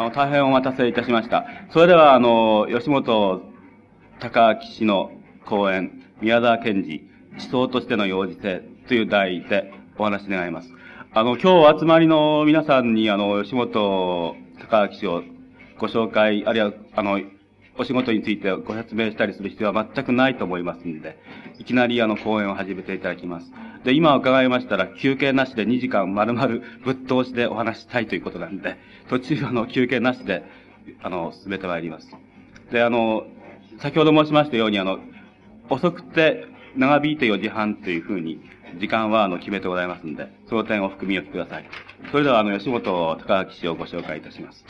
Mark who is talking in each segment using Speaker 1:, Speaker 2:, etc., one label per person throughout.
Speaker 1: あの、大変お待たせいたしました。それでは、あの、吉本高明氏の講演、宮沢賢治、思想としての幼児性という題でお話願います。あの、今日お集まりの皆さんに、あの、吉本高明氏をご紹介、あるいは、あの、お仕事についてご説明したりする必要は全くないと思いますんで、いきなりあの講演を始めていただきます。で、今伺いましたら休憩なしで2時間丸々ぶっ通しでお話したいということなんで、途中あの休憩なしで、あの、進めてまいります。で、あの、先ほど申しましたようにあの、遅くて長引いて4時半というふうに、時間はあの決めてございますんで、その点を含みおきください。それではあの、吉本高明氏をご紹介いたします。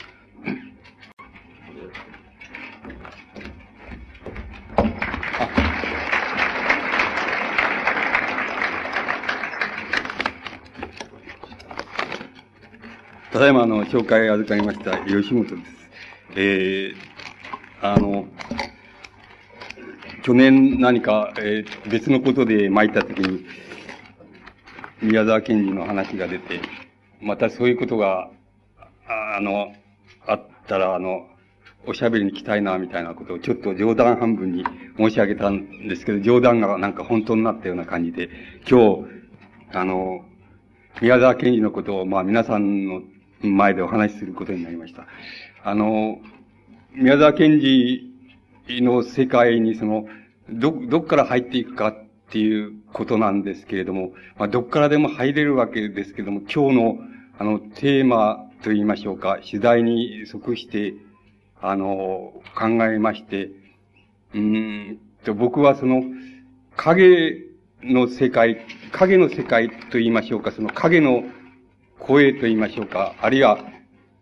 Speaker 2: ただいま、あの、紹介預かりました、吉本です。えー、あの、去年何か、えー、別のことで巻いたときに、宮沢賢治の話が出て、またそういうことが、あの、あったら、あの、おしゃべりに来たいな、みたいなことをちょっと冗談半分に申し上げたんですけど、冗談がなんか本当になったような感じで、今日、あの、宮沢賢治のことを、まあ皆さんの前でお話しすることになりました。あの、宮沢賢治の世界にその、ど、どっから入っていくかっていうことなんですけれども、まあ、どっからでも入れるわけですけれども、今日の、あの、テーマと言いましょうか、次第に即して、あの、考えまして、うんと、僕はその、影の世界、影の世界と言いましょうか、その影の声と言いましょうか、あるいは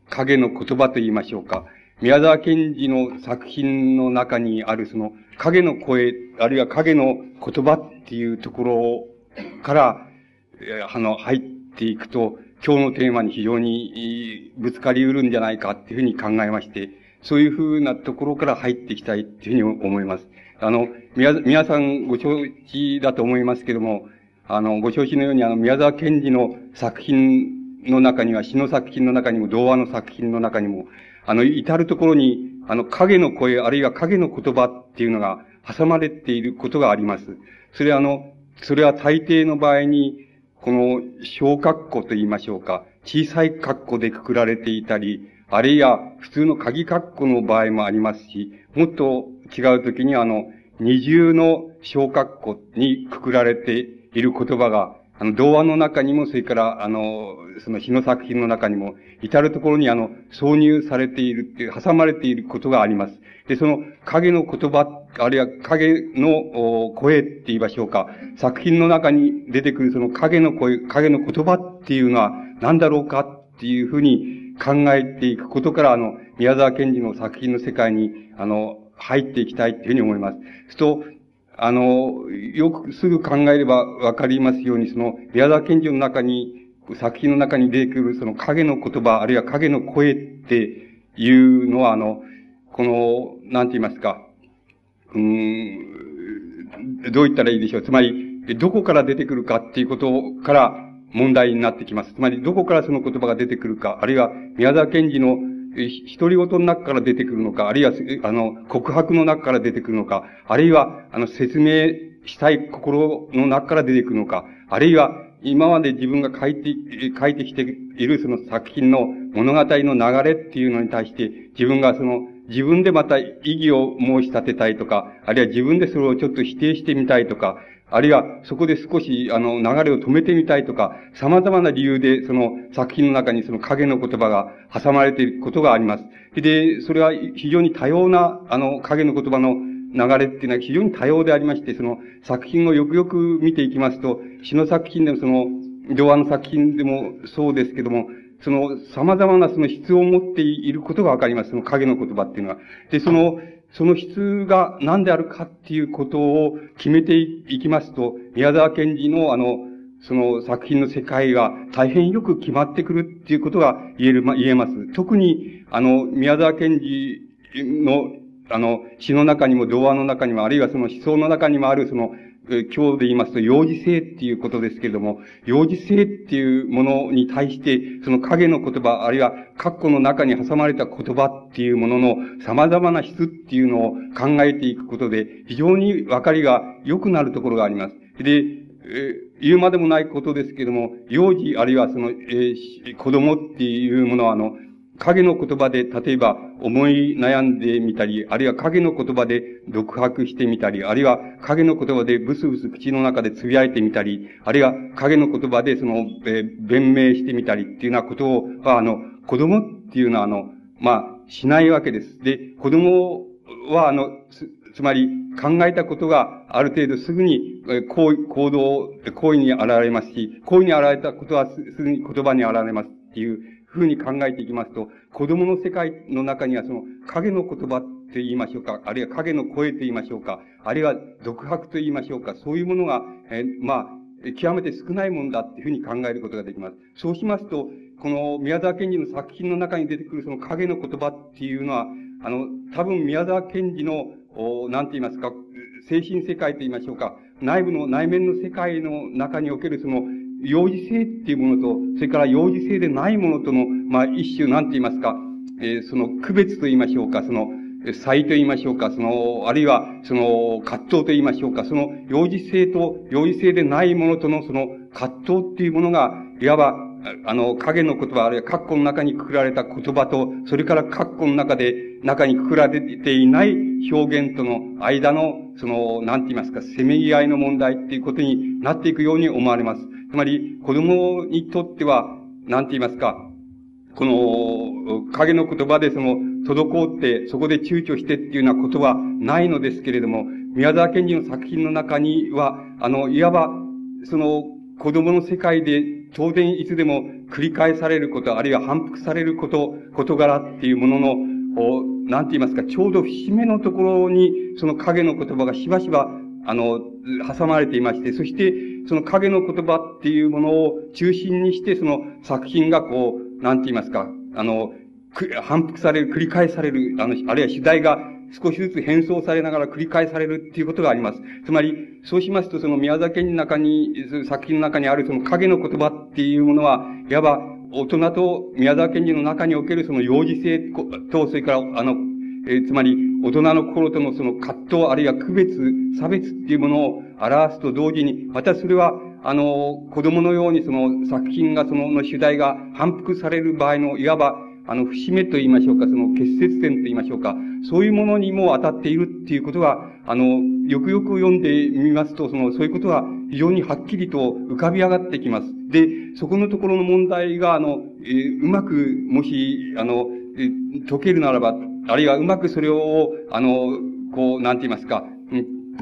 Speaker 2: 影の言葉と言いましょうか、宮沢賢治の作品の中にあるその影の声、あるいは影の言葉っていうところから、あの、入っていくと、今日のテーマに非常にぶつかりうるんじゃないかっていうふうに考えまして、そういうふうなところから入っていきたいっていうふうに思います。あの、皆、皆さんご承知だと思いますけども、あの、ご承知のようにあの、宮沢賢治の作品の中には、詩の作品の中にも、童話の作品の中にも、あの、至るところに、あの、影の声、あるいは影の言葉っていうのが挟まれていることがあります。それはあの、それは大抵の場合に、この小括弧と言いましょうか、小さい括弧でくくられていたり、あるいは普通の鍵括弧の場合もありますし、もっと違うときにあの、二重の小括弧にくくられている言葉があの、童話の中にも、それから、あの、その詩の作品の中にも、至るところにあの、挿入されているっていう、挟まれていることがあります。で、その影の言葉、あるいは影の声って言いましょうか、作品の中に出てくるその影の声、影の言葉っていうのは何だろうかっていうふうに考えていくことから、あの、宮沢賢治の作品の世界に、あの、入っていきたいっていうふうに思います。すると、あの、よくすぐ考えればわかりますように、その、宮沢賢治の中に、作品の中に出てくるその影の言葉、あるいは影の声っていうのは、あの、この、なんて言いますか、うん、どう言ったらいいでしょう。つまり、どこから出てくるかっていうことから問題になってきます。つまり、どこからその言葉が出てくるか、あるいは宮沢賢治の独り言の中から出てくるのか、あるいは、あの、告白の中から出てくるのか、あるいは、あの、説明したい心の中から出てくるのか、あるいは、今まで自分が書いて、書いてきているその作品の物語の流れっていうのに対して、自分がその、自分でまた意義を申し立てたいとか、あるいは自分でそれをちょっと否定してみたいとか、あるいは、そこで少し、あの、流れを止めてみたいとか、様々な理由で、その作品の中にその影の言葉が挟まれていることがあります。で、それは非常に多様な、あの、影の言葉の流れっていうのは非常に多様でありまして、その作品をよくよく見ていきますと、詩の作品でもその、童話の作品でもそうですけども、その様々なその質を持っていることがわかります。その影の言葉っていうのは。で、その、その質が何であるかっていうことを決めていきますと、宮沢賢治のあの、その作品の世界が大変よく決まってくるっていうことが言える、言えます。特に、あの、宮沢賢治の、あの、詩の中にも、童話の中にも、あるいはその思想の中にもある、その、今日で言いますと、幼児性っていうことですけれども、幼児性っていうものに対して、その影の言葉、あるいは、括弧の中に挟まれた言葉っていうものの様々な質っていうのを考えていくことで、非常に分かりが良くなるところがあります。で、え言うまでもないことですけれども、幼児あるいはその、えー、子供っていうものは、あの、影の言葉で、例えば思い悩んでみたり、あるいは影の言葉で独白してみたり、あるいは影の言葉でブスブス口の中で呟いてみたり、あるいは影の言葉でその、えー、弁明してみたりっていうようなことを、あの、子供っていうのは、あの、まあ、しないわけです。で、子供は、あの、つ、つまり考えたことがある程度すぐに行、行動、行為に現れますし、行為に現れたことはすぐに言葉に現れますっていうふうに考えていきますと、子供の世界の中にはその影の言葉って言いましょうか、あるいは影の声と言いましょうか、あるいは独白と言いましょうか、そういうものが、え、まあ、極めて少ないもんだっていうふうに考えることができます。そうしますと、この宮沢賢治の作品の中に出てくるその影の言葉っていうのは、あの、多分宮沢賢治の、おなんて言いますか、精神世界と言いましょうか、内部の、内面の世界の中におけるその、幼児性っていうものと、それから幼児性でないものとの、まあ、一種、なんて言いますか、えー、その区別と言いましょうか、その、差異と言いましょうか、その、あるいは、その、葛藤と言いましょうか、その、幼児性と、幼児性でないものとの、その、葛藤っていうものが、いわば、あの、影の言葉、あるいは括弧の中にくくられた言葉と、それから括弧の中で、中にくくられていない表現との間の、その、なんて言いますか、せめぎ合いの問題っていうことになっていくように思われます。つまり、子供にとっては、なんて言いますか、この、影の言葉でその、滞って、そこで躊躇してっていうようなことはないのですけれども、宮沢賢治の作品の中には、あの、いわば、その、子供の世界で当然いつでも繰り返されること、あるいは反復されること、事柄っていうものの、なんて言いますか、ちょうど節目のところに、その影の言葉がしばしば、あの、挟まれていまして、そして、その影の言葉っていうものを中心にして、その作品がこう、なんて言いますか、あの、反復される、繰り返される、あの、あるいは主題が少しずつ変装されながら繰り返されるっていうことがあります。つまり、そうしますと、その宮崎の中に、作品の中にあるその影の言葉っていうものは、いわば大人と宮沢賢治の中におけるその幼児性と、それから、あの、えー、つまり、大人の心とのその葛藤、あるいは区別、差別っていうものを表すと同時に、またそれは、あの、子供のようにその作品がその、の主題が反復される場合の、いわば、あの、節目と言いましょうか、その結節点と言いましょうか、そういうものにも当たっているっていうことが、あの、よくよく読んでみますと、その、そういうことは非常にはっきりと浮かび上がってきます。で、そこのところの問題が、あの、えー、うまく、もし、あの、えー、解けるならば、あるいはうまくそれを、あの、こう、なんて言いますか、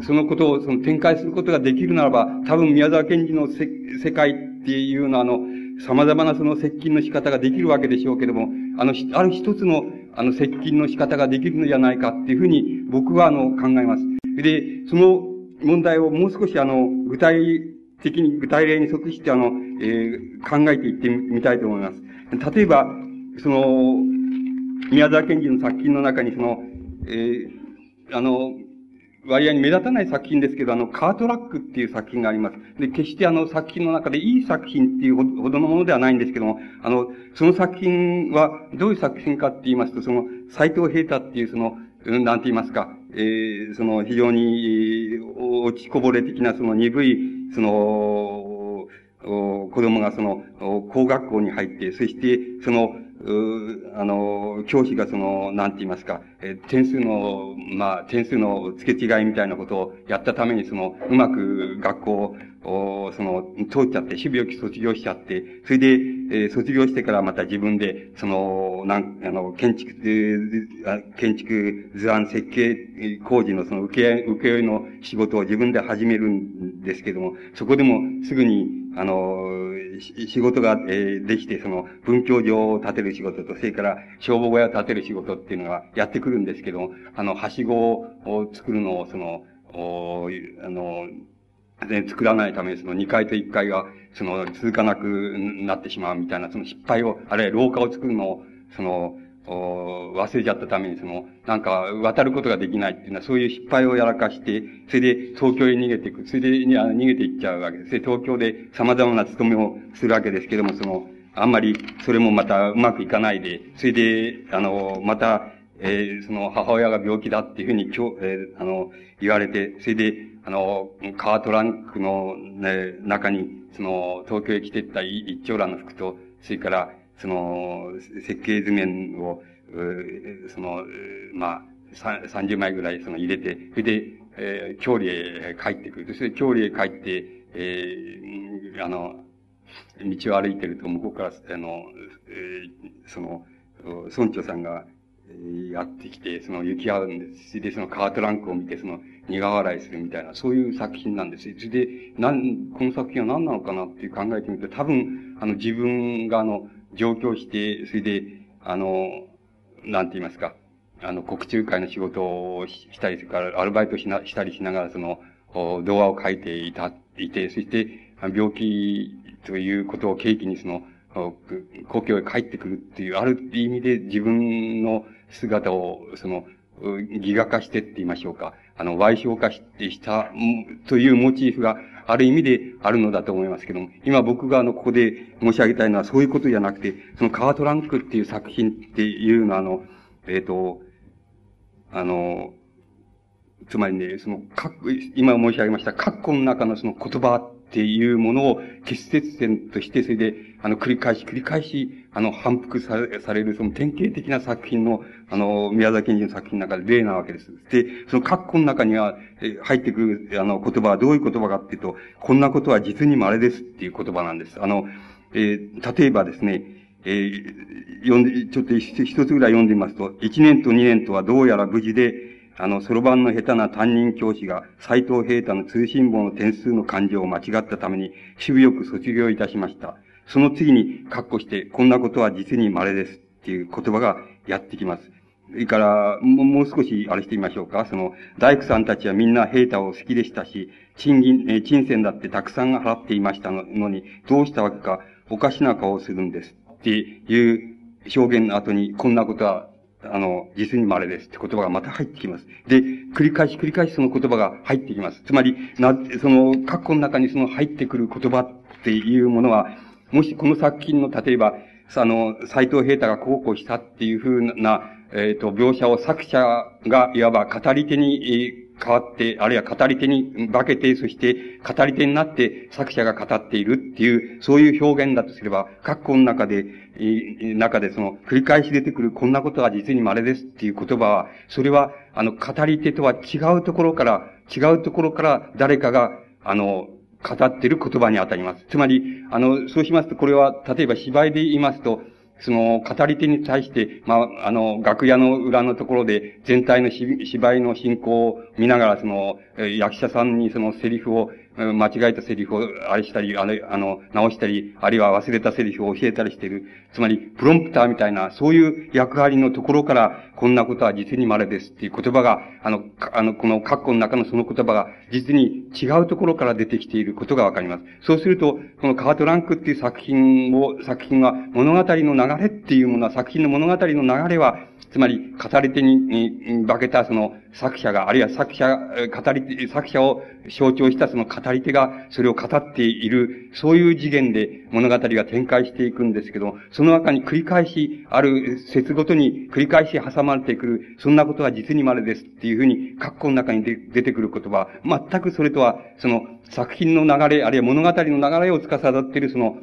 Speaker 2: そのことをその展開することができるならば、多分宮沢賢治のせ世界っていうのは、あの、様々なその接近の仕方ができるわけでしょうけれども、あの、ある一つの、あの、接近の仕方ができるのではないかっていうふうに、僕は、あの、考えます。で、その問題をもう少し、あの、具体的に、具体例に即して、あの、えー、考えていってみたいと思います。例えば、その、宮沢賢治の作品の中にその、えー、あの、割合に目立たない作品ですけど、あの、カートラックっていう作品があります。で、決してあの作品の中でいい作品っていうほどのものではないんですけども、あの、その作品はどういう作品かって言いますと、その、斎藤平太っていうその、なんて言いますか、えー、その非常に落ちこぼれ的なその鈍い、その、子供がその、工学校に入って、そして、その、あの、教師がその、なんて言いますか、え点数の、まあ、点数の付け違いみたいなことをやったために、その、うまく学校を、その、通っちゃって、守備を卒業しちゃって、それで、えー、卒業してからまた自分で、その、なん、あの、建築、建築図案設計工事のその受け、受け負いの仕事を自分で始めるんですけども、そこでもすぐに、あの、仕事が、えー、できて、その、文教場を建てる仕事と、それから消防小屋を建てる仕事っていうのがやってくるんですけど、あの、はしごを作るのを、その、おあの、作らないために、その2階と1階が、その、続かなくなってしまうみたいな、その失敗を、あるいは廊下を作るのを、その、忘れちゃったために、その、なんか、渡ることができないっていうのは、そういう失敗をやらかして、それで東京へ逃げていく。それで、逃げていっちゃうわけです。で、東京で様々な務めをするわけですけども、その、あんまり、それもまたうまくいかないで、それで、あの、また、えー、その母親が病気だっていうふうに今日、えー、あの、言われて、それで、あの、カートランクの、ね、中に、その、東京へ来てった一丁羅の服と、それから、その、設計図面を、その、まあ、30枚ぐらいその入れて、それで、えー、郷里へ帰ってくる。それで郷里へ帰って、えー、あの、道を歩いてると、向こうから、あの、えー、その、村長さんが、やってきて、その、行き合うんです。それで、そのカートランクを見て、その、苦笑いするみたいな、そういう作品なんです。それで、なん、この作品は何なのかなっていう考えてみると、多分、あの、自分が、あの、上京して、それで、あの、なんて言いますか、あの、国中会の仕事をしたり、それからアルバイトしな、したりしながら、その、動画を書いていた、いて、そして、病気ということを契機に、その、故郷へ帰ってくるっていう、ある意味で自分の姿を、その、ギガ化してって言いましょうか。あの、賠償化してした、というモチーフがある意味であるのだと思いますけども、今僕があの、ここで申し上げたいのはそういうことじゃなくて、そのカートランクっていう作品っていうのはあの、えっ、ー、と、あの、つまりね、その、か今申し上げました、括弧の中のその言葉っていうものを結節点として、それで、あの、繰り返し繰り返し、あの、反復される、その典型的な作品の、あの、宮崎賢治の作品の中で例なわけです。で、その括弧の中には、え入ってくる、あの、言葉はどういう言葉かっていうと、こんなことは実に稀ですっていう言葉なんです。あの、えー、例えばですね、えー、読んで、ちょっと一つぐらい読んでみますと、1年と2年とはどうやら無事で、あの、そろばんの下手な担任教師が、斎藤平太の通信簿の点数の漢字を間違ったために、しぶよく卒業いたしました。その次に、括弧して、こんなことは実に稀ですっていう言葉がやってきます。それから、もう少し、あれしてみましょうか。その、大工さんたちはみんな平太を好きでしたし、賃金、え賃銭だってたくさん払っていましたのに、どうしたわけか、おかしな顔をするんです。っていう表現の後に、こんなことはあの、実に稀ですって言葉がまた入ってきます。で、繰り返し繰り返しその言葉が入ってきます。つまり、な、その、括弧の中にその入ってくる言葉っていうものは、もしこの作品の、例えば、あの、斎藤平太がこうこうしたっていうふうな、えっ、ー、と、描写を作者が、いわば語り手に、えー変わって、あるいは語り手に化けて、そして語り手になって作者が語っているっていう、そういう表現だとすれば、括弧の中で、中でその、繰り返し出てくるこんなことは実に稀ですっていう言葉は、それは、あの、語り手とは違うところから、違うところから誰かが、あの、語っている言葉にあたります。つまり、あの、そうしますと、これは、例えば芝居で言いますと、その、語り手に対して、まあ、あの、楽屋の裏のところで、全体の芝居の進行を見ながら、その、役者さんにそのセリフを間違えたセリフをあれしたり、あれ、あの、直したり、あるいは忘れたセリフを教えたりしている。つまり、プロンプターみたいな、そういう役割のところから、こんなことは実に稀ですっていう言葉が、あの、あの、この括弧の中のその言葉が、実に違うところから出てきていることがわかります。そうすると、このカートランクっていう作品を、作品は物語の流れっていうものは、作品の物語の流れは、つまり、語り手に、に、化けたその作者が、あるいは作者、語り、作者を象徴したその語り手がそれを語っている、そういう次元で物語が展開していくんですけど、その中に繰り返し、ある説ごとに繰り返し挟まれてくる、そんなことは実に稀ですっていうふうに、括弧の中に出てくる言葉、全くそれとは、その作品の流れ、あるいは物語の流れを司っているその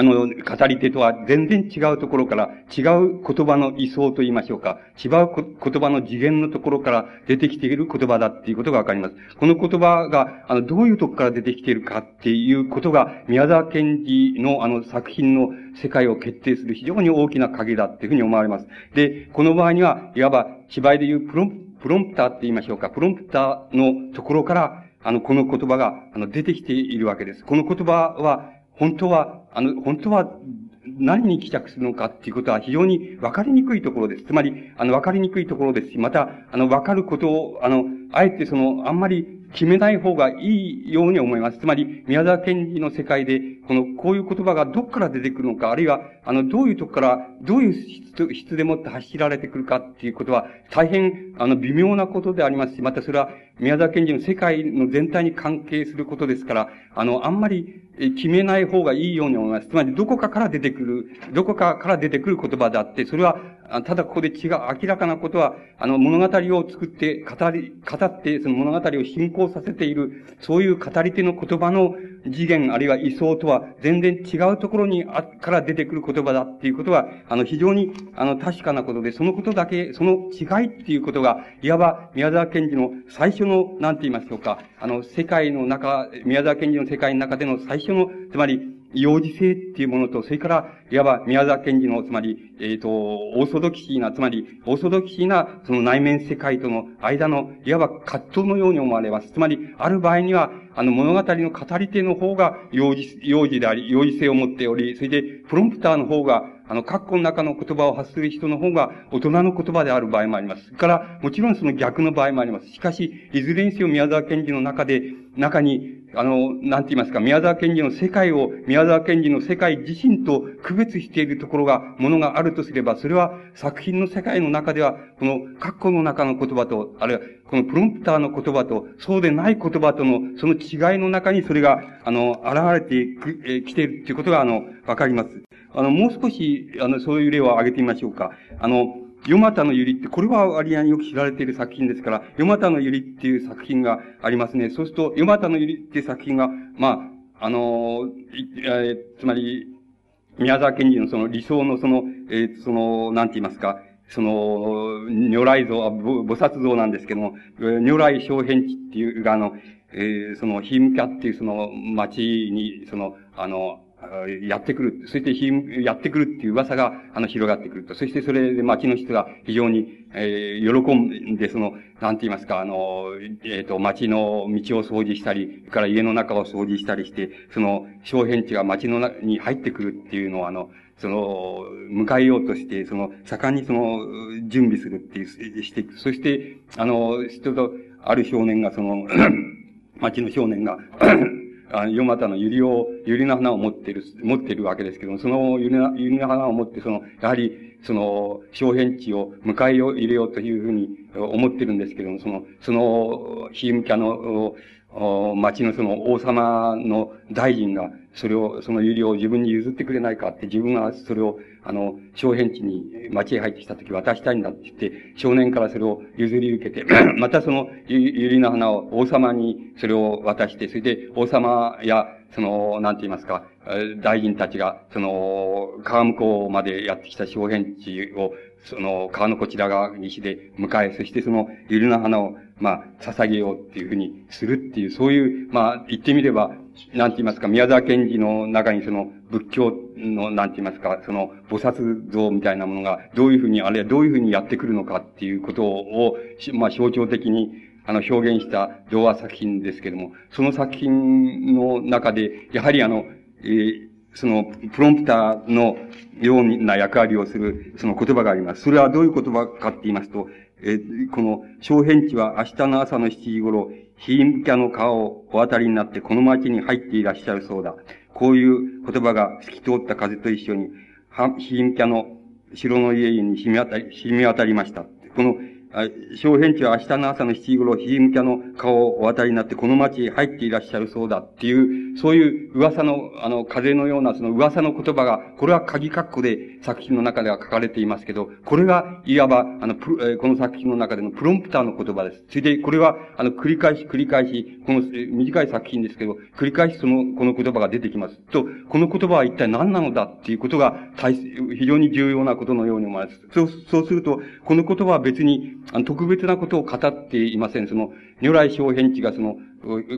Speaker 2: あの、語り手とは全然違うところから、違う言葉の位相と言いましょうか、違う言葉の次元のところから出てきている言葉だっていうことがわかります。この言葉が、あの、どういうとこから出てきているかっていうことが、宮沢賢治のあの作品の世界を決定する非常に大きな鍵だっていうふうに思われます。で、この場合には、いわば芝居でいうプロ、プロンプターって言いましょうか、プロンプターのところから、あの、この言葉が、あの、出てきているわけです。この言葉は、本当は、あの、本当は何に帰着するのかっていうことは非常に分かりにくいところです。つまり、あの、分かりにくいところですし、また、あの、分かることを、あの、あえてその、あんまり決めない方がいいように思います。つまり、宮沢賢治の世界で、この、こういう言葉がどっから出てくるのか、あるいは、あの、どういうとこから、どういう質質でもって走られてくるかっていうことは、大変、あの、微妙なことでありますし、またそれは、宮沢賢治の世界の全体に関係することですから、あの、あんまり、決めない方がいいように思います。つまり、どこかから出てくる、どこかから出てくる言葉であって、それは、ただここで違う、明らかなことは、あの、物語を作って、語り、語って、その物語を進行させている、そういう語り手の言葉の次元、あるいは位相とは、全然違うところに、あ、から出てくる言葉だっていうことは、あの、非常に、あの、確かなことで、そのことだけ、その違いっていうことが、いわば、宮沢賢治の最初の、なんて言いましょうか、あの、世界の中、宮沢賢治の世界の中での最初の、つまり、幼児性っていうものと、それから、いわば宮沢賢治の、つまり、えっ、ー、と、オーソドキシーな、つまり、オーソドキシーな、その内面世界との間の、いわば葛藤のように思われます。つまり、ある場合には、あの物語の語り手の方が幼児、幼児であり、幼児性を持っており、それで、プロンプターの方が、あの、括弧の中の言葉を発する人の方が大人の言葉である場合もあります。それから、もちろんその逆の場合もあります。しかし、いずれにせよ宮沢賢治の中で、中に、あの、なんて言いますか、宮沢賢治の世界を、宮沢賢治の世界自身と区別しているところが、ものがあるとすれば、それは作品の世界の中では、この括弧の中の言葉と、あるいはこのプロンプターの言葉と、そうでない言葉との、その違いの中にそれが、あの、現れてき、え来ているということが、あの、わかります。あの、もう少し、あの、そういう例を挙げてみましょうか。あの、ヨマタのゆりって、これは割合によく知られている作品ですから、ヨマタのゆりっていう作品がありますね。そうすると、ヨマタのゆりっていう作品が、まあ、あの、えー、つまり、宮沢賢治のその理想のその、えー、その、なんて言いますか、その、如来像、菩薩像なんですけども、如来小変地っていう、あの、えー、その、ヒムキャっていうその町に、その、あの、やってくる。そしてヒム、やってくるっていう噂が、あの、広がってくると。そしてそれで町の人が非常に、えー、喜んで、その、なんて言いますか、あの、えっ、ー、と、町の道を掃除したり、から家の中を掃除したりして、その、小変地が町の中に入ってくるっていうのは、あの、その、迎えようとして、その、盛んにその、準備するっていう、していく。そして、あの、人と、ある少年が、その、町の少年が あの、ヨマタのユリを、ユリの花を持っている、持っているわけですけども、そのユリの、ユリの花を持って、その、やはり、その、小変地を迎え入れようというふうに思ってるんですけども、その、その、ヒームキャの、町のその王様の大臣が、それを、その有料を自分に譲ってくれないかって、自分がそれを、あの、小変地に町へ入ってきた時渡したいんだって言って、少年からそれを譲り受けて、またその、ゆりの花を王様にそれを渡して、それで王様や、その、なんて言いますか、大臣たちが、その、川向こうまでやってきた小変地を、その、川のこちら側西で迎え、そしてその、ゆりの花を、まあ、捧げようっていうふうにするっていう、そういう、まあ、言ってみれば、なんて言いますか、宮沢賢治の中にその、仏教の、なんて言いますか、その、菩薩像みたいなものが、どういうふうに、あるいはどういうふうにやってくるのかっていうことを、まあ、象徴的に、あの、表現した童話作品ですけども、その作品の中で、やはりあの、えー、その、プロンプターのような役割をする、その言葉があります。それはどういう言葉かって言いますと、え、この、小変地は明日の朝の7時頃、ヒーンキャの川をお渡りになってこの町に入っていらっしゃるそうだ。こういう言葉が透き通った風と一緒に、ヒーンキャの城の家に染み渡り、染み渡りました。この小編地は明日の朝の7時頃、ひじむきゃの顔をお渡りになって、この町へ入っていらっしゃるそうだっていう、そういう噂の、あの、風のようなその噂の言葉が、これは鍵括弧で作品の中では書かれていますけど、これが、いわば、あの、プこの作品の中でのプロンプターの言葉です。それで、これは、あの、繰り返し繰り返し、この短い作品ですけど、繰り返しその、この言葉が出てきます。と、この言葉は一体何なのだっていうことが、非常に重要なことのように思われます。そう、そうすると、この言葉は別に、特別なことを語っていません。その、如来小変地がその、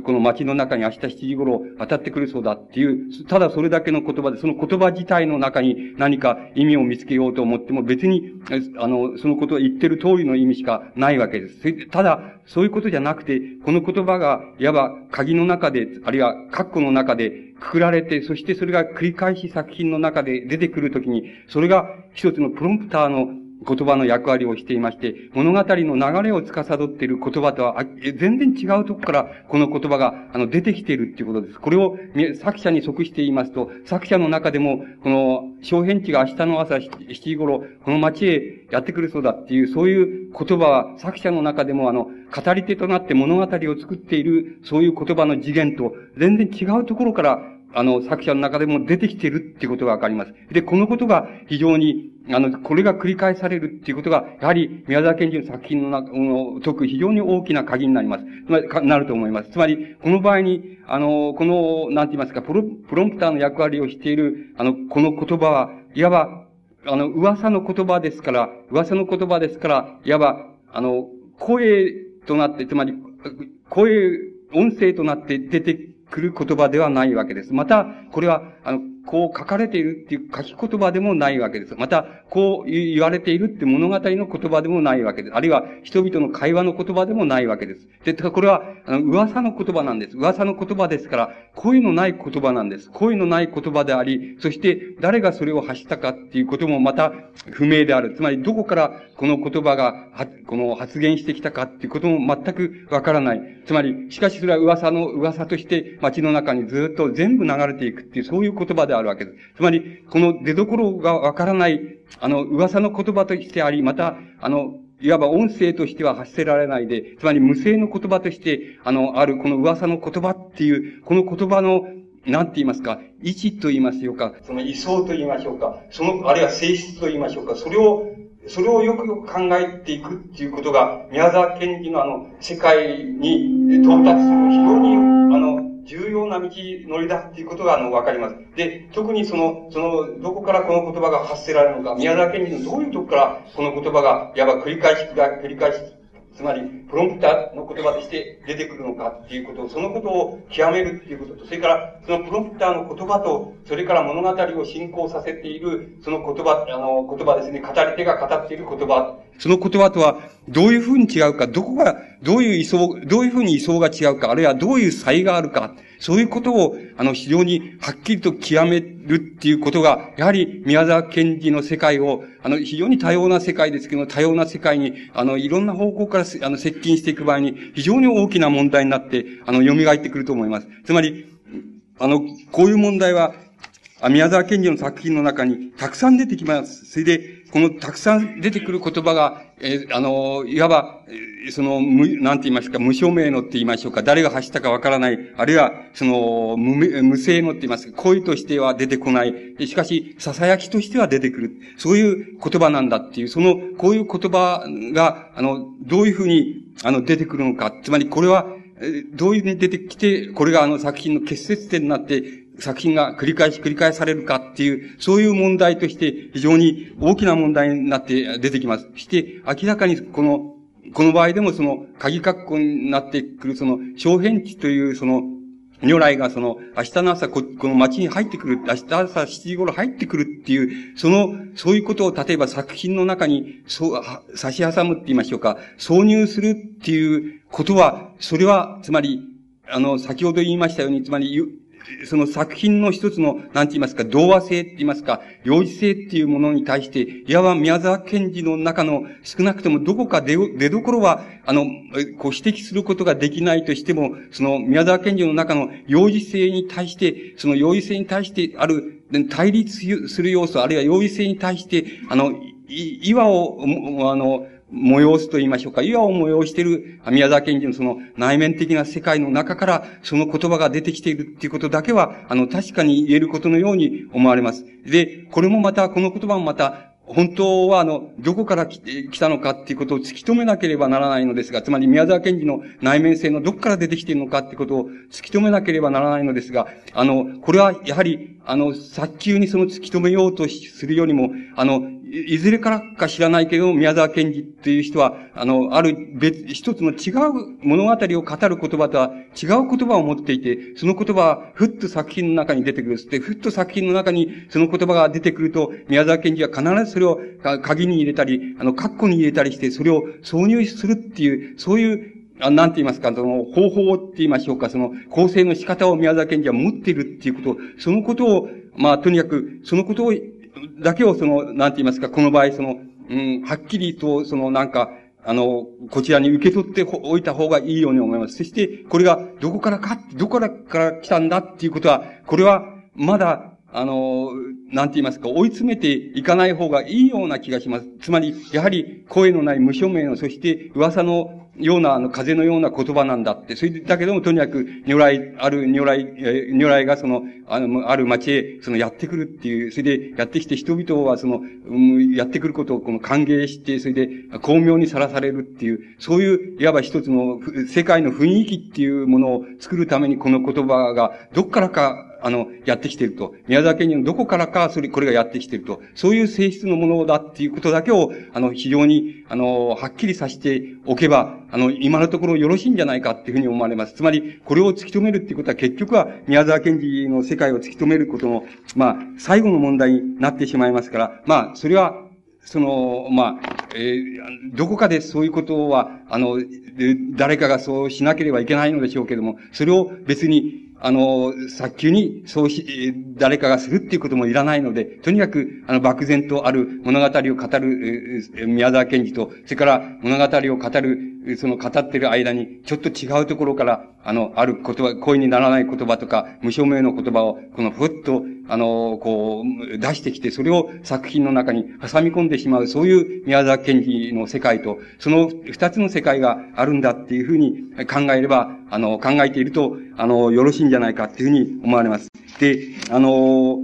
Speaker 2: この街の中に明日7時頃渡ってくるそうだっていう、ただそれだけの言葉で、その言葉自体の中に何か意味を見つけようと思っても別に、あの、そのことを言ってる通りの意味しかないわけです。ただ、そういうことじゃなくて、この言葉が、いわば鍵の中で、あるいは括弧の中でくくられて、そしてそれが繰り返し作品の中で出てくるときに、それが一つのプロンプターの言葉の役割をしていまして、物語の流れを司っている言葉とは、全然違うとこからこの言葉が、あの、出てきているっていうことです。これを作者に即して言いますと、作者の中でも、この、小編地が明日の朝7時頃、この町へやってくるそうだっていう、そういう言葉は、作者の中でも、あの、語り手となって物語を作っている、そういう言葉の次元と、全然違うところから、あの、作者の中でも出てきているっていうことがわかります。で、このことが非常に、あの、これが繰り返されるっていうことが、やはり宮沢賢治の作品の中、の解く非常に大きな鍵になります。つまり、なると思います。つまり、この場合に、あの、この、なんて言いますか、プロ、プロンプターの役割をしている、あの、この言葉は、いわば、あの、噂の言葉ですから、噂の言葉ですから、いわば、あの、声となって、つまり、声、音声となって出て来る言葉ではないわけです。また、これは、あの、こう書かれているっていう書き言葉でもないわけです。また、こう言われているって物語の言葉でもないわけです。あるいは人々の会話の言葉でもないわけです。で、これは、あの、噂の言葉なんです。噂の言葉ですから、声のない言葉なんです。声のない言葉であり、そして誰がそれを発したかっていうこともまた不明である。つまり、どこからこの言葉が、この発言してきたかっていうことも全くわからない。つまり、しかしそれは噂の噂として街の中にずっと全部流れていくっていう、そういう言葉であるわけです。つまり、この出所がわからない、あの、噂の言葉としてあり、また、あの、いわば音声としては発せられないで、つまり無声の言葉として、あの、あるこの噂の言葉っていう、この言葉の、なんて言いますか、位置と言いますよか、その位相と言いましょうか、その、あるいは性質と言いましょうか、それを、それをよくよく考えていくっていうことが、宮沢賢治のあの、世界に到達する非常に、あの、重要な道のりだっていうことが、あの、わかります。で、特にその、その、どこからこの言葉が発せられるのか、宮沢賢治のどういうとこからこの言葉が、いわば繰り返し、繰り返しつまり、プロンプターの言葉として出てくるのかっていうこと、そのことを極めるっていうことと、それから、そのプロンプターの言葉と、それから物語を進行させている、その言葉、あの、言葉ですね、語り手が語っている言葉、その言葉とは、どういうふうに違うか、どこが、どういう位相、どういうふうに位相が違うか、あるいはどういう差異があるか、そういうことを、あの、非常にはっきりと極めるっていうことが、やはり宮沢賢治の世界を、あの、非常に多様な世界ですけど、多様な世界に、あの、いろんな方向から、あの、接近していく場合に、非常に大きな問題になって、あの、蘇ってくると思います。つまり、あの、こういう問題は、宮沢賢治の作品の中にたくさん出てきます。それで、このたくさん出てくる言葉が、えー、あの、いわば、その、無、なんて言いますか、無証明のって言いましょうか、誰が発したかわからない、あるいは、その、無、無性のって言いますか、声としては出てこない。しかし、囁きとしては出てくる。そういう言葉なんだっていう、その、こういう言葉が、あの、どういうふうに、あの、出てくるのか。つまり、これは、どういうふうに出てきて、これがあの作品の結節点になって、作品が繰り返し繰り返されるかっていう、そういう問題として非常に大きな問題になって出てきます。して明らかにこの、この場合でもその、鍵括弧になってくるその、小変地というその、如来がその、明日の朝こ、この街に入ってくる、明日朝7時頃入ってくるっていう、その、そういうことを例えば作品の中に、そう、差し挟むって言いましょうか、挿入するっていうことは、それは、つまり、あの、先ほど言いましたように、つまり、その作品の一つの、なんて言いますか、童話性って言いますか、幼児性っていうものに対して、いわば宮沢賢治の中の少なくともどこか出、出どころは、あの、こう指摘することができないとしても、その宮沢賢治の中の幼児性に対して、その幼児性に対してある対立する要素、あるいは幼児性に対して、あの、岩を、あの、催すと言いましょうか、岩を催している宮沢賢治のその内面的な世界の中からその言葉が出てきているっていうことだけは、あの、確かに言えることのように思われます。で、これもまた、この言葉もまた、本当は、あの、どこから来たのかっていうことを突き止めなければならないのですが、つまり宮沢賢治の内面性のどこから出てきているのかっていうことを突き止めなければならないのですが、あの、これはやはり、あの、早急にその突き止めようとするよりも、あの、いずれからか知らないけど、宮沢賢治っていう人は、あの、ある別、一つの違う物語を語る言葉とは違う言葉を持っていて、その言葉はふっと作品の中に出てくる。で、ふっと作品の中にその言葉が出てくると、宮沢賢治は必ずそれを鍵に入れたり、あの、括弧に入れたりして、それを挿入するっていう、そういうあなんて言いますか、その方法って言いましょうか、その構成の仕方を宮沢賢治は持っているっていうことを、そのことを、まあ、とにかく、そのことをだけをその、なんて言いますか、この場合その、うん、はっきりと、そのなんか、あの、こちらに受け取っておいた方がいいように思います。そして、これがどこからか、どこからから来たんだっていうことは、これは、まだ、あの、なんて言いますか、追い詰めていかない方がいいような気がします。つまり、やはり声のない無署名の、そして噂のような、あの、風のような言葉なんだって。それだけども、とにかく、如来、ある如来、如来がその、あの、ある町へ、その、やってくるっていう、それで、やってきて人々は、その、うん、やってくることを、この、歓迎して、それで、巧妙にさらされるっていう、そういう、いわば一つの、世界の雰囲気っていうものを作るために、この言葉が、どっからか、あの、やってきていると。宮沢県人のどこからか、それ、これがやってきていると。そういう性質のものだっていうことだけを、あの、非常に、あの、はっきりさせておけば、あの、今のところよろしいんじゃないかっていうふうに思われます。つまり、これを突き止めるっていうことは結局は、宮沢賢治の世界を突き止めることの、まあ、最後の問題になってしまいますから、まあ、それは、その、まあ、えー、どこかでそういうことは、あの、誰かがそうしなければいけないのでしょうけれども、それを別に、あの、早急にそうし、誰かがするっていうこともいらないので、とにかく、あの、漠然とある物語を語る、宮沢賢治と、それから物語を語る、その語ってる間に、ちょっと違うところから、あの、ある言葉、声にならない言葉とか、無証明の言葉を、このふっと、あの、こう、出してきて、それを作品の中に挟み込んでしまう、そういう宮沢賢治の世界と、その二つの世界があるんだっていうふうに考えれば、あの、考えていると、あの、よろしいんじゃないかっていうふうに思われます。で、あの、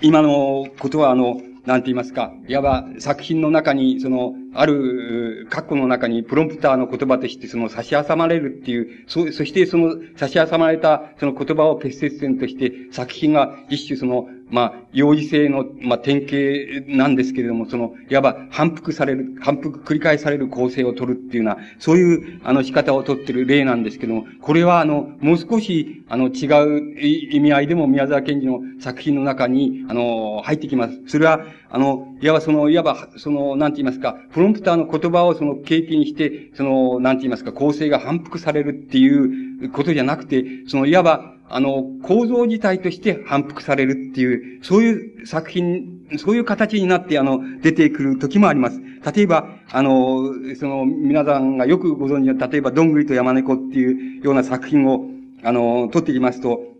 Speaker 2: 今のことは、あの、なんて言いますか、いわば作品の中に、その、ある、括弧の中にプロンプターの言葉としてその差し挟まれるっていう、そ、そしてその差し挟まれたその言葉を結節点として作品が一種その、まあ、幼児性の、まあ、典型なんですけれども、その、いわば反復される、反復繰り返される構成を取るっていうような、そういう、あの、仕方を取ってる例なんですけども、これは、あの、もう少し、あの、違う意味合いでも宮沢賢治の作品の中に、あの、入ってきます。それは、あの、いわばその、いわば、その、なんて言いますか、プロンプターの言葉をその契機にして、その、なんて言いますか、構成が反復されるっていうことじゃなくて、その、いわば、あの、構造自体として反復されるっていう、そういう作品、そういう形になって、あの、出てくる時もあります。例えば、あの、その、皆さんがよくご存知の、例えば、どんぐりと山猫っていうような作品を、あの、撮ってきますと、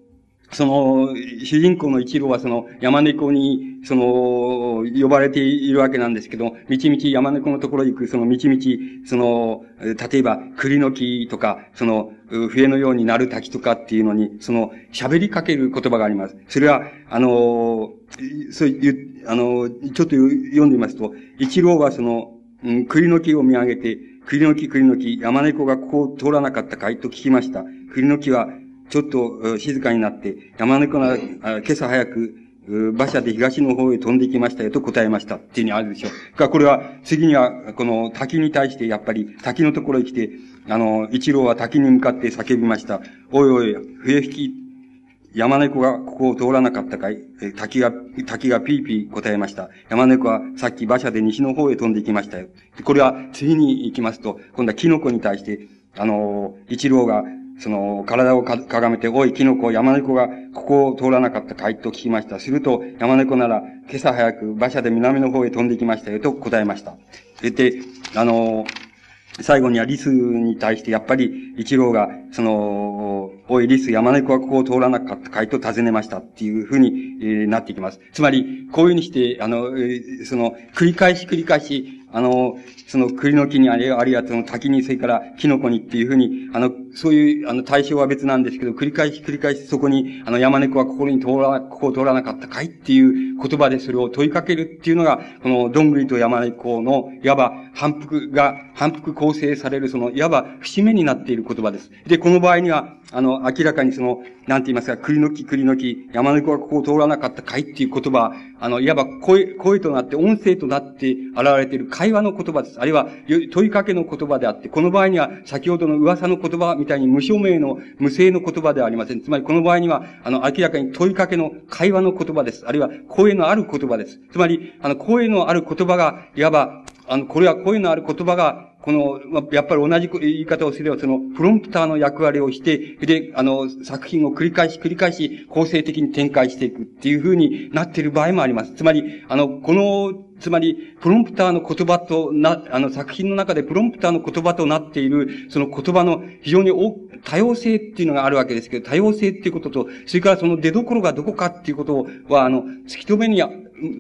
Speaker 2: その、主人公の一郎はその山猫に、その、呼ばれているわけなんですけど、みちみち山猫のところに行く、そのみちみち、その、例えば栗の木とか、その、笛のようになる滝とかっていうのに、その、喋りかける言葉があります。それは、あの、そういう、あの、ちょっと読んでみますと、一郎はその、うん、栗の木を見上げて、栗の木、栗の木、山猫がここを通らなかったかい？と聞きました。栗の木はちょっと静かになって、山猫が今朝早く、馬車で東の方へ飛んできましたよと答えましたっていうにあるでしょう。か、これは、次には、この滝に対して、やっぱり、滝のところへ来て、あの、一郎は滝に向かって叫びました。おいおい、笛吹き、山猫がここを通らなかったかい？滝が、滝がピーピー答えました。山猫はさっき馬車で西の方へ飛んできましたよ。これは次に行きますと、今度はキノコに対して、あの、一郎がその、体をかがめて、おい、キノコ、山猫がここを通らなかったかいと聞きました。すると、山猫なら、今朝早く馬車で南の方へ飛んできましたよ、と答えました。そして、あの、最後にはリスに対して、やっぱり、一郎が、その、おい、リス、山猫はここを通らなかったかいと尋ねましたっていうふうに、えー、なっていきます。つまり、こういうふうにして、あの、えー、その、繰り返し繰り返し、あの、その栗の木にあるいはその滝に、それからキノコにっていうふうに、あの、そういう、あの、対象は別なんですけど、繰り返し繰り返しそこに、あの、山猫はここに通ら、ここを通らなかったかいっていう言葉でそれを問いかけるっていうのが、この、どんぐりと山猫の、いわば反復が、反復構成される、その、いわば節目になっている言葉です。で、この場合には、あの、明らかにその、なんて言いますか、栗の木、栗の木、山猫はここを通らなかったかいっていう言葉、あの、いわば声、声となって、音声となって現れている会話の言葉です。あるいは、問いかけの言葉であって、この場合には、先ほどの噂の言葉みたいに無証明の無声の言葉ではありません。つまり、この場合には、あの、明らかに問いかけの会話の言葉です。あるいは、声のある言葉です。つまり、あの、声のある言葉が、いわば、あの、これは声のある言葉が、この、やっぱり同じ言い方をすれば、その、プロンプターの役割をして、で、あの、作品を繰り返し繰り返し構成的に展開していくっていうふうになっている場合もあります。つまり、あの、この、つまり、プロンプターの言葉とな、あの、作品の中でプロンプターの言葉となっている、その言葉の非常に多様性っていうのがあるわけですけど、多様性っていうことと、それからその出所がどこかっていうことは、あの、突き止めに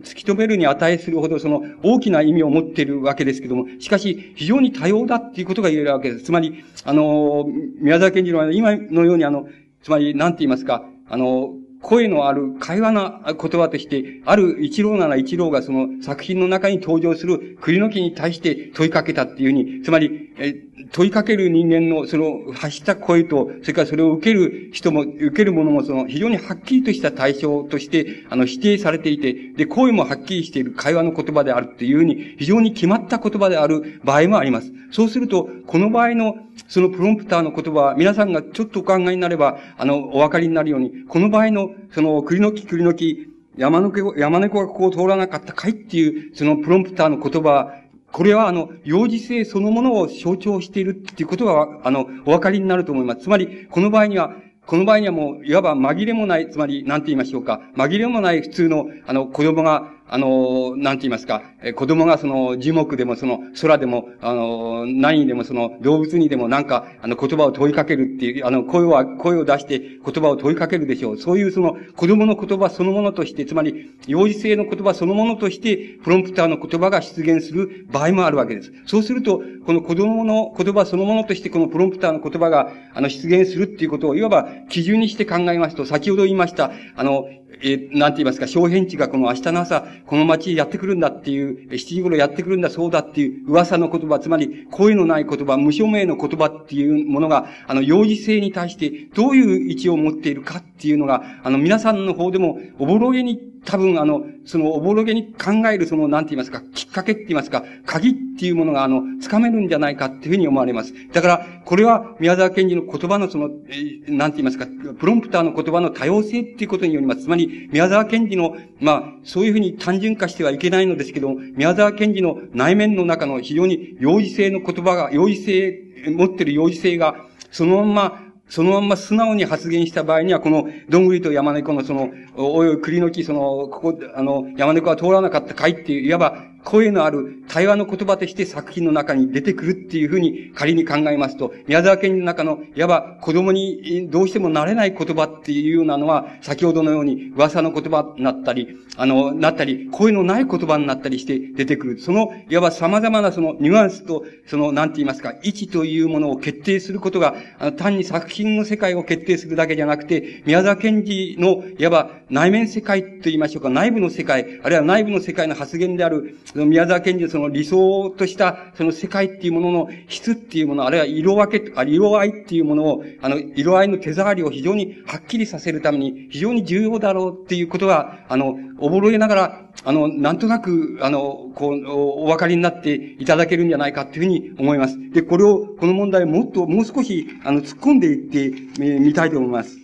Speaker 2: 突き止めるに値するほどその大きな意味を持っているわけですけども、しかし非常に多様だっていうことが言えるわけです。つまり、あの、宮沢賢治の今のようにあの、つまり、なんて言いますか、あの、声のある会話な言葉として、ある一郎なら一郎がその作品の中に登場する栗の木に対して問いかけたっていうふうに、つまり、え問いかける人間のその発した声と、それからそれを受ける人も、受ける者もその非常にはっきりとした対象として、あの、否定されていて、で、声もはっきりしている会話の言葉であるっていうふうに、非常に決まった言葉である場合もあります。そうすると、この場合の、そのプロンプターの言葉は、皆さんがちょっとお考えになれば、あの、お分かりになるように、この場合の、その、栗の木、栗の木、山の猫、山猫がここを通らなかったかいっていう、そのプロンプターの言葉これはあの、幼児性そのものを象徴しているっていうことが、あの、お分かりになると思います。つまり、この場合には、この場合にはもう、いわば紛れもない、つまり、なんて言いましょうか。紛れもない普通の、あの、子供が、あの、なんて言いますか、え子供がその樹木でもその空でも、あの、何にでもその動物にでもなんか、あの言葉を問いかけるっていう、あの声は、声を出して言葉を問いかけるでしょう。そういうその子供の言葉そのものとして、つまり幼児性の言葉そのものとして、プロンプターの言葉が出現する場合もあるわけです。そうすると、この子供の言葉そのものとしてこのプロンプターの言葉が、あの、出現するっていうことを、いわば基準にして考えますと、先ほど言いました、あの、えー、なんて言いますか、小変地がこの明日の朝、この街やってくるんだっていう、7時頃やってくるんだそうだっていう噂の言葉、つまり声のない言葉、無署名の言葉っていうものが、あの、幼児性に対してどういう位置を持っているかっていうのが、あの、皆さんの方でもおぼろげに多分あの、そのおぼろげに考えるその、なんて言いますか、きっかけって言いますか、鍵っていうものがあの、つかめるんじゃないかっていうふうに思われます。だから、これは宮沢賢治の言葉のその、え、なんて言いますか、プロンプターの言葉の多様性っていうことによります。つまり、宮沢賢治の、まあ、そういうふうに単純化してはいけないのですけども、宮沢賢治の内面の中の非常に幼児性の言葉が、幼児性、持ってる幼児性が、そのまま、そのまんま素直に発言した場合には、この、どんぐりと山猫のその、おい栗の木、その、ここ、あの、山猫は通らなかったかいっていう、いわば、声のある対話の言葉として作品の中に出てくるっていうふうに仮に考えますと、宮沢賢治の中の、いわば子供にどうしてもなれない言葉っていうようなのは、先ほどのように噂の言葉になったり、あの、なったり、声のない言葉になったりして出てくる。その、いわば様々なそのニュアンスと、その、なんて言いますか、位置というものを決定することが、あの単に作品の世界を決定するだけじゃなくて、宮沢賢治の、いわば内面世界と言いましょうか、内部の世界、あるいは内部の世界の発言である、その宮沢賢治のその理想としたその世界っていうものの質っていうもの、あるいは色分け、あ色合いっていうものを、あの、色合いの手触りを非常にはっきりさせるために非常に重要だろうっていうことが、あの、おぼろげながら、あの、なんとなく、あの、こう、お分かりになっていただけるんじゃないかっていうふうに思います。で、これを、この問題をもっと、もう少し、あの、突っ込んでいってみたいと思います。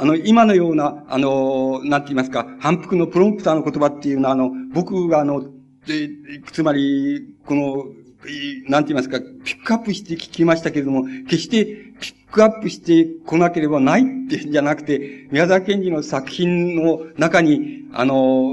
Speaker 2: あの、今のような、あの、なんて言いますか、反復のプロンプターの言葉っていうのは、あの、僕があの、えつまり、この、なんて言いますか、ピックアップして聞きましたけれども、決してピックアップしてこなければないってじゃなくて、宮沢賢治の作品の中に、あの、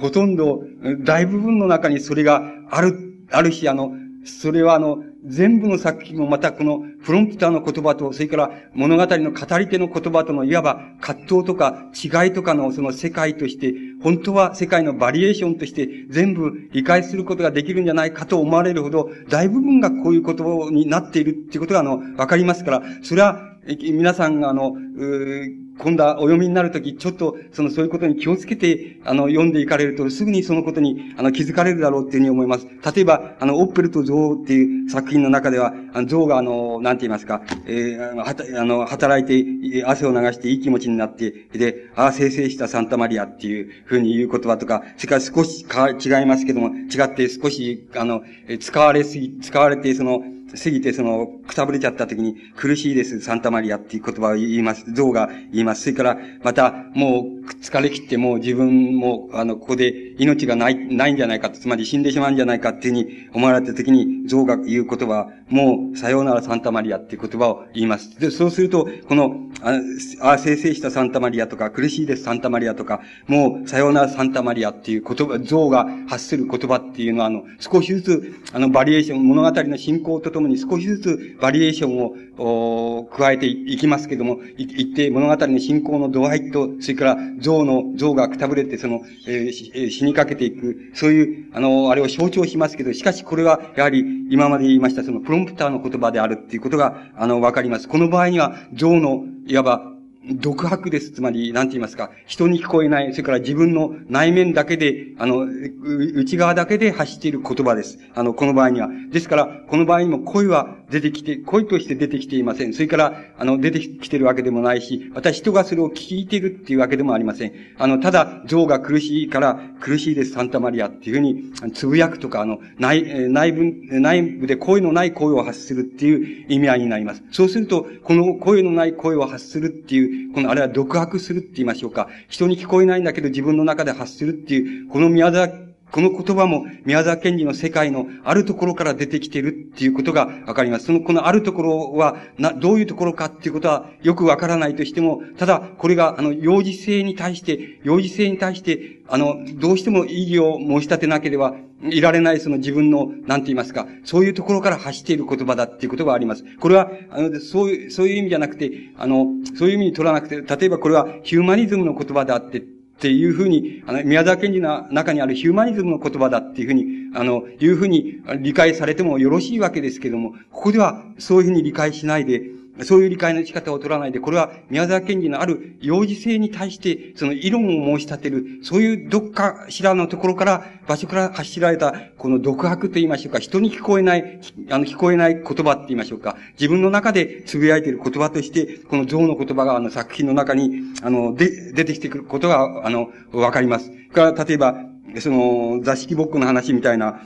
Speaker 2: ほとんど、大部分の中にそれがある、あるし、あの、それはあの、全部の作品もまたこのフロンプターの言葉と、それから物語の語り手の言葉とのいわば葛藤とか違いとかのその世界として、本当は世界のバリエーションとして全部理解することができるんじゃないかと思われるほど、大部分がこういう言葉になっているっていうことがあの、わかりますから、それは皆さんがあの、今度はお読みになるとき、ちょっと、その、そういうことに気をつけて、あの、読んでいかれると、すぐにそのことに、あの、気づかれるだろうっていうふうに思います。例えば、あの、オッペルとゾウっていう作品の中では、あの、ゾウが、あの、なんて言いますか、えー、はた、あの、働いて、汗を流していい気持ちになって、で、ああ、生成したサンタマリアっていうふうに言う言葉とか、それから少しか違いますけども、違って少し、あの、使われすぎ、使われて、その、過ぎて、その、くたぶれちゃった時に、苦しいです、サンタマリアっていう言葉を言います。像が言います。それから、また、もう、疲れ切ってもう自分も、あの、ここで命がない、ないんじゃないかつまり死んでしまうんじゃないかっていうふうに思われた時に、像が言う言葉、もう、さようならサンタマリアっていう言葉を言います。で、そうすると、この、あ、あ生成したサンタマリアとか、苦しいですサンタマリアとか、もう、さようならサンタマリアっていう言葉、像が発する言葉っていうのは、あの、少しずつ、あの、バリエーション、物語の進行とともに少しずつバリエーションを、加えていきますけども、い、って物語の進行の度合いと、それから像の、像がくたぶれて、その、えー、死にかけていく、そういう、あの、あれを象徴しますけど、しかしこれは、やはり、今まで言いました、その、プロンプターの言葉であるっていうことが、あの、わかります。この場合には、像の、いわば、独白です。つまり、なんて言いますか、人に聞こえない、それから自分の内面だけで、あの、内側だけで発している言葉です。あの、この場合には。ですから、この場合にも声は出てきて、声として出てきていません。それから、あの、出てきているわけでもないし、また人がそれを聞いているっていうわけでもありません。あの、ただ、像が苦しいから、苦しいです、サンタマリアっていうふうに、つぶやくとか、あの、内、内部、内部で声のない声を発するっていう意味合いになります。そうすると、この声のない声を発するっていう、この、あれは独白するって言いましょうか。人に聞こえないんだけど自分の中で発するっていう、この宮沢この言葉も宮沢賢治の世界のあるところから出てきているっていうことがわかります。その、このあるところは、な、どういうところかっていうことはよくわからないとしても、ただ、これが、あの、幼児性に対して、幼児性に対して、あの、どうしても意義を申し立てなければいられないその自分の、なんて言いますか、そういうところから発している言葉だっていうことがあります。これは、あの、そういう、そういう意味じゃなくて、あの、そういう意味に取らなくて、例えばこれはヒューマニズムの言葉であって、っていうふうに、あの、宮沢賢治の中にあるヒューマニズムの言葉だっていうふうに、あの、いうふうに理解されてもよろしいわけですけども、ここではそういうふうに理解しないで、そういう理解の仕方を取らないで、これは宮沢賢治のある幼児性に対して、その異論を申し立てる、そういうどっかしらのところから、場所から発しられた、この独白と言いましょうか、人に聞こえない、あの、聞こえない言葉って言いましょうか、自分の中で呟いている言葉として、この像の言葉があの作品の中に、あの、で、出てきてくることが、あの、わかります。から、例えば、その、座敷ぼっこの話みたいな、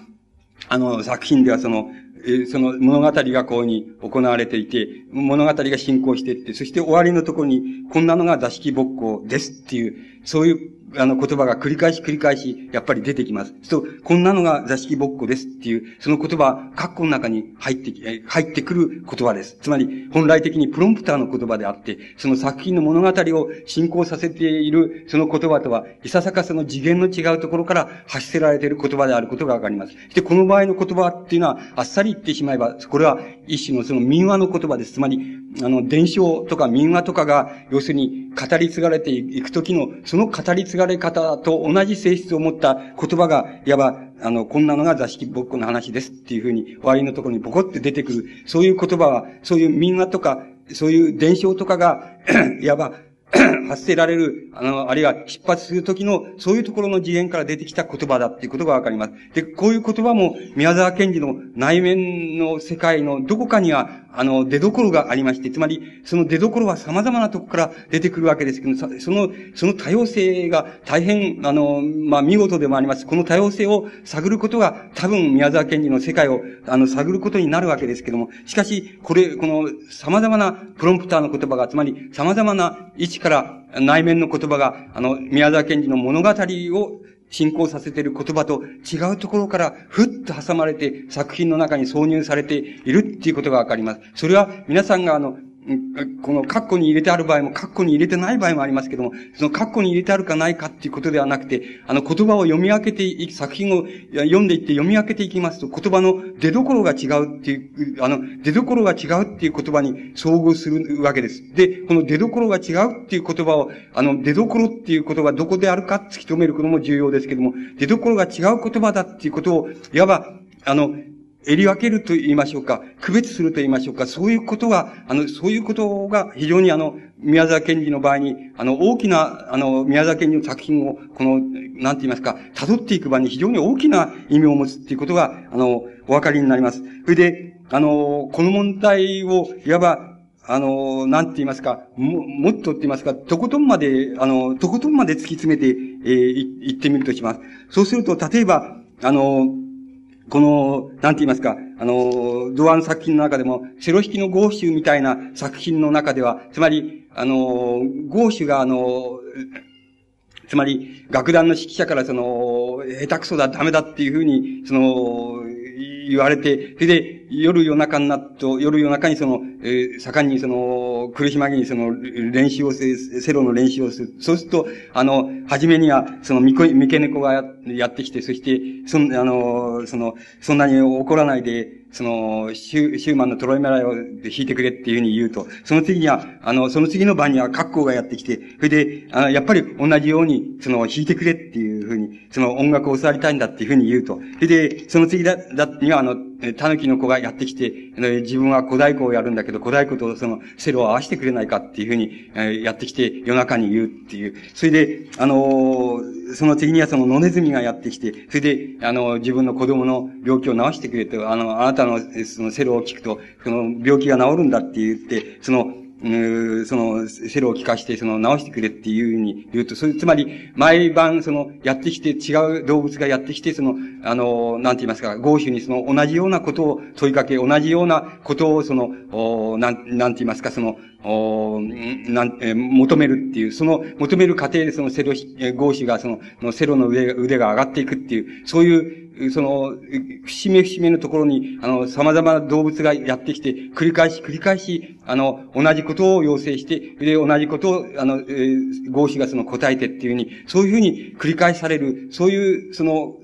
Speaker 2: あの、作品ではその、えその物語がこうに行われていて、物語が進行していって、そして終わりのところに、こんなのが座敷ぼっこですっていう、そういうあの言葉が繰り返し繰り返し、やっぱり出てきます。そう、こんなのが座敷ぼっこですっていう、その言葉、括弧の中に入ってき、入ってくる言葉です。つまり、本来的にプロンプターの言葉であって、その作品の物語を進行させているその言葉とは、いささかその次元の違うところから発せられている言葉であることがわかります。で、この場合の言葉っていうのは、あっさり言ってしまえば、これは一種のその民話の言葉です。つまり、あの、伝承とか民話とかが、要するに語り継がれていくときの、その語り継がれ方と同じ性質を持った言葉が、いわば、あの、こんなのが座敷ぼっこの話ですっていうふうに、終わりのところにボコって出てくる。そういう言葉は、そういう民話とか、そういう伝承とかが、いわば、発せられる、あの、あるいは出発するときの、そういうところの次元から出てきた言葉だっていうことがわかります。で、こういう言葉も、宮沢賢治の内面の世界のどこかには、あの、出所がありまして、つまり、その出所は様々なとこから出てくるわけですけど、その、その多様性が大変、あの、まあ、見事でもあります。この多様性を探ることが、多分、宮沢賢治の世界を、あの、探ることになるわけですけども、しかし、これ、この、様々なプロンプターの言葉が、つまり、様々な位置から内面の言葉が、あの、宮沢賢治の物語を進行させている言葉と違うところから、ふっと挟まれて作品の中に挿入されているっていうことがわかります。それは皆さんがあの、この括弧に入れてある場合も、括弧に入れてない場合もありますけども、その括弧に入れてあるかないかっていうことではなくて、あの言葉を読み分けていき、作品を読んでいって読み分けていきますと、言葉の出所が違うっていう、あの、出所が違うっていう言葉に遭遇するわけです。で、この出所が違うっていう言葉を、あの、出所っていうことがどこであるか突き止めることも重要ですけども、出所が違う言葉だっていうことを、いわば、あの、襟分けると言いましょうか、区別すると言いましょうか、そういうことが、あの、そういうことが非常にあの、宮沢賢治の場合に、あの、大きな、あの、宮沢賢治の作品を、この、なんて言いますか、辿っていく場に非常に大きな意味を持つっていうことが、あの、お分かりになります。それで、あの、この問題を、いわば、あの、なんて言いますか、も、もっとって言いますか、とことんまで、あの、とことんまで突き詰めて、えー、言ってみるとします。そうすると、例えば、あの、この、なんて言いますか、あの、ドアの作品の中でも、セロ引きのゴーシュみたいな作品の中では、つまり、あの、ゴーシュがあの、つまり、楽団の指揮者からその、下手くそだ、ダメだっていうふうに、その、言われて、それで、夜夜中になっと、夜夜中にその、えー、盛んにその、苦し紛にその、練習をする、セロの練習をする。そうすると、あの、初めには、その、みこ、三毛猫がややってきて、そして、そん、あの、その、そんなに怒らないで、その、シュシューマンのトロイメライを弾いてくれっていうふうに言うと、その次には、あの、その次の晩には格好がやってきて、それで、あの、やっぱり同じように、その、弾いてくれっていうふうに、その音楽を教わりたいんだっていうふうに言うと、それで、その次だ、だ、には、あの、タヌキの子がやってきて、自分は小太鼓をやるんだけど、小太鼓とそのセロを合わせてくれないかっていうふうに、やってきて夜中に言うっていう。それで、あの、その次にはその野ネズミがやってきて、それで、あの、自分の子供の病気を治してくれと、あの、あなたのそのセロを聞くと、その病気が治るんだって言って、その、うその、セロを聞かして、その、直してくれっていうふうに言うと、それ、つまり、毎晩、その、やってきて、違う動物がやってきて、その、あの、なんて言いますか、豪州にその、同じようなことを問いかけ、同じようなことを、その、おなん、なんて言いますか、その、おなん、え求めるっていう、その、求める過程でそのセロ、え豪州がその、のセロの腕腕が上がっていくっていう、そういう、その、節目節目のところに、あの、様々な動物がやってきて、繰り返し繰り返し、あの、同じことを要請して、で、同じことを、あの、えー、合詞がその答えてっていうふうに、そういうふうに繰り返される、そういう、その、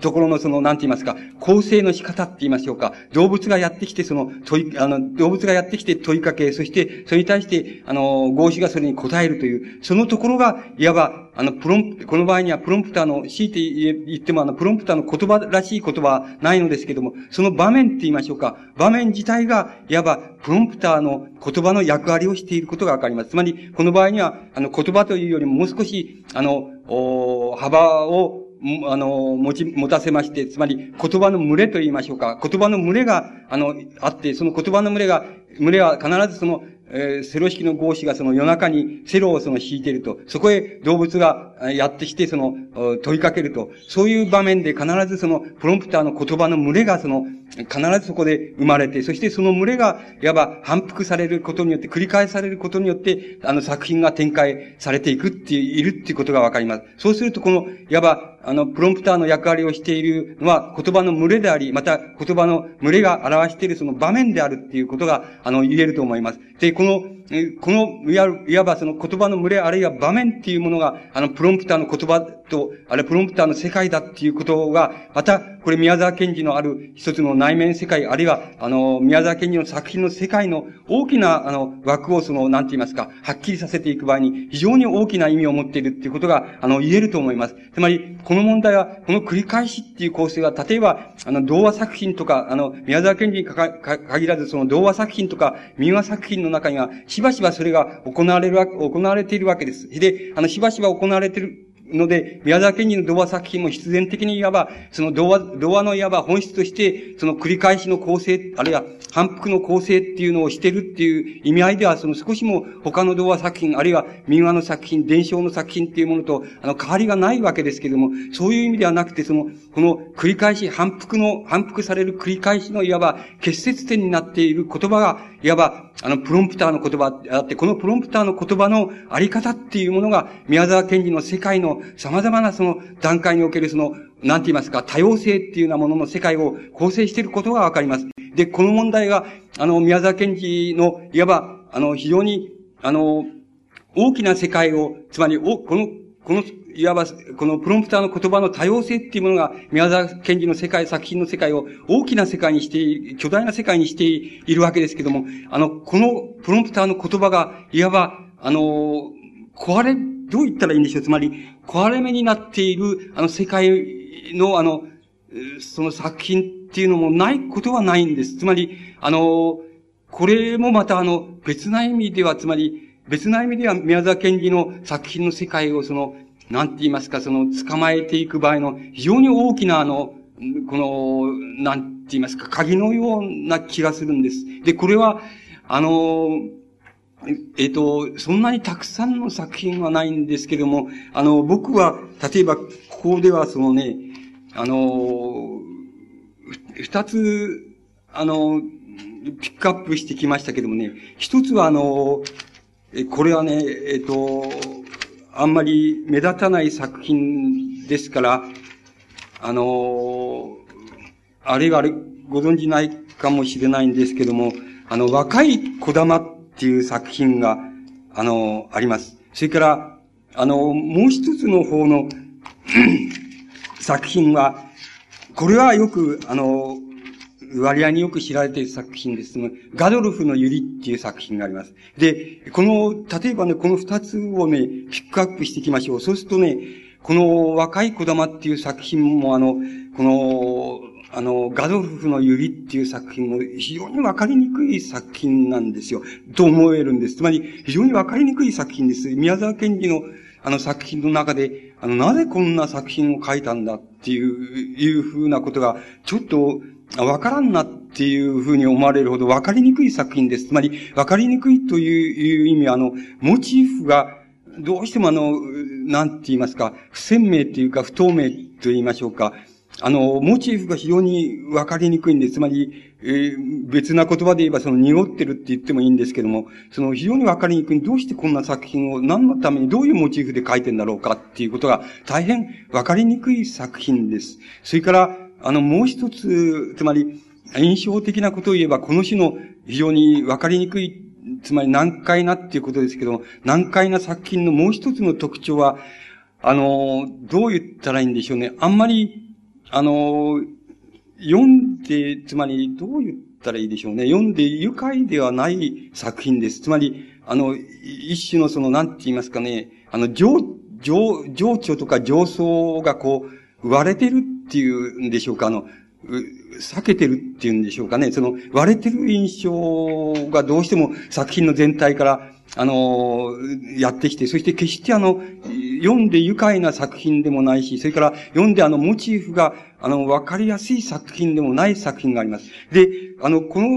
Speaker 2: ところのその、なんて言いますか、構成の仕方って言いましょうか。動物がやってきて、その、問い、あの、動物がやってきて問いかけ、そして、それに対して、あの、合子がそれに答えるという、そのところが、いわば、あの、プロンプ、この場合にはプロンプターの、強いて言ってもあの、プロンプターの言葉らしい言葉はないのですけども、その場面って言いましょうか。場面自体が、いわば、プロンプターの言葉の役割をしていることがわかります。つまり、この場合には、あの、言葉というよりももう少し、あの、お幅を、あの、持ち、持たせまして、つまり言葉の群れと言いましょうか。言葉の群れが、あの、あって、その言葉の群れが、群れは必ずその、えー、セロ式の合子がその夜中にセロをその引いていると、そこへ動物がやってきてその問いかけると、そういう場面で必ずそのプロンプターの言葉の群れがその必ずそこで生まれて、そしてその群れが、いわば反復されることによって、繰り返されることによって、あの作品が展開されていくっていう、いるっていうことがわかります。そうすると、この、いわば、あの、プロンプターの役割をしているのは、言葉の群れであり、また、言葉の群れが表しているその場面であるっていうことが、あの、言えると思います。で、この、この、いわばその言葉の群れ、あるいは場面っていうものが、あの、プロンプターの言葉と、あれ、プロンプターの世界だっていうことが、また、これ宮沢賢治のある一つの内面世界、あるいは、あの、宮沢賢治の作品の世界の大きな、あの、枠をその、なんて言いますか、はっきりさせていく場合に、非常に大きな意味を持っているっていうことが、あの、言えると思います。つまり、この問題は、この繰り返しっていう構成が、例えば、あの、童話作品とか、あの、宮沢賢治に限らず、その童話作品とか、民話作品の中には、しばしばそれが行われるわ、行われているわけです。で、あの、しばしば行われている、ので、宮沢賢治の童話作品も必然的にいわば、その童話、童話のいわば本質として、その繰り返しの構成、あるいは反復の構成っていうのをしてるっていう意味合いでは、その少しも他の童話作品、あるいは民話の作品、伝承の作品っていうものと、あの、変わりがないわけですけれども、そういう意味ではなくて、その、この繰り返し、反復の、反復される繰り返しのいわば結節点になっている言葉が、いわば、あの、プロンプターの言葉であって、このプロンプターの言葉のあり方っていうものが、宮沢賢治の世界の様々なその段階におけるその、なんて言いますか、多様性っていうようなものの世界を構成していることがわかります。で、この問題が、あの、宮沢賢治の、いわば、あの、非常に、あの、大きな世界を、つまり、お、この、この、いわば、このプロンプターの言葉の多様性っていうものが、宮沢賢治の世界、作品の世界を大きな世界にして、巨大な世界にしているわけですけども、あの、このプロンプターの言葉が、いわば、あの、壊れ、どう言ったらいいんでしょう？つまり、壊れ目になっている、あの、世界の、あの、その作品っていうのもないことはないんです。つまり、あの、これもまたあの、別な意味では、つまり、別な意味では宮沢賢治の作品の世界をその、なんて言いますか、その、捕まえていく場合の非常に大きなあの、この、なんて言いますか、鍵のような気がするんです。で、これは、あの、えっ、と、そんなにたくさんの作品はないんですけども、あの、僕は、例えば、ここではそのね、あの、二つ、あの、ピックアップしてきましたけどもね、一つはあの、これはね、えっと、あんまり目立たない作品ですから、あの、あれがあれ、ご存じないかもしれないんですけども、あの、若い小玉っていう作品が、あの、あります。それから、あの、もう一つの方の 作品は、これはよく、あの、割合によく知られている作品です。ガドルフのユリっていう作品があります。で、この、例えばね、この二つをね、ピックアップしていきましょう。そうするとね、この若い子玉っていう作品もあの、この、あの、ガドルフのユリっていう作品も非常にわかりにくい作品なんですよ。と思えるんです。つまり、非常にわかりにくい作品です。宮沢賢治のあの作品の中で、あの、なぜこんな作品を書いたんだっていう、いうふうなことが、ちょっと、わからんなっていうふうに思われるほどわかりにくい作品です。つまり、わかりにくいという意味は、あの、モチーフが、どうしてもあの、なんて言いますか、不鮮明っていうか不透明と言いましょうか。あの、モチーフが非常にわかりにくいんです。つまり、えー、別な言葉で言えばその濁ってるって言ってもいいんですけども、その非常にわかりにくい。どうしてこんな作品を何のためにどういうモチーフで書いてんだろうかっていうことが大変わかりにくい作品です。それから、あの、もう一つ、つまり、印象的なことを言えば、この種の非常にわかりにくい、つまり難解なっていうことですけども、難解な作品のもう一つの特徴は、あの、どう言ったらいいんでしょうね。あんまり、あの、読んで、つまり、どう言ったらいいでしょうね。読んで愉快ではない作品です。つまり、あの、一種のその、なんて言いますかね、あの、情、情、情緒とか情操がこう、割れてるっていうんでしょうか、あの、避けてるっていうんでしょうかね。その割れてる印象がどうしても作品の全体から、あの、やってきて、そして決してあの、読んで愉快な作品でもないし、それから読んであの、モチーフが、あの、わかりやすい作品でもない作品があります。で、あの、この、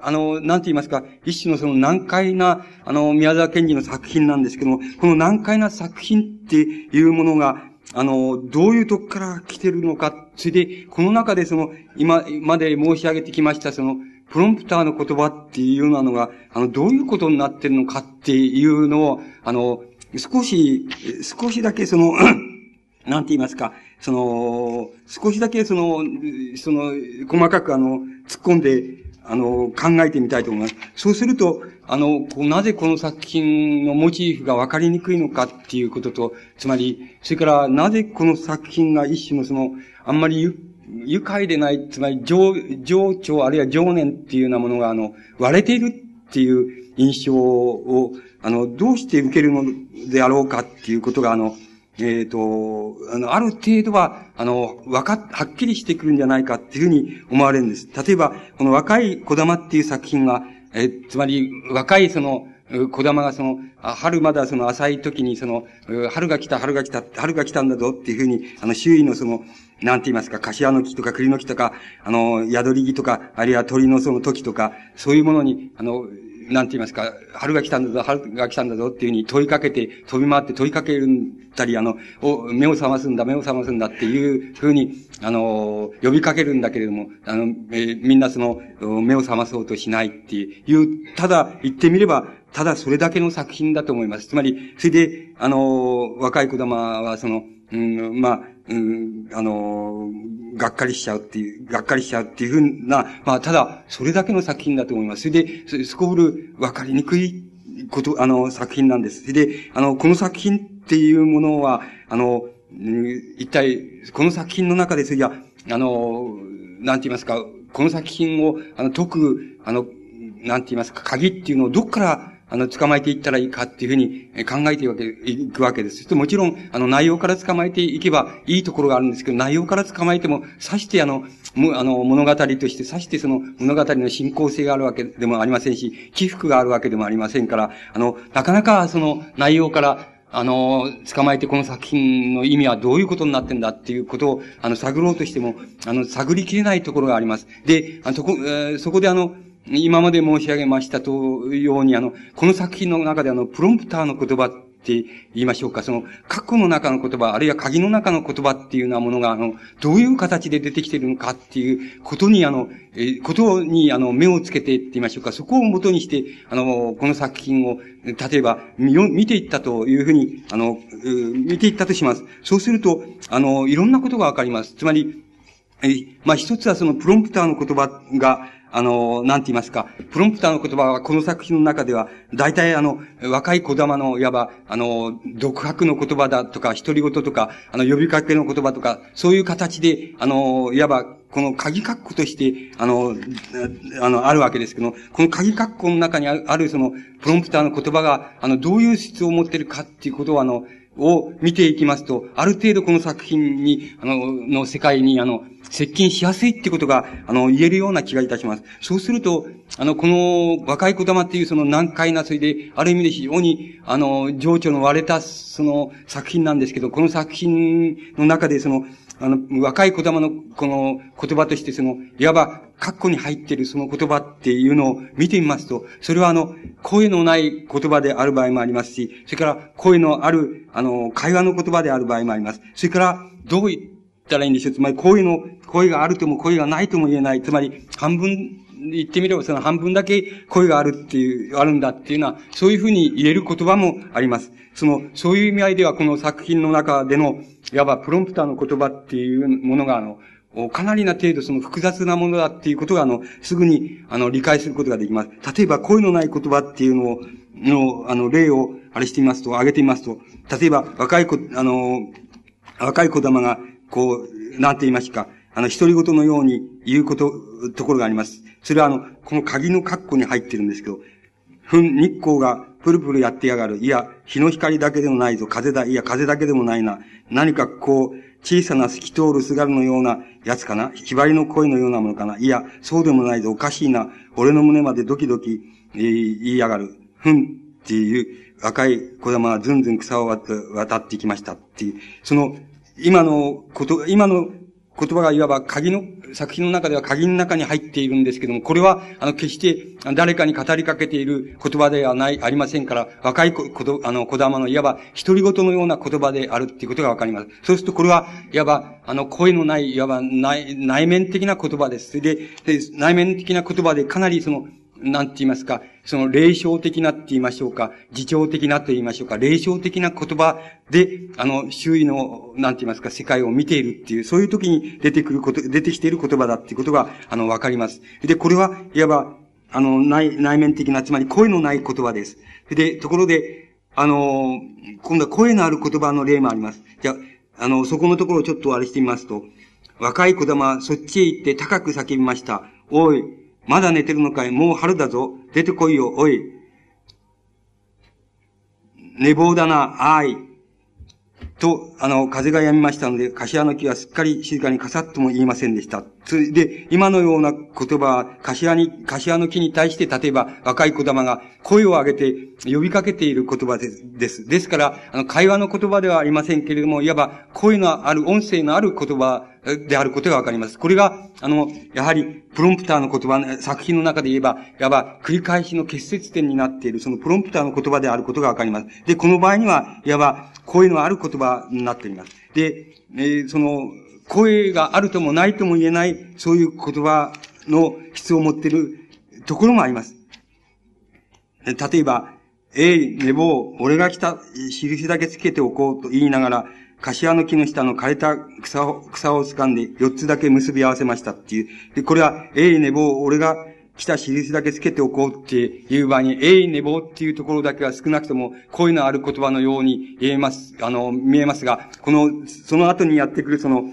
Speaker 2: あの、なんて言いますか、一種のその難解な、あの、宮沢賢治の作品なんですけども、この難解な作品っていうものが、あの、どういうとこから来てるのか、それで、この中でその、今まで申し上げてきました、その、プロンプターの言葉っていうようなのが、あの、どういうことになってるのかっていうのを、あの、少し、少しだけその、なんて言いますか、その、少しだけその、その、細かくあの、突っ込んで、あの、考えてみたいと思います。そうすると、あの、こうなぜこの作品のモチーフが分かりにくいのかっていうことと、つまり、それからなぜこの作品が一種のその、あんまり愉愉快でない、つまり情、情緒あるいは情念っていうようなものが、あの、割れているっていう印象を、あの、どうして受けるのであろうかっていうことが、あの、えっ、ー、と、あの、ある程度は、あの、わか、はっきりしてくるんじゃないかっていうふうに思われるんです。例えば、この若い小玉っていう作品は、えつまり、若いその、小玉がその、春まだその浅い時にその、春が来た、春が来た、春が来たんだぞっていうふうに、あの、周囲のその、なんて言いますか、柏の木とか栗の木とか、あの、宿り木とか、あるいは鳥のその時とか、そういうものに、あの、なんて言いますか、春が来たんだぞ、春が来たんだぞっていうふうに問いかけて、飛び回って問いかけるたり、あの、お目を覚ますんだ、目を覚ますんだっていうふうに、あの、呼びかけるんだけれども、あの、えー、みんなその、目を覚まそうとしないっていう、ただ言ってみれば、ただそれだけの作品だと思います。つまり、それで、あの、若い子玉はその、うん、まあ、うん、あの、がっかりしちゃうっていう、がっかりしちゃうっていうふうな、まあ、ただ、それだけの作品だと思います。それで、すこぶるわかりにくいこと、あの、作品なんです。それで、あの、この作品っていうものは、あの、一体、この作品の中で、それじゃ、あの、なんて言いますか、この作品を、あの、解く、あの、なんて言いますか、鍵っていうのをどっからあの、捕まえていったらいいかっていうふうに考えていくわけいくわけです。もちろん、あの、内容から捕まえていけばいいところがあるんですけど、内容から捕まえても、さしてあの、あの、物語として、さしてその物語の進行性があるわけでもありませんし、起伏があるわけでもありませんから、あの、なかなかその内容から、あの、捕まえてこの作品の意味はどういうことになってんだっていうことを、あの、探ろうとしても、あの、探りきれないところがあります。で、あの、そこ、えー、そこであの、今まで申し上げましたとように、あの、この作品の中であの、プロンプターの言葉って言いましょうか、その、括弧の中の言葉、あるいは鍵の中の言葉っていうようなものが、あの、どういう形で出てきているのかっていうことに、あの、え、ことに、あの、目をつけてって言いましょうか、そこをもとにして、あの、この作品を、例えば、見、見ていったというふうに、あの、見ていったとします。そうすると、あの、いろんなことがわかります。つまり、え、まあ、一つはそのプロンプターの言葉が、あの、なんて言いますか、プロンプターの言葉はこの作品の中では、大体あの、若い子玉の、いわば、あの、独白の言葉だとか、独り言とか、あの、呼びかけの言葉とか、そういう形で、あの、いわば、この鍵括弧として、あの、あの、あるわけですけど、この鍵括弧の中にある、その、プロンプターの言葉が、あの、どういう質を持ってるかっていうことは、あの、を見ていきますと、ある程度この作品に、あの、の世界に、あの、接近しやすいってことが、あの、言えるような気がいたします。そうすると、あの、この若い子玉っていうその難解な、それで、ある意味で非常に、あの、情緒の割れた、その作品なんですけど、この作品の中でその、あの、若い子玉のこの言葉としてその、いわば、括弧に入っているその言葉っていうのを見てみますと、それはあの、声のない言葉である場合もありますし、それから声のある、あの、会話の言葉である場合もあります。それから、どう言ったらいいんでしょう。つまり、声の、声があるとも声がないとも言えない。つまり、半分、言ってみればその半分だけ声があるっていう、あるんだっていうのは、そういうふうに言える言葉もあります。その、そういう意味合いでは、この作品の中での、いわばプロンプターの言葉っていうものが、あの、かなりな程度その複雑なものだっていうことが、あの、すぐに、あの、理解することができます。例えば、声のない言葉っていうのを、の、あの、例を、あれしてみますと、挙げてみますと、例えば、若い子、あの、若い子玉が、こう、なんて言いますか、あの、独り言のように言うこと、ところがあります。それはあの、この鍵の括弧に入ってるんですけど、ふん、日光がプルプルやってやがる。いや、日の光だけでもないぞ。風だ。いや、風だけでもないな。何かこう、小さな透き通るすがるのようなやつかな？ひばりの声のようなものかな？いや、そうでもないぞ。おかしいな。俺の胸までドキドキ、えー、言いやがる。ふんっていう若い子玉はずんずん草を渡ってきましたっていう。その、今のこと、今の言葉がいわば鍵の、作品の中では鍵の中に入っているんですけども、これは、あの、決して誰かに語りかけている言葉ではない、ありませんから、若い子、あの、子玉のいわば独り言のような言葉であるっていうことがわかります。そうするとこれは、いわば、あの、声のない、いわば内、内面的な言葉です。で、で、内面的な言葉でかなりその、なんて言いますか、その霊障的なって言いましょうか、自重的なと言いましょうか、霊障的な言葉で、あの、周囲の、なんて言いますか、世界を見ているっていう、そういう時に出てくること、出てきている言葉だっていうことが、あの、わかります。で、これは、いわば、あの、内、内面的な、つまり声のない言葉です。で、ところで、あの、今度は声のある言葉の例もあります。じゃあ、あの、そこのところをちょっとあれしてみますと、若い子玉、そっちへ行って高く叫びました。おい、まだ寝てるのかい？もう春だぞ。出てこいよ、おい。寝坊だな、あい。と、あの、風が止みましたので、柏の木はすっかり静かにかさっとも言いませんでした。それで、今のような言葉は、柏に、柏の木に対して、例えば、若い子玉が声を上げて呼びかけている言葉です。です。ですから、あの、会話の言葉ではありませんけれども、いわば、声のある、音声のある言葉であることがわかります。これが、あの、やはり、プロンプターの言葉、作品の中で言えば、いわば、繰り返しの結節点になっている、そのプロンプターの言葉であることがわかります。で、この場合には、いわば、声のある言葉になっています。で、えー、その、声があるともないとも言えない、そういう言葉の質を持っているところもあります。例えば、えい、寝坊、俺が来た印だけつけておこうと言いながら、柏の木の下の枯れた草を、草を掴んで四つだけ結び合わせましたっていう。で、これは、えい寝坊、俺が来た印だけつけておこうっていう場合に、えい寝坊っていうところだけは少なくともこういうのある言葉のように言えます、あの、見えますが、この、その後にやってくるその、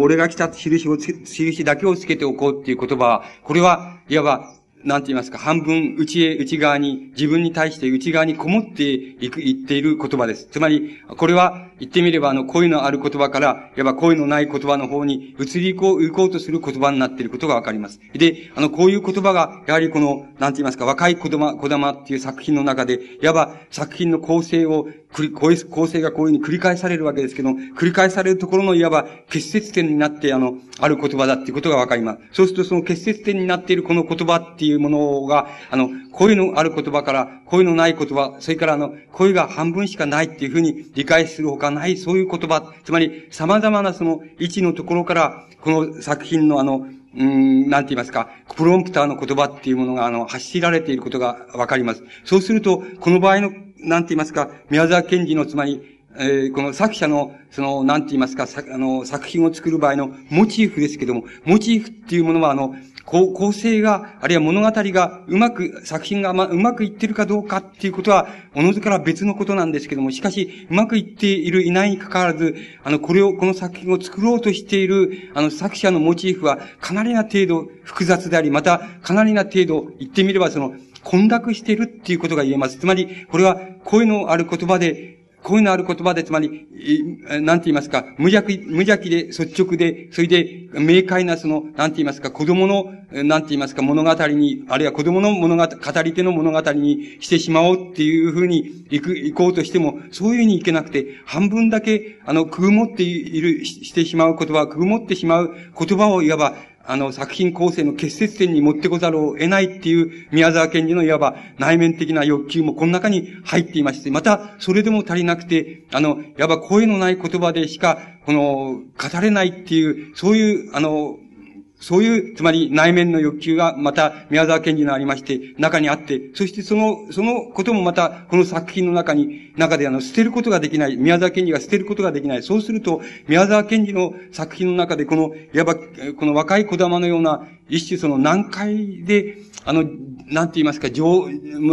Speaker 2: 俺が来た印をつ印だけをつけておこうっていう言葉は、これは、いわば、なんて言いますか、半分内へ、内側に、自分に対して内側にこもっていく、言っている言葉です。つまり、これは、言ってみれば、あの、声のある言葉から、いわば声のない言葉の方に移り行こう、行こうとする言葉になっていることがわかります。で、あの、こういう言葉が、やはりこの、なんて言いますか、若い子供、子玉っていう作品の中で、いわば作品の構成を、構成がこういうふうに繰り返されるわけですけど繰り返されるところのいわば結節点になって、あの、ある言葉だっていうことがわかります。そうするとその結節点になっているこの言葉っていういうものが、あの、声のある言葉から、声のない言葉、それからあの、声が半分しかないっていうふうに理解するほかない、そういう言葉、つまり様々なその位置のところから、この作品のあの、うん、なんて言いますか、プロンプターの言葉っていうものが、あの、発しられていることがわかります。そうすると、この場合の、なんて言いますか、宮沢賢治の、つまり、えー、この作者の、その、なんて言いますか、あの、作品を作る場合のモチーフですけども、モチーフっていうものは、あの、構成が、あるいは物語がうまく、作品がま、うまくいってるかどうかっていうことは、おのずから別のことなんですけども、しかし、うまくいっている、いないに関わらず、あの、これを、この作品を作ろうとしている、あの、作者のモチーフは、かなりな程度複雑であり、また、かなりな程度、言ってみれば、その、混濁しているっていうことが言えます。つまり、これは、声のある言葉で、こういうのある言葉で、つまり、なんて言いますか、無邪気、無邪気で率直で、それで明快なその、なんて言いますか、子供の、なんて言いますか、物語に、あるいは子供の物語、語り手の物語にしてしまおうっていうふうに行く、行こうとしても、そういうふうにいけなくて、半分だけ、あの、くぐもっている、してしまう言葉、くぐもってしまう言葉をいわば、あの、作品構成の結節点に持ってこざるを得ないっていう宮沢賢治のいわば内面的な欲求もこの中に入っていまして、また、それでも足りなくて、あの、いわば声のない言葉でしか、この、語れないっていう、そういう、あの、そういう、つまり内面の欲求がまた宮沢賢治のありまして、中にあって、そしてその、そのこともまたこの作品の中に、中であの、捨てることができない。宮沢賢治が捨てることができない。そうすると、宮沢賢治の作品の中でこの、いわば、この若い子玉のような、一種その難解で、あの、なんて言いますか、情、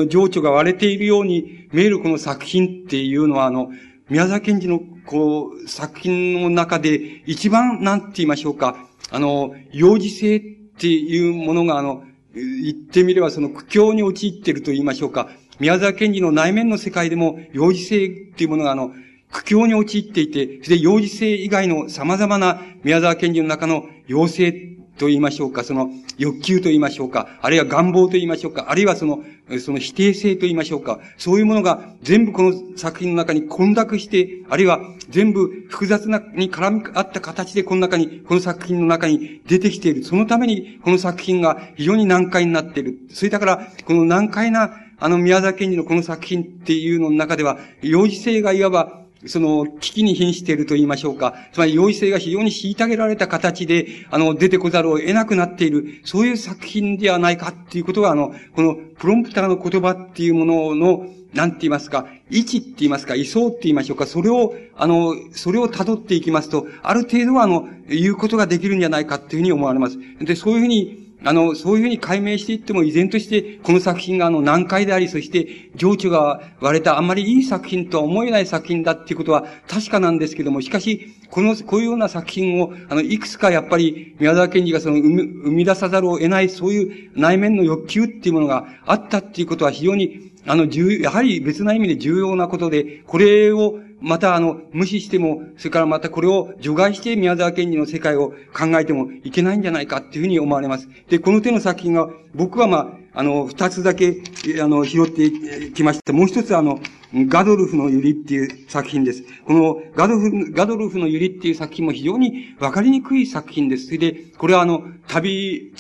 Speaker 2: 情緒が割れているように見えるこの作品っていうのは、あの、宮沢賢治の、こう、作品の中で一番、なんて言いましょうか、あの、幼児性っていうものが、あの、言ってみればその苦境に陥っていると言いましょうか。宮沢賢治の内面の世界でも幼児性っていうものが、あの、苦境に陥っていて、それで幼児性以外の様々な宮沢賢治の中の幼性と言いましょうか、その欲求と言いましょうか、あるいは願望と言いましょうか、あるいはその、その否定性と言いましょうか、そういうものが全部この作品の中に混濁して、あるいは全部複雑な、に絡み合った形でこの中に、この作品の中に出てきている。そのためにこの作品が非常に難解になっている。それだから、この難解なあの宮崎賢治のこの作品っていうのの中では、幼児性がいわばその、危機に瀕していると言いましょうか。つまり、容易性が非常に虐げられた形で、あの、出てこざるを得なくなっている、そういう作品ではないかっていうことが、あの、この、プロンプターの言葉っていうものの、なんて言いますか、位置って言いますか、位相って言いましょうか、それを、あの、それを辿っていきますと、ある程度は、あの、言うことができるんじゃないかっていうふうに思われます。で、そういうふうに、あの、そういうふうに解明していっても依然として、この作品があの難解であり、そして情緒が割れたあんまりいい作品とは思えない作品だっていうことは確かなんですけども、しかし、この、こういうような作品を、あの、いくつかやっぱり宮沢賢治がその生み生み出さざるを得ない、そういう内面の欲求っていうものがあったっていうことは非常に、あの、重、やはり別な意味で重要なことで、これをまたあの、無視しても、それからまたこれを除外して宮沢賢治の世界を考えてもいけないんじゃないかっていうふうに思われます。で、この手の作品が、僕はまあ、あの、二つだけ、あの、拾ってきました。もう一つあの、ガドルフのユリっていう作品です。このガドルフ、ガドルフのユリっていう作品も非常にわかりにくい作品です。それで、これはあの、旅、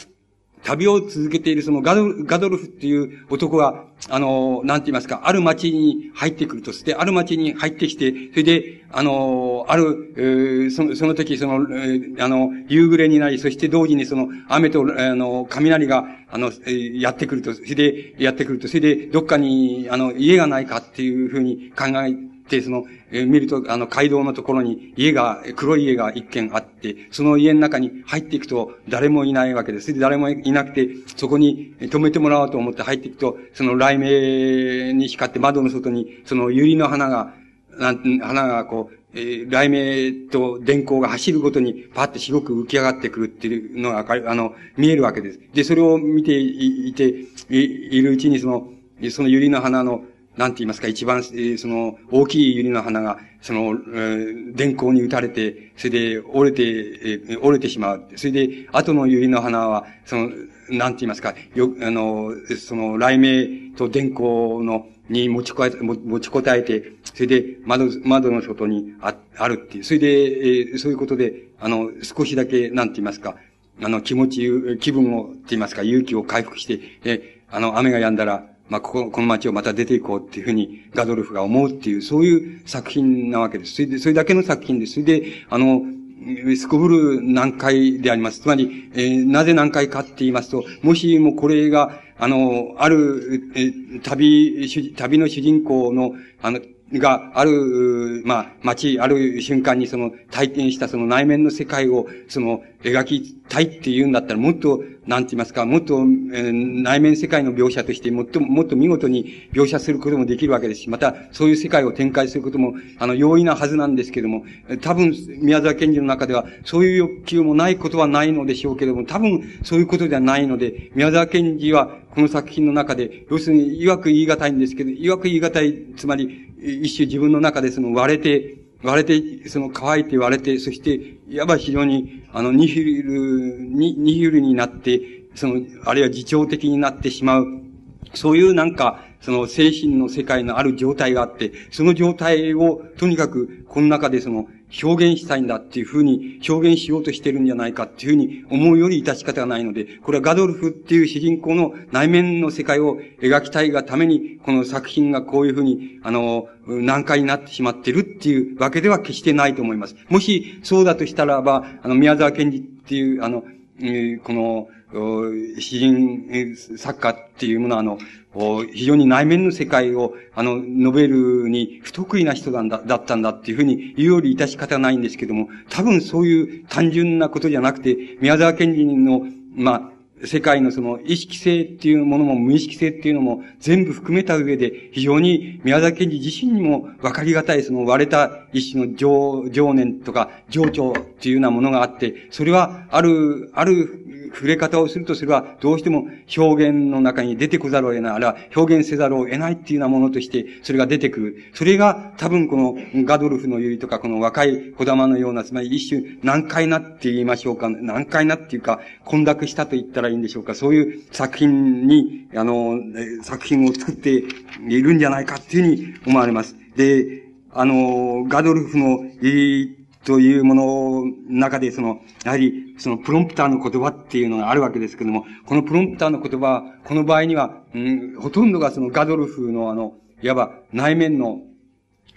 Speaker 2: 旅を続けているそのガドガドルフっていう男が、あの、なんて言いますか、ある町に入ってくるとして、ある町に入ってきて、それで、あの、ある、えー、その、その時、その、えー、あの、夕暮れになり、そして同時にその、雨と、あの、雷が、あの、えー、やってくると、それで、やってくると、それで、どっかに、あの、家がないかっていうふうに考えて、その、えー、見ると、あの、街道のところに家が、黒い家が一軒あって、その家の中に入っていくと誰もいないわけです。で誰もいなくて、そこに止めてもらおうと思って入っていくと、その雷鳴に光って窓の外に、その百合の花が、なん花がこう、えー、雷鳴と電光が走るごとにパッて白く浮き上がってくるっていうのが、あの、見えるわけです。で、それを見ていて、いるうちにその、その百合の花のなんて言いますか、一番、その、大きい百合の花が、その、電光に打たれて、それで折れて、折れてしまう。それで、後の百合の花は、その、なんて言いますか、よ、あの、その、雷鳴と電光の、に持ちこえ、持ちこたえて、それで窓、窓の外にああるっていう。それで、えー、そういうことで、あの、少しだけ、なんて言いますか、あの、気持ち、気分を、って言いますか、勇気を回復して、え、あの、雨が止んだら、まあ、ここ、この街をまた出ていこうっていうふうにガドルフが思うっていう、そういう作品なわけです。それで、それだけの作品です。それで、あの、すこぶる難解であります。つまり、えー、なぜ難解かって言いますと、もしもこれが、あの、ある、えー、旅、旅の主人公の、あの、がある、まあ、街、ある瞬間にその体験したその内面の世界を、その、描きたいって言うんだったら、もっと、なんて言いますか、もっと、えー、内面世界の描写として、もっと、もっと見事に描写することもできるわけですし、また、そういう世界を展開することも、あの、容易なはずなんですけども、多分、宮沢賢治の中では、そういう欲求もないことはないのでしょうけども、多分、そういうことではないので、宮沢賢治は、この作品の中で、要するに、曰く言い難いんですけど、曰く言い難い、つまり、一種自分の中でその割れて、割れて、その乾いて割れて、そして、いわば非常に、あの、ニヒル、ニ、ニヒルになって、その、あるいは自重的になってしまう、そういうなんか、その精神の世界のある状態があって、その状態を、とにかく、この中でその、表現したいんだっていうふうに表現しようとしてるんじゃないかっていうふうに思うより致し方がないので、これはガドルフっていう主人公の内面の世界を描きたいがために、この作品がこういうふうに、あの、難解になってしまってるっていうわけでは決してないと思います。もしそうだとしたらば、あの、宮沢賢治っていう、あの、この、詩人作家っていうものは、あの、非常に内面の世界を、あの、述べるに不得意な人なんだ、だったんだっていうふうに言うより致し方ないんですけども、多分そういう単純なことじゃなくて、宮沢賢治の、まあ、世界のその意識性っていうものも無意識性っていうのも全部含めた上で非常に宮沢賢治自身にも分かりがたいその割れた一種の情、情念とか情緒っていうようなものがあって、それはある、ある触れ方をするとすれば、どうしても表現の中に出てこざるを得ない、あるいは表現せざるを得ないっていうようなものとして、それが出てくる。それが多分このガドルフのゆりとか、この若い小玉のような、つまり一種難解なって言いましょうか、難解なっていうか、混濁したと言ったらいいんでしょうか、そういう作品に、あの、作品を作っているんじゃないかっていうふうに思われます。で、あの、ガドルフのゆりというものの中で、その、やはり、そのプロンプターの言葉っていうのがあるわけですけども、このプロンプターの言葉は、この場合には、うん、ほとんどがそのガドルフのあの、いわば内面の、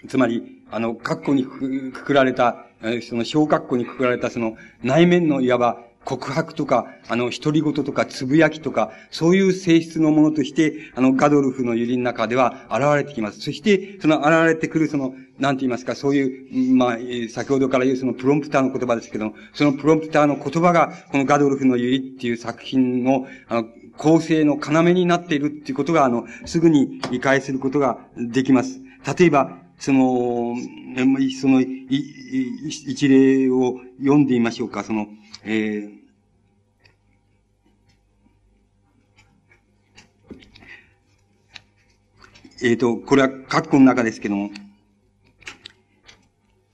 Speaker 2: つまり、あの、括弧にくくられた、その小括弧にくくられたその内面のいわば告白とか、あの、独り言とか、つぶやきとか、そういう性質のものとして、あの、ガドルフのユリの中では現れてきます。そして、その現れてくる、その、なんて言いますか、そういう、まあ、先ほどから言うそのプロンプターの言葉ですけども、そのプロンプターの言葉が、このガドルフのユリっていう作品の、あの、構成の要になっているっていうことが、あの、すぐに理解することができます。例えば、その、その、一例を読んでみましょうか。その、えーえっ、ー、と、これは括弧の中ですけども、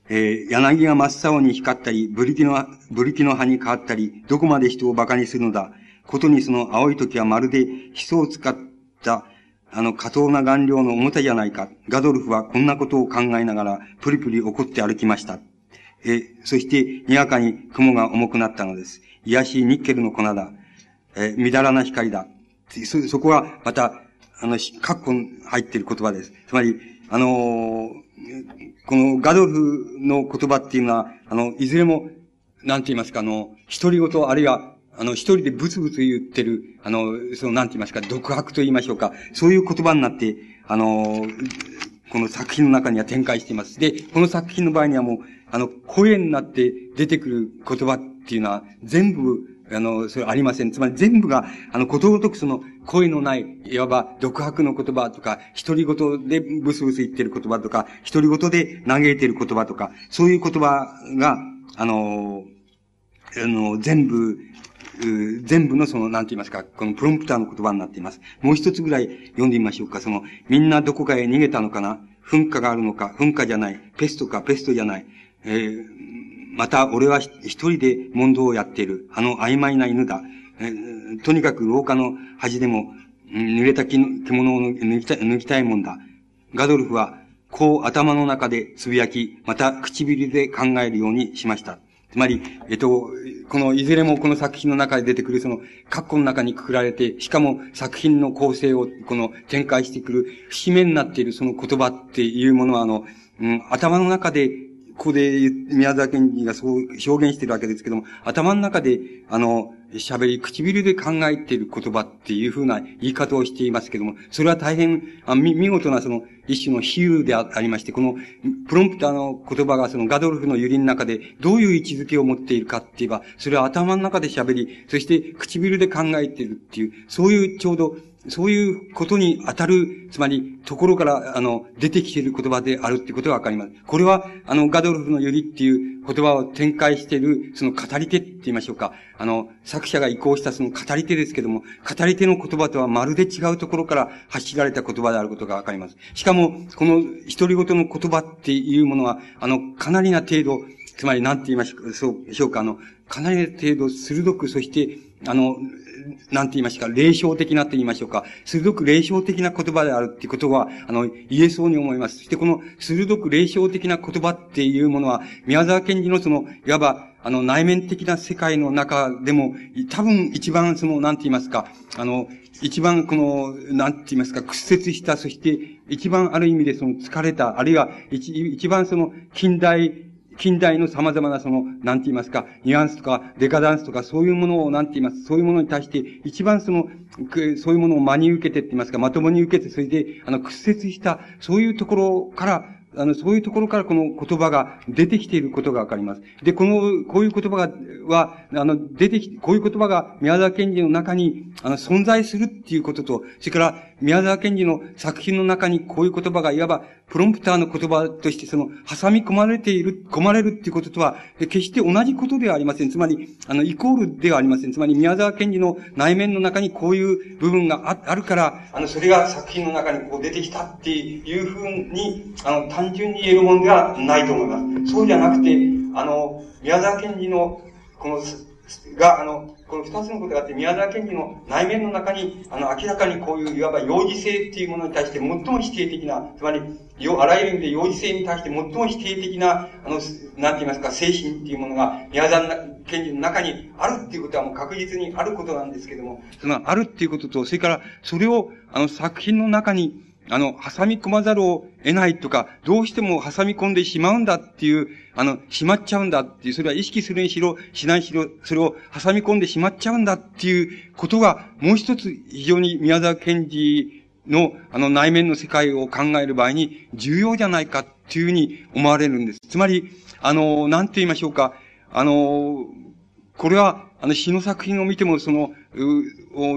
Speaker 2: えー、柳が真っ青に光ったり、ブリキの、ブリキの葉に変わったり、どこまで人を馬鹿にするのだ。ことにその青い時はまるでヒ素を使った、あの、過当な顔料の表じゃないか。ガドルフはこんなことを考えながら、プリプリ怒って歩きました。えそして、にわかに雲が重くなったのです。癒しいニッケルの粉だ。えみだらな光だ。そ、そこは、また、あの、カッコ入っている言葉です。つまり、あのー、このガドルフの言葉っていうのは、あの、いずれも、なんて言いますか、あの、独り言、あるいは、あの、一人でブツブツ言ってる、あの、その、なんて言いますか、独白と言いましょうか、そういう言葉になって、あの、この作品の中には展開しています。で、この作品の場合にはもう、あの、声になって出てくる言葉っていうのは、全部、あの、それありません。つまり全部が、あの、ことごとくその、声のない、いわば、独白の言葉とか、独り言でブスブス言ってる言葉とか、独り言で嘆いてる言葉とか、そういう言葉が、あの、あの、全部、全部のその、なんて言いますか、このプロンプターの言葉になっています。もう一つぐらい読んでみましょうか。その、みんなどこかへ逃げたのかな？噴火があるのか？噴火じゃない。ペストかペストじゃない。えー、また、俺は一人で問答をやっている。あの曖昧な犬だ。えー、とにかく廊下の端でも、濡れた着物を脱ぎた脱ぎたいもんだ。ガドルフは、こう頭の中でつぶやき、また唇で考えるようにしました。つまり、えっと、この、いずれもこの作品の中で出てくる、その、括弧の中にくくられて、しかも作品の構成を、この、展開してくる、節目になっているその言葉っていうものは、あの、うん、頭の中で、ここで宮沢賢治がそう表現してるわけですけども、頭の中で、あの、喋り、唇で考えている言葉っていうふうな言い方をしていますけども、それは大変、あ見見事なその一種の比喩でありまして、このプロンプターの言葉がそのガドルフのユリの中でどういう位置づけを持っているかって言えば、それは頭の中で喋り、そして唇で考えているっていう、そういうちょうどそういうことに当たる、つまり、ところから、あの、出てきている言葉であるっていうことがわかります。これは、あの、ガドルフのよりっていう言葉を展開している、その語り手って言いましょうか。あの、作者が移行したその語り手ですけども、語り手の言葉とはまるで違うところから発しられた言葉であることがわかります。しかも、この独り言の言葉っていうものは、あの、かなりな程度、つまり何て言いましょうか、あの、かなりな程度鋭く、そして、あの、なんて言いましか、霊障的なと言いましょうか、鋭く霊障的な言葉であるっていうことは、あの、言えそうに思います。そしてこの鋭く霊障的な言葉っていうものは、宮沢賢治のその、いわば、あの、内面的な世界の中でも、多分一番その、なんて言いますか、あの、一番この、なんて言いますか、屈折した、そして一番ある意味でその疲れた、あるいは一一番その近代近代の様々なその、なんて言いますか、ニュアンスとか、デカダンスとか、そういうものを、なんて言います、そういうものに対して、一番その、そういうものを真に受けてって言いますか、まともに受けて、それで、あの、屈折した、そういうところから、あの、そういうところからこの言葉が出てきていることがわかります。で、この、こういう言葉が、は、あの、出てき、こういう言葉が宮沢賢治の中に、あの、存在するっていうことと、それから、宮沢賢治の作品の中にこういう言葉が、いわば、プロンプターの言葉として、その、挟み込まれている、込まれるっていうこととは、決して同じことではありません。つまり、あの、イコールではありません。つまり、宮沢賢治の内面の中にこういう部分があるから、あの、それが作品の中にこう出てきたっていうふうに、あの、単純に言えるものではないと思います。そうじゃなくて、あの、宮沢賢治の、この、が、あの、この二つのことがあって、宮沢賢治の内面の中に、あの、明らかにこういう、いわば幼児性っていうものに対して最も否定的な、つまり、あらゆる意味で幼児性に対して最も否定的な、あの、なんて言いますか、精神っていうものが、宮沢賢治の中にあるっていうことはもう確実にあることなんですけども、その、あるっていうことと、それから、それを、あの、作品の中に、あの、挟み込まざるを得ないとか、どうしても挟み込んでしまうんだっていう、あの、しまっちゃうんだっていう、それは意識するにしろ、しないしろ、それを挟み込んでしまっちゃうんだっていうことが、もう一つ非常に宮沢賢治の、あの、内面の世界を考える場合に重要じゃないかっていうふうに思われるんです。つまり、あの、なんて言いましょうか、あの、これは、あの、詩の作品を見ても、その、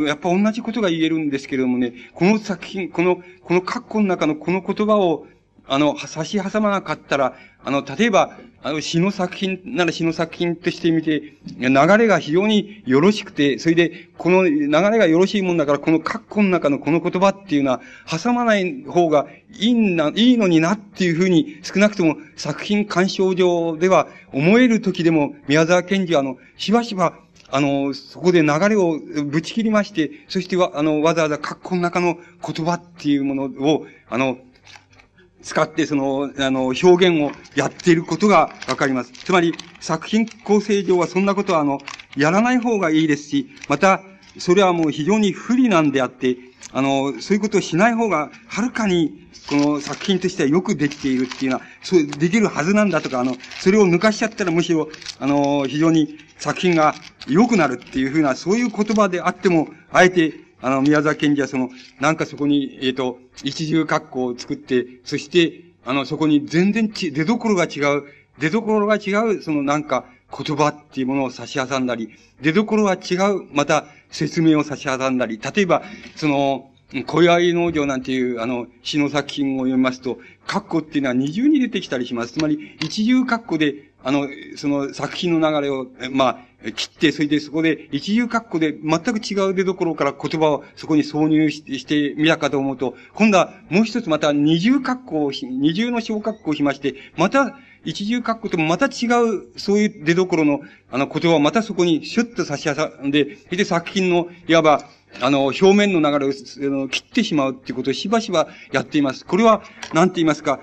Speaker 2: やっぱ同じことが言えるんですけれどもね、この作品、この、この括弧の中のこの言葉を、あの、差し挟まなかったら、あの、例えば、あの、詩の作品なら詩の作品として見て、流れが非常によろしくて、それで、この流れがよろしいもんだから、この括弧の中のこの言葉っていうのは、挟まない方がいいな、いいのになっていうふうに、少なくとも作品鑑賞上では思える時でも、宮沢賢治は、あの、しばしば、あの、そこで流れをぶち切りまして、そしてわ、あの、わざわざ格好の中の言葉っていうものを、あの、使ってその、あの、表現をやっていることがわかります。つまり、作品構成上はそんなことは、あの、やらない方がいいですし、また、それはもう非常に不利なんであって、あの、そういうことをしない方が、はるかに、この作品としてはよくできているっていうのは、そう、できるはずなんだとか、あの、それを抜かしちゃったらむしろ、あの、非常に作品が良くなるっていうふうな、そういう言葉であっても、あえて、あの、宮沢賢治はその、なんかそこに、えっ、ー、と、一重格好を作って、そして、あの、そこに全然ち、出所が違う、出所が違う、そのなんか、言葉っていうものを差し挟んだり、出所は違う、また、説明を差し挟んだり、例えば、その、小屋農場なんていう、あの、詩の作品を読みますと、括弧っていうのは二重に出てきたりします。つまり、一重括弧で、あの、その作品の流れを、まあ、切って、それでそこで一重括弧で全く違う出所から言葉をそこに挿入してみたかと思うと、今度はもう一つまた二重括弧を、二重の小括弧をしまして、また一重括弧ともまた違う、そういう出所の、あの言葉をまたそこにシュッと差し挟んで、で作品の、いわば、あの、表面の流れを切ってしまうっていうことをしばしばやっています。これは、なんて言いますか、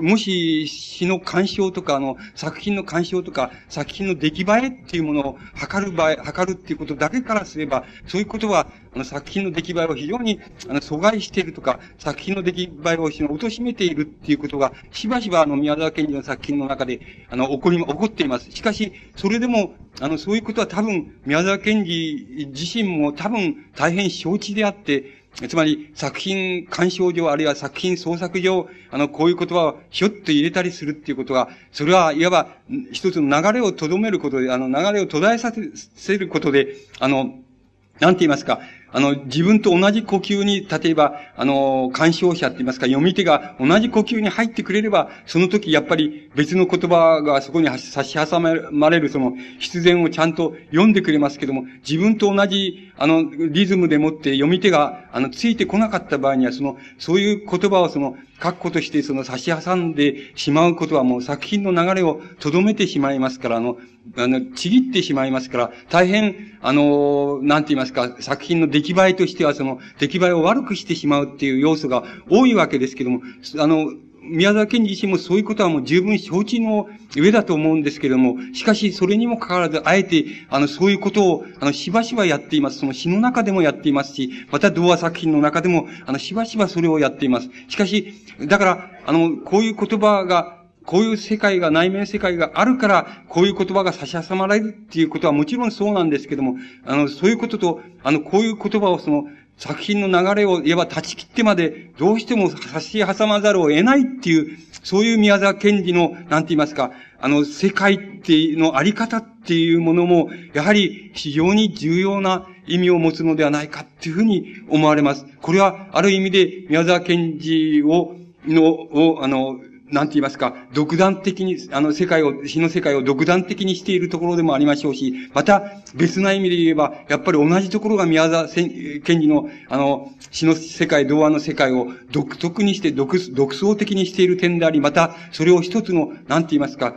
Speaker 2: もし詩の鑑賞とか、あの、作品の鑑賞とか、作品の出来栄えっていうものを測る場合、測るっていうことだけからすれば、そういうことは、あの、作品の出来栄えを非常に、あの、阻害しているとか、作品の出来栄えを貶めているっていうことが、しばしばあの、宮沢賢治の作品の中で、あの、起こり、起こっています。しかし、それでも、あの、そういうことは多分、宮沢賢治自身も多分、大変承知であって、つまり、作品鑑賞上、あるいは作品創作上、あの、こういう言葉をひょっと入れたりするっていうことは、それはいわば、一つの流れを留めることで、あの、流れを途絶えさせることで、あの、なんて言いますか、あの、自分と同じ呼吸に、例えば、あの、干渉者って言いますか、読み手が同じ呼吸に入ってくれれば、その時やっぱり別の言葉がそこに差し挟まれるその必然をちゃんと読んでくれますけども、自分と同じ、あの、リズムでもって読み手が、あの、ついてこなかった場合には、その、そういう言葉をその、確固としてその差し挟んでしまうことはもう作品の流れを留めてしまいますから、あの、あの、ちぎってしまいますから、大変、あの、なんて言いますか、作品の出来栄えとしてはその、出来栄えを悪くしてしまうっていう要素が多いわけですけども、あの、宮沢賢治自身もそういうことはもう十分承知の上だと思うんですけれども、しかしそれにもかかわらず、あえて、あの、そういうことを、あの、しばしばやっています。その詩の中でもやっていますし、また童話作品の中でも、あの、しばしばそれをやっています。しかし、だから、あの、こういう言葉が、こういう世界が、内面世界があるから、こういう言葉が差し挟まれるっていうことはもちろんそうなんですけども、あの、そういうことと、あの、こういう言葉をその、作品の流れを言えば断ち切ってまで、どうしても差し挟まざるを得ないっていう、そういう宮沢賢治の、なんて言いますか、あの、世界っていうのあり方っていうものも、やはり非常に重要な意味を持つのではないかっていうふうに思われます。これは、ある意味で宮沢賢治を、の、を、あの、なんて言いますか、独断的に、あの世界を、死の世界を独断的にしているところでもありましょうし、また別な意味で言えば、やっぱり同じところが宮沢賢治の、あの、死の世界、童話の世界を独特にして、独、独創的にしている点であり、また、それを一つの、なんて言いますか、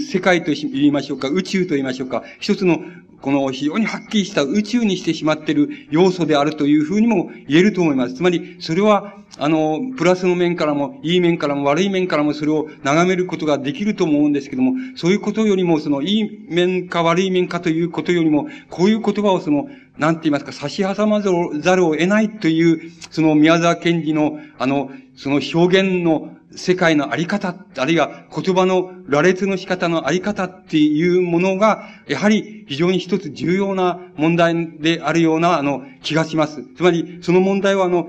Speaker 2: 世界と言いましょうか、宇宙と言いましょうか、一つのこの非常にはっきりした宇宙にしてしまっている要素であるというふうにも言えると思います。つまり、それは、あの、プラスの面からも、いい面からも悪い面からもそれを眺めることができると思うんですけども、そういうことよりも、その、いい面か悪い面かということよりも、こういう言葉をその、なんて言いますか、差し挟まざるを得ないという、その宮沢賢治の、あの、その表現の世界のあり方、あるいは言葉の羅列の仕方のあり方っていうものが、やはり非常に一つ重要な問題であるような、あの、気がします。つまり、その問題は、あの、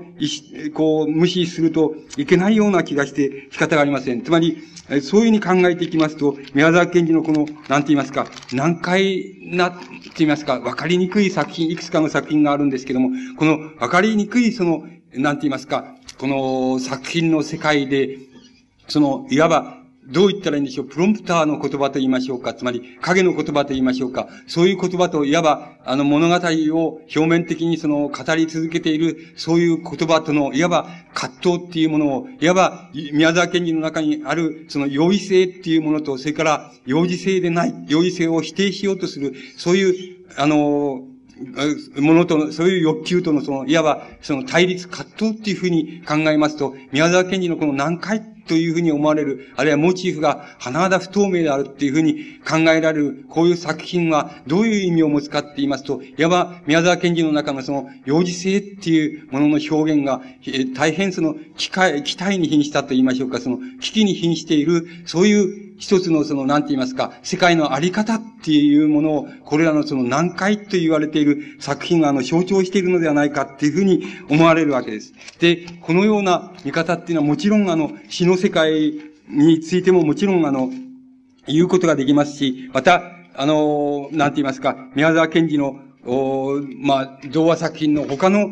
Speaker 2: こう、無視するといけないような気がして仕方がありません。つまり、そういうふうに考えていきますと、宮沢賢治のこの、なんて言いますか、難解な、って言いますか、わかりにくい作品、いくつかの作品があるんですけども、このわかりにくい、その、なんて言いますか、この作品の世界で、その、いわば、どう言ったらいいんでしょう。プロンプターの言葉と言いましょうか。つまり、影の言葉と言いましょうか。そういう言葉と、いわば、あの物語を表面的にその語り続けている、そういう言葉との、いわば葛藤っていうものを、いわば、宮沢賢治の中にある、その容易性っていうものと、それから、幼児性でない、幼児性を否定しようとする、そういう、あの、ものとの、そういう欲求とのその、いわば、その対立葛藤っていうふうに考えますと、宮沢賢治のこの難解というふうに思われる、あるいはモチーフが甚だ不透明であるというふうに考えられる、こういう作品はどういう意味を持つかって言いますと、いわば宮沢賢治の中のその幼児性っていうものの表現が、大変その機械、機体に瀕したと言いましょうか、その危機に瀕している、そういう一つのその、なんて言いますか、世界のあり方っていうものを、これらのその難解と言われている作品があの象徴しているのではないかっていうふうに思われるわけです。で、このような見方っていうのはもちろんあの、詩の世界についてももちろんあの、言うことができますし、また、あの、なんて言いますか、宮沢賢治のおまあ、童話作品の他の、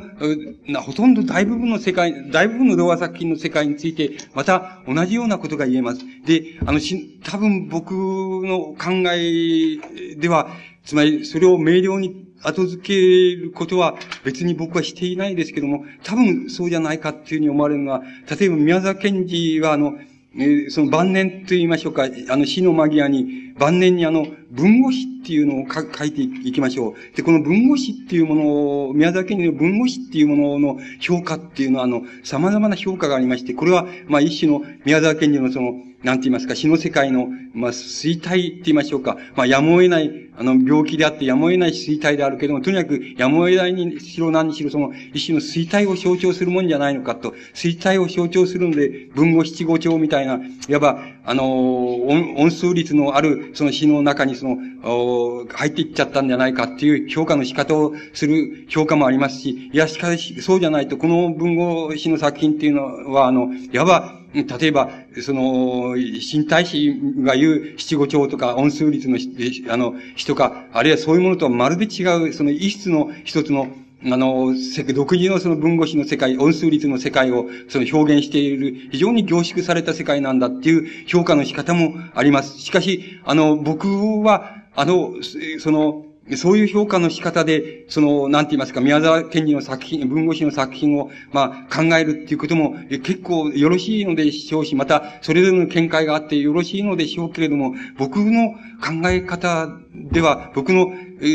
Speaker 2: ほとんど大部分の世界、大部分の童話作品の世界について、また同じようなことが言えます。で、あの、し、多分僕の考えでは、つまりそれを明瞭に後付けることは別に僕はしていないですけども、多分そうじゃないかっていうふうに思われるのは、例えば宮沢賢治はあの、えー、その晩年と言いましょうか、あの死の間際に、晩年にあの、文語詞っていうのを書いていきましょう。で、この文語詞っていうものを、宮沢賢治の文語詞っていうものの評価っていうのは、あの、様々な評価がありまして、これは、まあ一種の宮沢賢治のその、なんて言いますか、詩の世界の、まあ、衰退って言いましょうか。まあ、やむを得ない、あの、病気であってやむを得ない衰退であるけども、とにかく、やむを得ないにしろ何にしろ、その、一種の衰退を象徴するもんじゃないのかと、衰退を象徴するので、文語七五調みたいな、いわば、あの、音音数率のある、その詩の中にその、入っていっちゃったんじゃないかっていう評価の仕方をする評価もありますし、いや、しかし、そうじゃないと、この文語詩の作品っていうのは、あの、いわば、例えば、その、新体師が言う七五調とか音数率の、あの、とか、あるいはそういうものとはまるで違う、その異質の一つの、あの、独自のその文語詞の世界、音数率の世界をその表現している、非常に凝縮された世界なんだっていう評価の仕方もあります。しかし、あの、僕は、あの、その、そういう評価の仕方で、その、なんて言いますか、宮沢賢治の作品、文語史の作品を、まあ、考えるっていうことも、結構よろしいのでしょうし、また、それぞれの見解があってよろしいのでしょうけれども、僕の考え方では、僕の、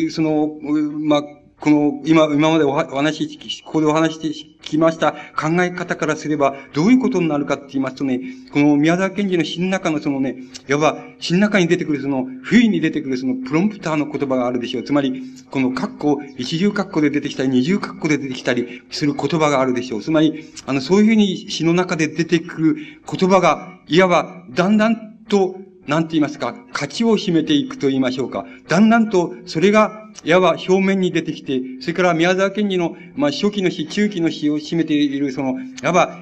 Speaker 2: その、まあ、この、今、今までお話し、ここでお話してきました考え方からすれば、どういうことになるかって言いますとね、この宮沢賢治の詩の中のそのね、いわば詩の中に出てくるその、不意に出てくるそのプロンプターの言葉があるでしょう。つまり、この括弧、一重括弧で出てきたり、二重括弧で出てきたりする言葉があるでしょう。つまり、あの、そういうふうに詩の中で出てくる言葉が、いわば、だんだんとなんて言いますか、価値を秘めていくと言いましょうか。だんだんと、それが、いわば表面に出てきて、それから宮沢賢治の、まあ、初期の詩、中期の詩を占めている、その、いわば、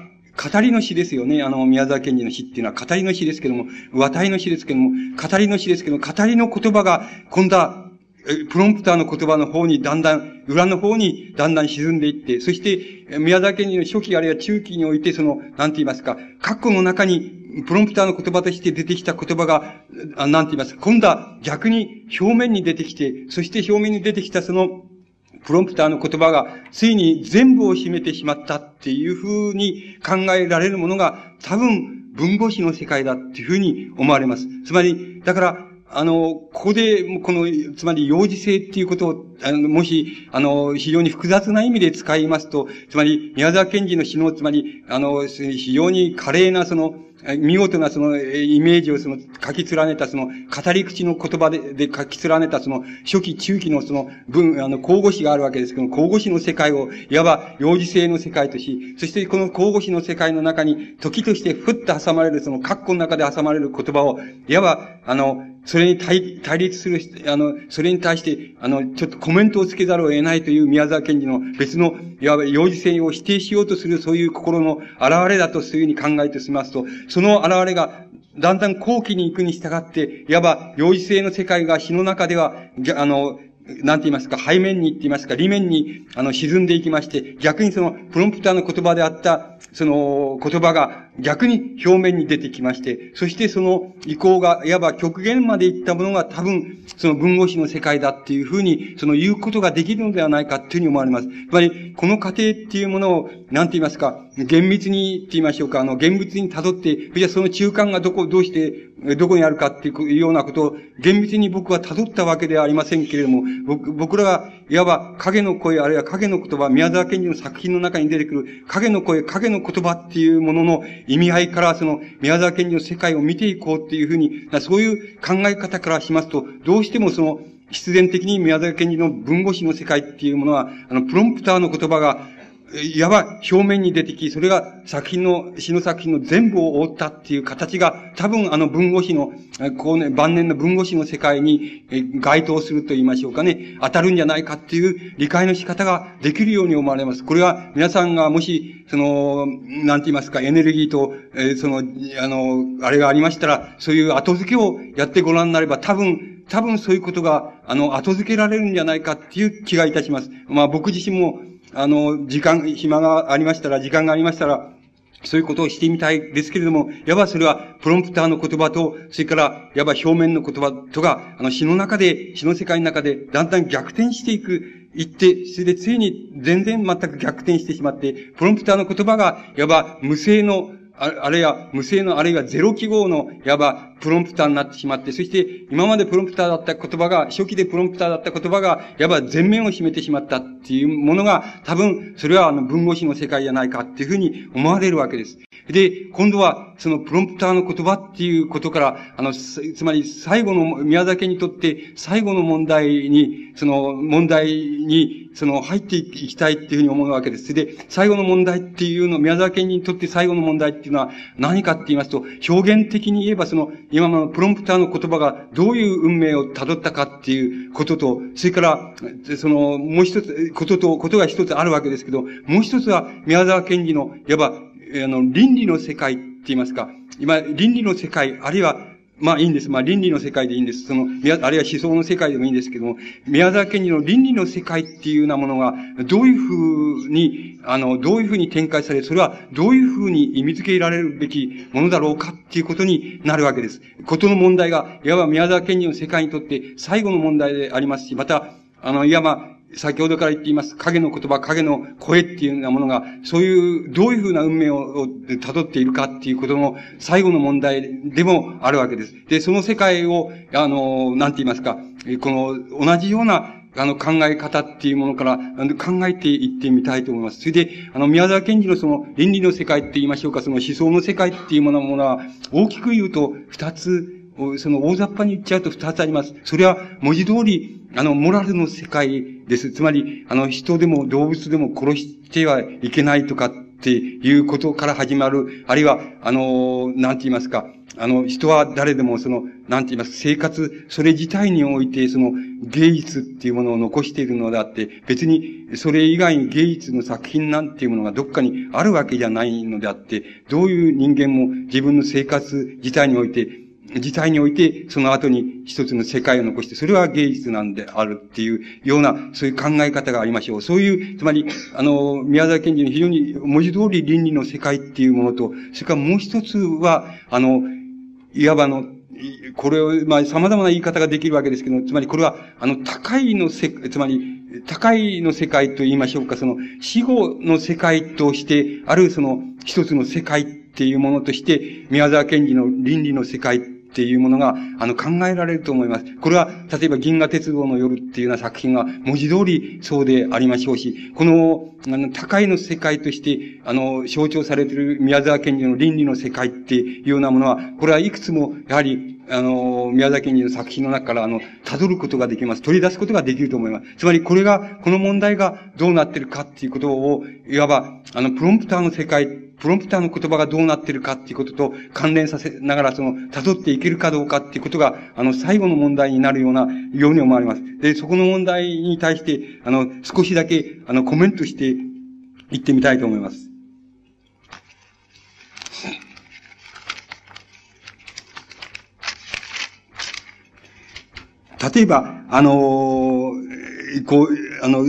Speaker 2: 語りの詩ですよね。あの、宮沢賢治の詩っていうのは語りの詩ですけども、話題の詩ですけども、語りの詩ですけども、語りの言葉が、今度は、プロンプターの言葉の方にだんだん、裏の方にだんだん沈んでいって、そして、宮沢賢治の初期あるいは中期において、その、なんて言いますか、括弧の中にプロンプターの言葉として出てきた言葉が、なんて言いますか、今度は逆に表面に出てきて、そして表面に出てきたその、プロンプターの言葉が、ついに全部を占めてしまったっていうふうに考えられるものが、多分、文語詞の世界だっていうふうに思われます。つまり、だから、あの、ここで、この、つまり、幼児性っていうことを、あの、もし、あの、非常に複雑な意味で使いますと、つまり、宮沢賢治の詩の、つまり、あの、非常に華麗な、その、見事なそのイメージをその書き連ねたその語り口の言葉でで書き連ねたその初期中期のその文、あの、交互詞があるわけですけど、交互詞の世界をいわば幼児性の世界とし、そしてこの交互詞の世界の中に時としてふっと挟まれるその括弧の中で挟まれる言葉を、いわば、あの、それに対対立する、あの、それに対して、あの、ちょっとコメントをつけざるを得ないという宮沢賢治の別の、いわば幼児性を否定しようとするそういう心の現れだとそういうふうに考えてしますと、その現れがだんだん後期に行くに従って、いわば幼児性の世界が死の中では、あの、なんて言いますか、背面にって言いますか、裏面に、あの、沈んでいきまして、逆にその、プロンプターの言葉であった、その、言葉が逆に表面に出てきまして、そしてその意向が、いわば極限までいったものが多分、その文語史の世界だっていうふうに、その言うことができるのではないかっていうふうに思われます。つまり、この過程っていうものを、なんて言いますか、厳密にって言いましょうか、あの、厳密に辿って、じゃあその中間がどこ、どうして、どこにあるかっていうようなことを、厳密に僕は辿ったわけではありませんけれども、僕僕らが、いわば影の声、あるいは影の言葉、宮沢賢治の作品の中に出てくる影の声、影の言葉っていうものの意味合いから、その、宮沢賢治の世界を見ていこうっていうふうに、そういう考え方からしますと、どうしてもその、必然的に宮沢賢治の文語詞の世界っていうものは、あの、プロンプターの言葉が、いわば表面に出てき、それが作品の、詩の作品の全部を覆ったっていう形が、多分あの文語史の、こうね、晩年の文語史の世界に該当すると言いましょうかね、当たるんじゃないかっていう理解の仕方ができるように思われます。これは皆さんがもし、その、なんて言いますか、エネルギーと、えー、その、あの、あれがありましたら、そういう後付けをやってご覧になれば、多分、多分そういうことが、あの、後付けられるんじゃないかっていう気がいたします。まあ僕自身も、あの、時間、暇がありましたら、時間がありましたら、そういうことをしてみたいですけれども、やばそれはプロンプターの言葉と、それからやば表面の言葉とが、あの詩の中で、詩の世界の中でだんだん逆転していく、言って、それでついに全然全く逆転してしまって、プロンプターの言葉が、やば無性のあれや無声の、あるいはゼロ記号の、いわば、プロンプターになってしまって、そして、今までプロンプターだった言葉が、初期でプロンプターだった言葉が、いわば全面を占めてしまったっていうものが、多分、それはあの、文語詞の世界じゃないかっていうふうに思われるわけです。で、今度は、そのプロンプターの言葉っていうことから、あの、つまり最後の、宮崎にとって最後の問題に、その問題に、その入っていきたいっていうふうに思うわけです。で、最後の問題っていうの、宮崎にとって最後の問題っていうのは何かって言いますと、表現的に言えばその、今のプロンプターの言葉がどういう運命を辿ったかっていうことと、それから、その、もう一つ、ことと、ことが一つあるわけですけど、もう一つは宮沢賢治の、いわば、あの、倫理の世界って言いますか、今、倫理の世界、あるいは、まあいいんです。まあ倫理の世界でいいんです。その、あるいは思想の世界でもいいんですけども、宮沢賢治の倫理の世界っていうようなものが、どういうふうに、あの、どういうふうに展開され、それはどういうふうに意味付けられるべきものだろうかっていうことになるわけです。ことの問題が、いわば宮沢賢治の世界にとって最後の問題でありますし、また、あの、いわば、先ほどから言っています、影の言葉、影の声っていうようなものが、そういう、どういうふうな運命を辿っているかっていうことの最後の問題でもあるわけです。で、その世界を、あの、なんて言いますか、この、同じような、あの、考え方っていうものから、考えていってみたいと思います。それで、あの、宮沢賢治のその、倫理の世界って言いましょうか、その思想の世界っていうものは、大きく言うと、二つその大雑把に言っちゃうと二つあります。それは文字通り、あの、モラルの世界です。つまり、あの、人でも動物でも殺してはいけないとかっていうことから始まる、あるいは、あの、なんて言いますか、あの、人は誰でもその、なんて言います、生活、それ自体において、その、芸術っていうものを残しているのであって、別に、それ以外に芸術の作品なんていうものがどっかにあるわけじゃないのであって、どういう人間も自分の生活自体において、自体において、その後に一つの世界を残して、それは芸術なんであるっていうような、そういう考え方がありましょう。そういう、つまり、あの、宮沢賢治の非常に文字通り倫理の世界っていうものと、それからもう一つは、あの、いわばの、これを、まあ、様々な言い方ができるわけですけど、つまりこれは、あの、高いのせ、つまり、高いの世界と言いましょうか、その、死後の世界として、あるその、一つの世界っていうものとして、宮沢賢治の倫理の世界っていうものが、あの、考えられると思います。これは、例えば銀河鉄道の夜っていうような作品は文字通りそうでありましょうし、この、あの、高いの世界として、あの、象徴されている宮沢賢治の倫理の世界っていうようなものは、これはいくつも、やはり、あの、宮崎賢治の作品の中から、あの、辿ることができます。取り出すことができると思います。つまり、これが、この問題がどうなってるかっていうことを、いわば、あの、プロンプターの世界、プロンプターの言葉がどうなってるかっていうことと関連させながら、その、辿っていけるかどうかっていうことが、あの、最後の問題になるような、ように思われます。で、そこの問題に対して、あの、少しだけ、あの、コメントして言ってみたいと思います。例えば、あのー、こう、あの、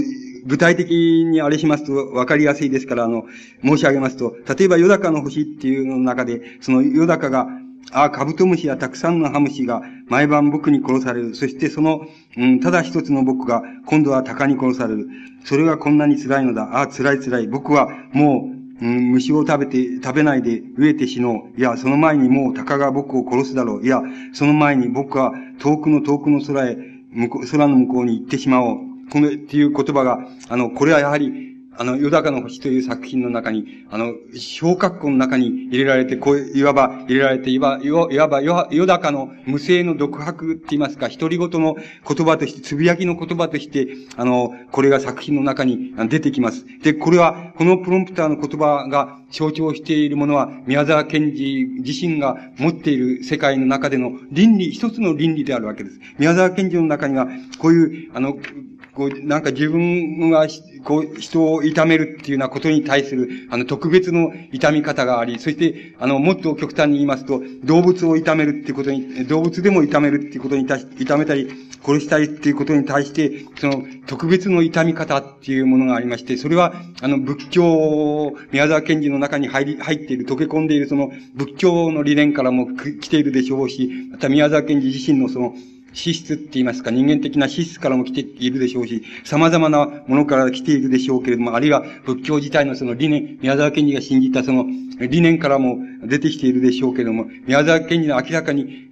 Speaker 2: 具体的にあれしますと分かりやすいですから、あの、申し上げますと、例えば、ヨダカの星っていうの中で、そのヨダカが、ああ、カブトムシやたくさんのハムシが毎晩僕に殺される。そしてその、うん、ただ一つの僕が今度は鷹に殺される。それがこんなに辛いのだ。ああ、辛い辛い。僕はもううん、虫を食べて、食べないで飢えて死のう。いや、その前にもう鷹が僕を殺すだろう。いや、その前に僕は遠くの遠くの空へ、向こう、空の向こうに行ってしまおう。この、っていう言葉が、あの、これはやはり、あの、ヨダカの星という作品の中に、あの、小格好の中に入れられて、こう、いわば入れられて、いわいわば、ヨダカの無声の独白って言いますか、独り言の言葉として、つぶやきの言葉として、あの、これが作品の中に出てきます。で、これは、このプロンプターの言葉が象徴しているものは、宮沢賢治自身が持っている世界の中での倫理、一つの倫理であるわけです。宮沢賢治の中には、こういう、あの、こう、なんか自分が、こう、人を痛めるっていうようなことに対する、あの、特別の痛み方があり、そして、あの、もっと極端に言いますと、動物を痛めるっていうことに、動物でも痛めるっていうことに対し、痛めたり、殺したりっていうことに対して、その、特別の痛み方っていうものがありまして、それは、あの、仏教、宮沢賢治の中に入り、入っている、溶け込んでいるその、仏教の理念からも来ているでしょうし、また宮沢賢治自身のその、資質って言いますか、人間的な資質からも来ているでしょうし、様々なものから来ているでしょうけれども、あるいは仏教自体のその理念、宮沢賢治が信じたその理念からも出てきているでしょうけれども、宮沢賢治の明らかに、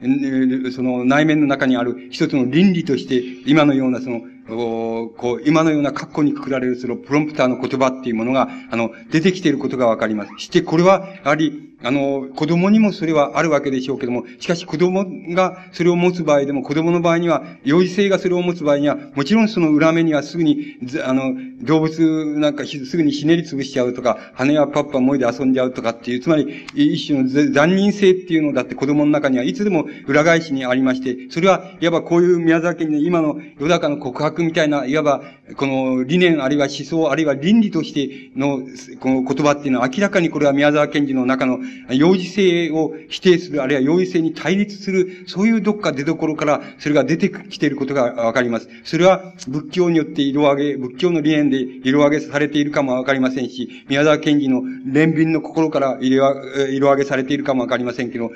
Speaker 2: その内面の中にある一つの倫理として、今のようなその、こう、今のような格好にくくられるそのプロンプターの言葉っていうものが、あの、出てきていることがわかります。して、これは、やはり、あの、子供にもそれはあるわけでしょうけども、しかし子供がそれを持つ場合でも、子供の場合には、幼児性がそれを持つ場合には、もちろんその裏目にはすぐに、あの、動物なんかすぐにひねり潰しちゃうとか、羽やパッパ萌えで遊んじゃうとかっていう、つまり、一種の残忍性っていうのだって子供の中にはいつでも裏返しにありまして、それは、いわばこういう宮崎の今の世高の告白みたいな、いわば、この理念、あるいは思想、あるいは倫理としての、この言葉っていうのは明らかにこれは宮沢賢治の中の幼児性を否定する、あるいは幼児性に対立する、そういうどっか出所から、それが出てきていることがわかります。それは仏教によって色上げ、仏教の理念で色上げされているかもわかりませんし、宮沢賢治の憐憫の心から色上げされているかもわかりませんけど、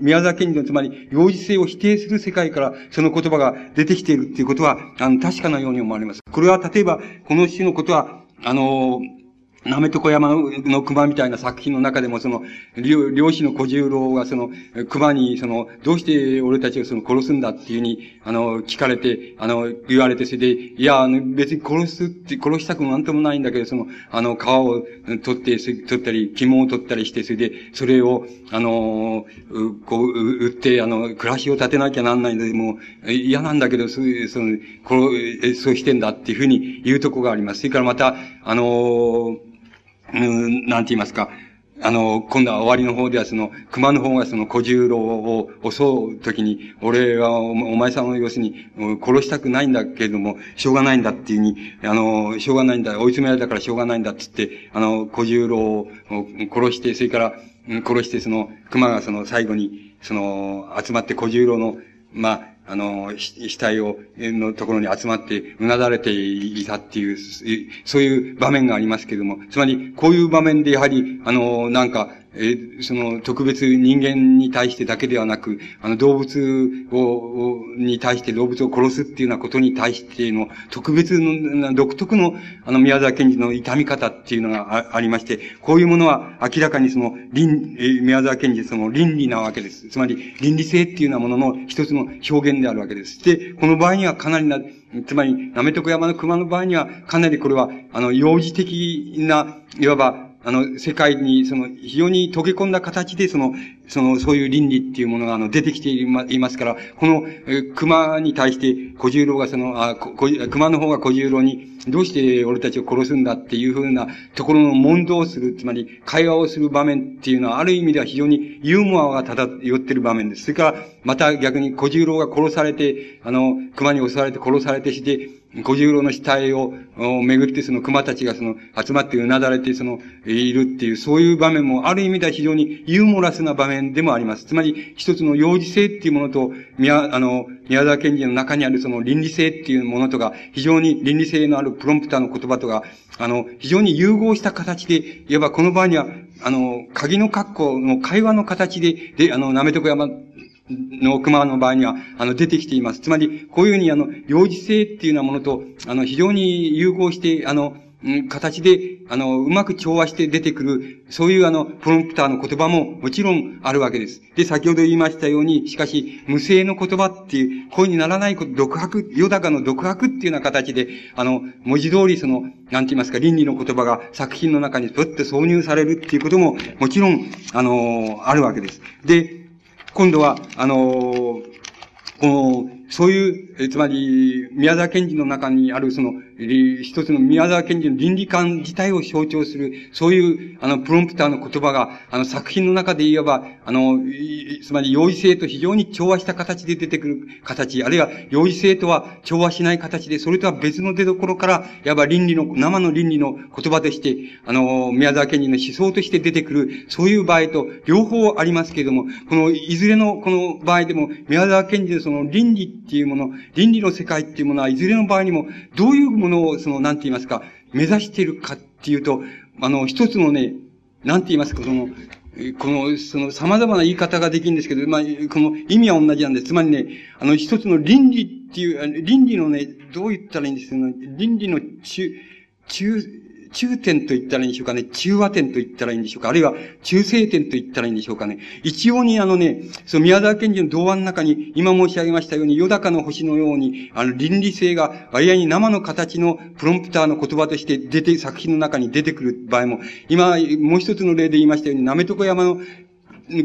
Speaker 2: 宮沢賢治のつまり幼児性を否定する世界からその言葉が出てきているっていうことは、あの、確かなように思われます。これは例えば、この種のことは、あの、なめとこ山の熊みたいな作品の中でも、その、漁師の小十郎がその、熊に、その、どうして俺たちをその殺すんだっていうふうに、あの、聞かれて、あの、言われて、それで、いや、あの、別に殺すって、殺したくもなんともないんだけど、その、あの、皮を取って、取ったり、肝を取ったりして、それで、それを、あの、こう、売って、あの、暮らしを立てなきゃなんないので、もう、嫌なんだけど、そういう、その、そうしてんだっていうふうに言うとこがあります。それからまた、あの、うん、なんて言いますか、あの、今度は終わりの方ではその、熊の方がその小十郎を襲うときに、俺はお前さんを要するに、殺したくないんだけれども、しょうがないんだっていうふうに、あの、しょうがないんだ、追い詰められたからしょうがないんだって言って、あの、小十郎を殺して、それから、殺して、その、熊がその最後に、その、集まって小十郎の、まあ、あの、死体を、のところに集まって、うなだれていたっていう、そういう場面がありますけれども、つまり、こういう場面でやはり、あの、なんか、えその特別人間に対してだけではなく、あの動物を、に対して動物を殺すっていうようなことに対しての特別の、独特のあの宮沢賢治の痛み方っていうのがありまして、こういうものは明らかにその倫、え宮沢賢治その倫理なわけです。つまり倫理性っていうようなものの一つの表現であるわけです。で、この場合にはかなりな、つまり、なめとこ山の熊の場合には、かなりこれは、あの、幼児的な、いわば、あの、世界に、その、非常に溶け込んだ形で、その、その、そういう倫理っていうものが、あの、出てきていますから、この、熊に対して、小十郎がその、あ、熊の方が小十郎に、どうして俺たちを殺すんだっていうふうなところの問答をする、つまり、会話をする場面っていうのは、ある意味では非常にユーモアが漂ってる場面です。それから、また逆に小十郎が殺されて、あの、熊に襲われて殺されてして、小十郎の死体を巡ってその熊たちがその集まってうなだれてそのいるっていうそういう場面もある意味では非常にユーモラスな場面でもあります。つまり一つの幼児性っていうものと宮、あの、宮沢賢治の中にあるその倫理性っていうものとか非常に倫理性のあるプロンプターの言葉とかあの、非常に融合した形で、いわばこの場合には、あの、鍵の格好の会話の形で、で、あの、なめとこ山の熊の場合には、あの、出てきています。つまり、こういうふうに、あの、幼児性っていうようなものと、あの、非常に融合して、あの、形で、あの、うまく調和して出てくる、そういうあの、プロンプターの言葉ももちろんあるわけです。で、先ほど言いましたように、しかし、無声の言葉っていう、声にならないこと、独白、よだかの独白っていうような形で、あの、文字通りその、なんて言いますか、倫理の言葉が作品の中にぷって挿入されるっていうことも、もちろん、あの、あるわけです。で、今度は、あの、この、そういう、つまり、宮沢賢治の中にある、その、一つの宮沢賢治の倫理観自体を象徴する、そういう、あの、プロンプターの言葉が、あの、作品の中で言えば、あの、つまり、容易性と非常に調和した形で出てくる形、あるいは、容易性とは調和しない形で、それとは別の出所から、いわば倫理の、生の倫理の言葉として、あの、宮沢賢治の思想として出てくる、そういう場合と、両方ありますけれども、この、いずれの、この場合でも、宮沢賢治のその倫理っていうもの、倫理の世界っていうものは、いずれの場合にも、どういうものを、その、なんて言いますか、目指しているかっていうと、あの、一つのね、なんて言いますか、その、この、その、様々な言い方ができるんですけど、まあ、この意味は同じなんです。つまりね、あの、一つの倫理っていう、倫理のね、どう言ったらいいんですかね、倫理の中、中、中点と言ったらいいんでしょうかね。中和点と言ったらいいんでしょうか。あるいは中性点と言ったらいいんでしょうかね。一応にあのね、その宮沢賢治の童話の中に、今申し上げましたように、夜高の星のように、あの、倫理性が割合に生の形のプロンプターの言葉として出て、作品の中に出てくる場合も、今、もう一つの例で言いましたように、なめとこ山の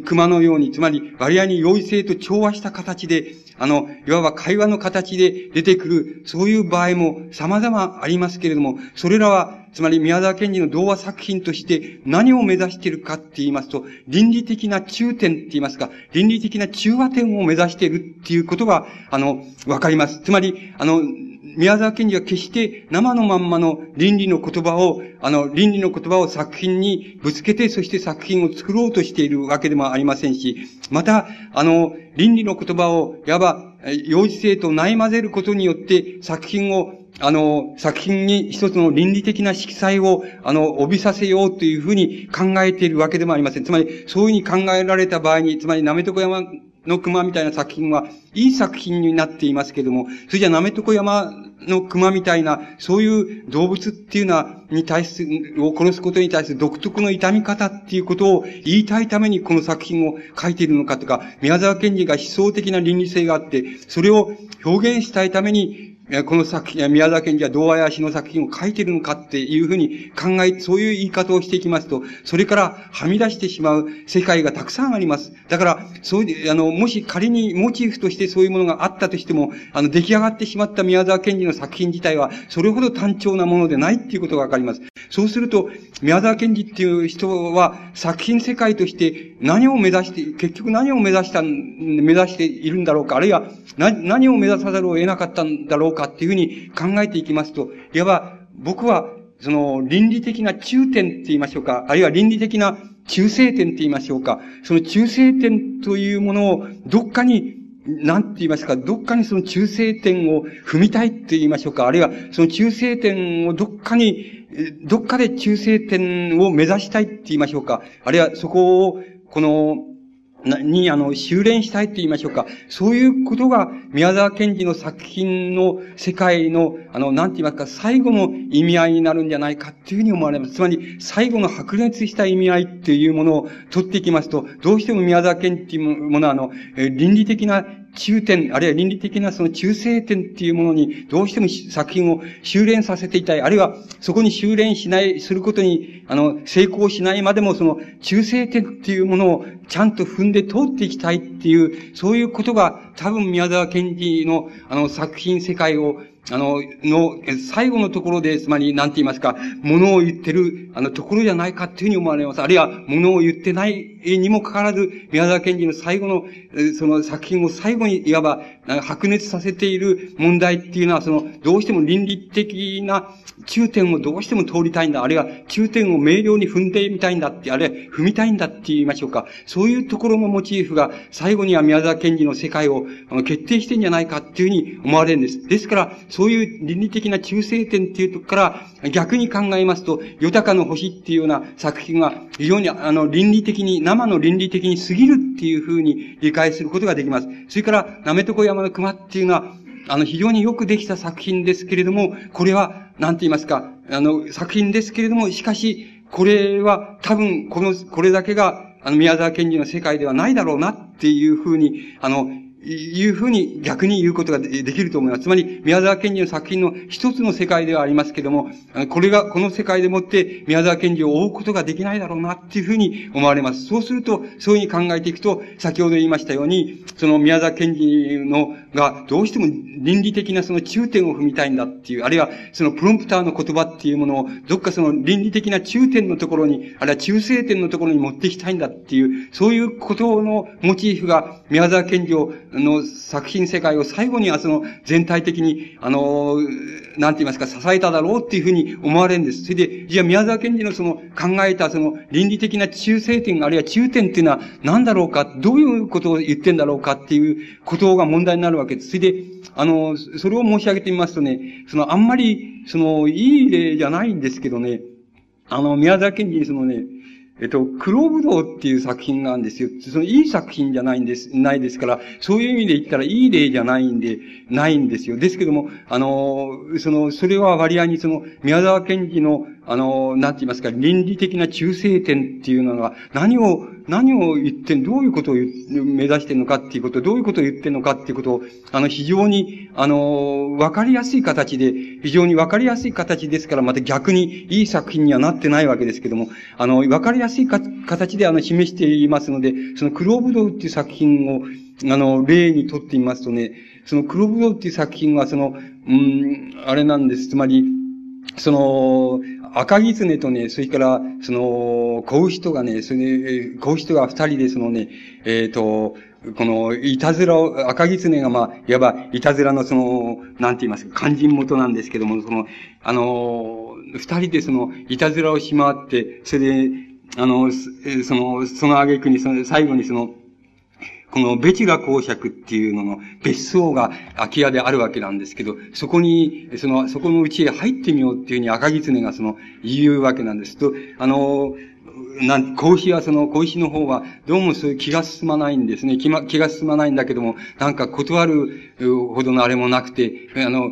Speaker 2: 熊のように、つまり割合に容易性と調和した形で、あの、いわば会話の形で出てくる、そういう場合も様々ありますけれども、それらは、つまり宮沢賢治の童話作品として何を目指しているかって言いますと、倫理的な中点って言いますか、倫理的な中和点を目指しているっていうことが、あの、わかります。つまり、あの、宮沢賢治は決して生のまんまの倫理の言葉を、あの、倫理の言葉を作品にぶつけて、そして作品を作ろうとしているわけでもありませんし、また、あの、倫理の言葉を、いわば、幼児性とない混ぜることによって作品をあの、作品に一つの倫理的な色彩を、あの、帯びさせようというふうに考えているわけでもありません。つまり、そういうふうに考えられた場合に、つまり、なめとこ山の熊みたいな作品は、いい作品になっていますけれども、それじゃなめとこ山の熊みたいな、そういう動物っていうのは、に対する、を殺すことに対する独特の痛み方っていうことを言いたいためにこの作品を書いているのかとか、宮沢賢治が思想的な倫理性があって、それを表現したいために、この作品、宮沢賢治は童話や詩の作品を書いているのかっていうふうに考え、そういう言い方をしていきますと、それからはみ出してしまう世界がたくさんあります。だから、そういう、あの、もし仮にモチーフとしてそういうものがあったとしても、あの、出来上がってしまった宮沢賢治の作品自体は、それほど単調なものでないっていうことがわかります。そうすると、宮沢賢治っていう人は、作品世界として何を目指して、結局何を目指した、目指しているんだろうか、あるいは、何を目指さざるを得なかったんだろうか、かっていうふうに考えていきますと、いわば僕はその倫理的な中点って言いましょうか、あるいは倫理的な中性点って言いましょうか、その中性点というものをどっかになんて言いますか、どっかにその中性点を踏みたいって言いましょうか、あるいはその中性点をどっかに、どっかで中性点を目指したいって言いましょうか、あるいはそこを、この、に、あの、修練したいって言いましょうか。そういうことが、宮沢賢治の作品の世界の、あの、なんて言いますか、最後の意味合いになるんじゃないかっていうふうに思われます。つまり、最後の白熱した意味合いっていうものを取っていきますと、どうしても宮沢賢治っていうものは、あの、倫理的な中点、あるいは倫理的なその中性点っていうものに、どうしても作品を修練させていたい。あるいは、そこに修練しない、することに、あの、成功しないまでも、その中性点っていうものをちゃんと踏んで通っていきたいっていう、そういうことが、多分宮沢賢治の、あの、作品世界をあの、の、最後のところで、つまり、なんて言いますか、ものを言ってる、あの、ところじゃないかっていうふうに思われます。あるいは、ものを言ってないにもかかわらず、宮沢賢治の最後の、その作品を最後に、いわば、白熱させている問題っていうのは、その、どうしても倫理的な中点をどうしても通りたいんだ。あるいは、中点を明瞭に踏んでみたいんだって、あるいは、踏みたいんだって言いましょうか。そういうところのモチーフが、最後には宮沢賢治の世界を決定してんじゃないかっていうふうに思われるんです。ですから、そういう倫理的な中性点っていうとこから逆に考えますと、豊かの星っていうような作品は非常にあの倫理的に、生の倫理的に過ぎるっていうふうに理解することができます。それから、なめとこ山の熊っていうのは、あの、非常によくできた作品ですけれども、これは、なんて言いますか、あの、作品ですけれども、しかし、これは多分、この、これだけが、あの、宮沢賢治の世界ではないだろうなっていうふうに、あの、いうふうに逆に言うことができると思います。つまり、宮沢賢治の作品の一つの世界ではありますけれども、これが、この世界でもって宮沢賢治を追うことができないだろうなっていうふうに思われます。そうすると、そういうふうに考えていくと、先ほど言いましたように、その宮沢賢治のが、どうしても倫理的なその中点を踏みたいんだっていう、あるいはそのプロンプターの言葉っていうものを、どっかその倫理的な中点のところに、あるいは中性点のところに持っていきたいんだっていう、そういうことのモチーフが宮沢賢治をの作品世界を最後にはその全体的に、あの、なんて言いますか、支えただろうっていうふうに思われるんです。それで、じゃあ宮沢賢治のその考えたその倫理的な中性点、あるいは中点っていうのは何だろうか、どういうことを言ってんだろうかっていうことが問題になるわけです。それで、あの、それを申し上げてみますとね、そのあんまり、その、いい例じゃないんですけどね、あの、宮沢賢治にそのね、えっと、黒ぶどうっていう作品なんですよ。そのいい作品じゃないんです、ないですから、そういう意味で言ったらいい例じゃないんで、ないんですよ。ですけども、あの、その、それは割合にその、宮沢賢治の、あの、なんて言いますか、倫理的な中性点っていうのが、何を、何を言って、どういうことを目指してんのかっていうこと、どういうことを言ってんのかっていうことを、あの、非常に、あの、わかりやすい形で、非常にわかりやすい形ですから、また逆にいい作品にはなってないわけですけども、あの、わかりやすい形で、あの、示していますので、その、黒ぶどうっていう作品を、あの、例にとってみますとね、その黒ぶどうっていう作品は、その、うん、あれなんです。つまり、その、赤狐とね、それから、その、子牛とがね、それで、子牛とが二人でそのね、えっ、ー、と、この、いたずらを、赤狐がまあ、いわば、いたずらのその、なんて言いますか、肝心元なんですけども、その、あの、二人でその、いたずらをしまって、それで、あの、その、その挙句に、その、最後にその、このベチラ公爵っていうのの別荘が空き家であるわけなんですけど、そこに、その、そこのうちへ入ってみようっていうふうに赤狐がその、言うわけなんですと、あの、なん、子牛はその、子牛の方は、どうもそういう気が進まないんですね。気ま、気が進まないんだけども、なんか断るほどのあれもなくて、あの、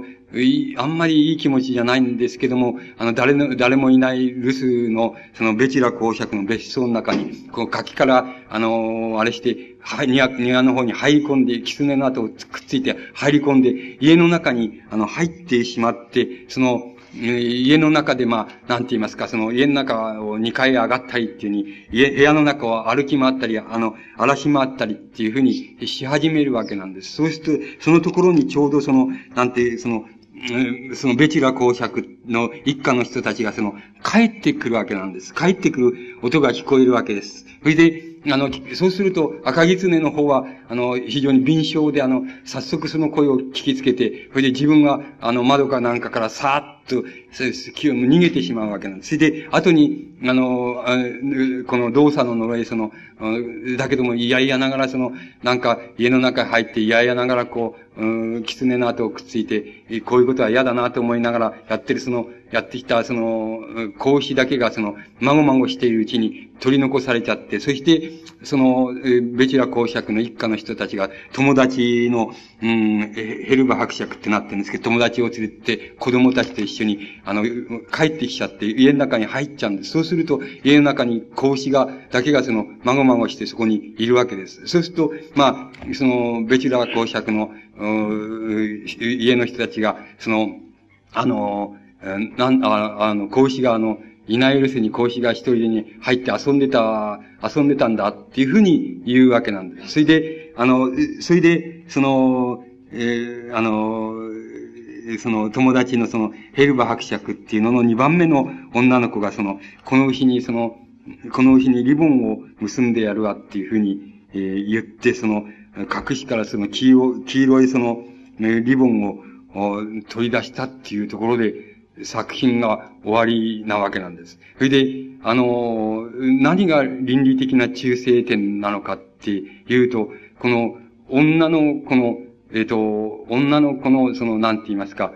Speaker 2: あんまりいい気持ちじゃないんですけども、あの、誰の、誰もいない留守の、その、ベチラ公爵の別荘の中に、こう、崖から、あの、あれして、はい、庭、庭の方に入り込んで、狐の後をくっついて入り込んで、家の中に、あの、入ってしまって、その、家の中で、まあ、なんて言いますか、その家の中を2階上がったりっていうに、家、部屋の中を歩き回ったり、あの、荒らし回ったりっていうふうにし始めるわけなんです。そうすると、そのところにちょうどその、なんて、その、そのベチラ公爵の一家の人たちがその、帰ってくるわけなんです。帰ってくる音が聞こえるわけです。それで、あの、そうすると、赤狐の方は、あの、非常に敏捷で、あの、早速その声を聞きつけて、それで自分は、あの、窓かなんかからさーっと、そうです気を逃げてしまうわけなんです。それで、後に、あの、この動作の呪い、その、だけども、いやいやながら、その、なんか、家の中入って、いやいやながら、こう、うん、狐の後をくっついて、こういうことは嫌だなと思いながら、やってるその、やってきた、その、孔子だけがその、まごまごしているうちに取り残されちゃって、そして、その、ベチュラ公爵の一家の人たちが、友達の、うん、ヘルバ伯爵ってなってるんですけど、友達を連れて、子供たちと一緒に、あの、帰ってきちゃって、家の中に入っちゃうんです。そうすると、家の中に孔子が、だけがその、まごまごしてそこにいるわけです。そうすると、まあ、その、ベチュラ公爵の、家の人たちが、その、あの、なん、ああの、孔子があの、いない留守に孔子が一人でに入って遊んでた、遊んでたんだっていうふうに言うわけなんです。それで、あの、それで、その、えー、あの、その友達のそのヘルバ伯爵っていうのの二番目の女の子がその、この日にその、この日にリボンを結んでやるわっていうふうに、えー、言って、その、隠しからその黄色黄色いその、ね、リボンを取り出したっていうところで、作品が終わりなわけなんです。それで、あの、何が倫理的な中性点なのかっていうと、この女のこの、えっ、ー、と、女の子のその、なんて言いますか、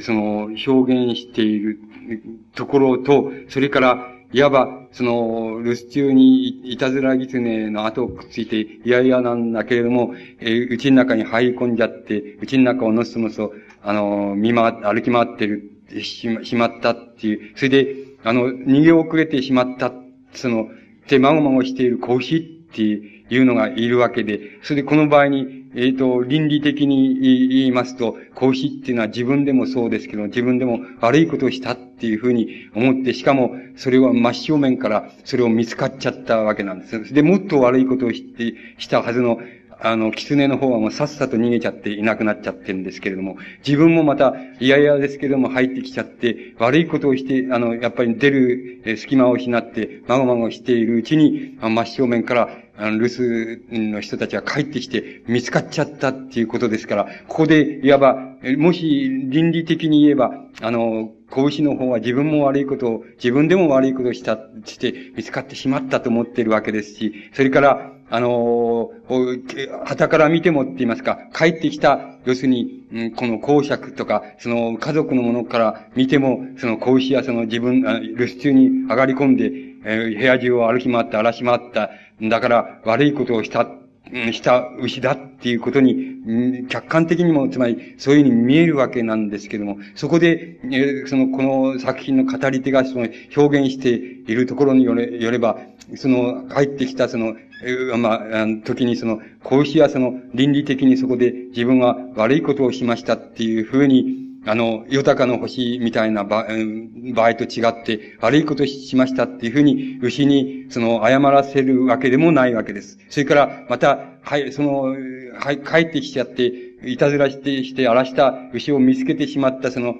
Speaker 2: その、表現しているところと、それから、いわば、その、留守中にいたずら狐の後をくっついて、いやいやなんだけれども、えー、うちの中に入り込んじゃって、うちの中をのそのそ、あの、見回歩き回ってるしましまったっていう、それで、あの、逃げ遅れてしまった、その、手まごまごしている子牛っていうのがいるわけで、それでこの場合に、えっ、ー、と、倫理的に言いますと、子牛っていうのは自分でもそうですけど、自分でも悪いことをしたっていうふうに思って、しかも、それは真正面からそれを見つかっちゃったわけなんです。で、もっと悪いことをして、したはずのあの、狐の方はもうさっさと逃げちゃっていなくなっちゃってるんですけれども、自分もまた嫌々ですけれども入ってきちゃって、悪いことをして、あの、やっぱり出る隙間を失って、まごまごしているうちに、真正面から、あの、留守の人たちが帰ってきて見つかっちゃったっていうことですから、ここで、いわば、もし倫理的に言えば、あの、拳の方は自分も悪いことを、自分でも悪いことをした、して見つかってしまったと思っているわけですし、それから、あのー、旗から見てもって言いますか、帰ってきた、要するに、うん、この公爵とか、その家族のものから見ても、その子牛やその自分、留守中に上がり込んで、え、部屋中を歩き回って荒らし回った。だから悪いことをした、した牛だっていうことに、客観的にも、つまりそういうふうに見えるわけなんですけども、そこで、えその、この作品の語り手がその表現しているところによれよれば、その、入ってきたその、まあ、時にその、孔子はその、倫理的にそこで自分は悪いことをしましたっていうふうに、あの、豊かの星みたいな場場合と違って、悪いことしましたっていうふうに、牛に、その、謝らせるわけでもないわけです。それから、また、はい、その、はい、帰ってきちゃって、いたずらして、して荒らした牛を見つけてしまった、その、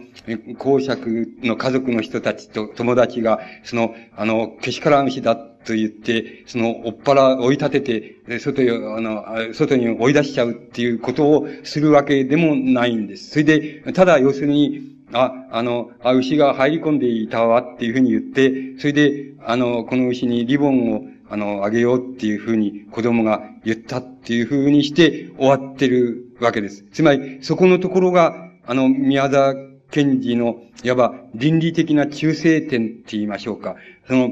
Speaker 2: 公爵の家族の人たちと友達が、その、あの、けしからん牛だと言って、その、おっぱら追い立てて、外へ、あの、外に追い出しちゃうっていうことをするわけでもないんです。それで、ただ、要するに、あ、あの、あ、牛が入り込んでいたわっていうふうに言って、それで、あの、この牛にリボンを、あの、あげようっていうふうに子供が言ったっていうふうにして終わってるわけです。つまり、そこのところが、あの、宮沢賢治の、いわば倫理的な中性点って言いましょうか。その、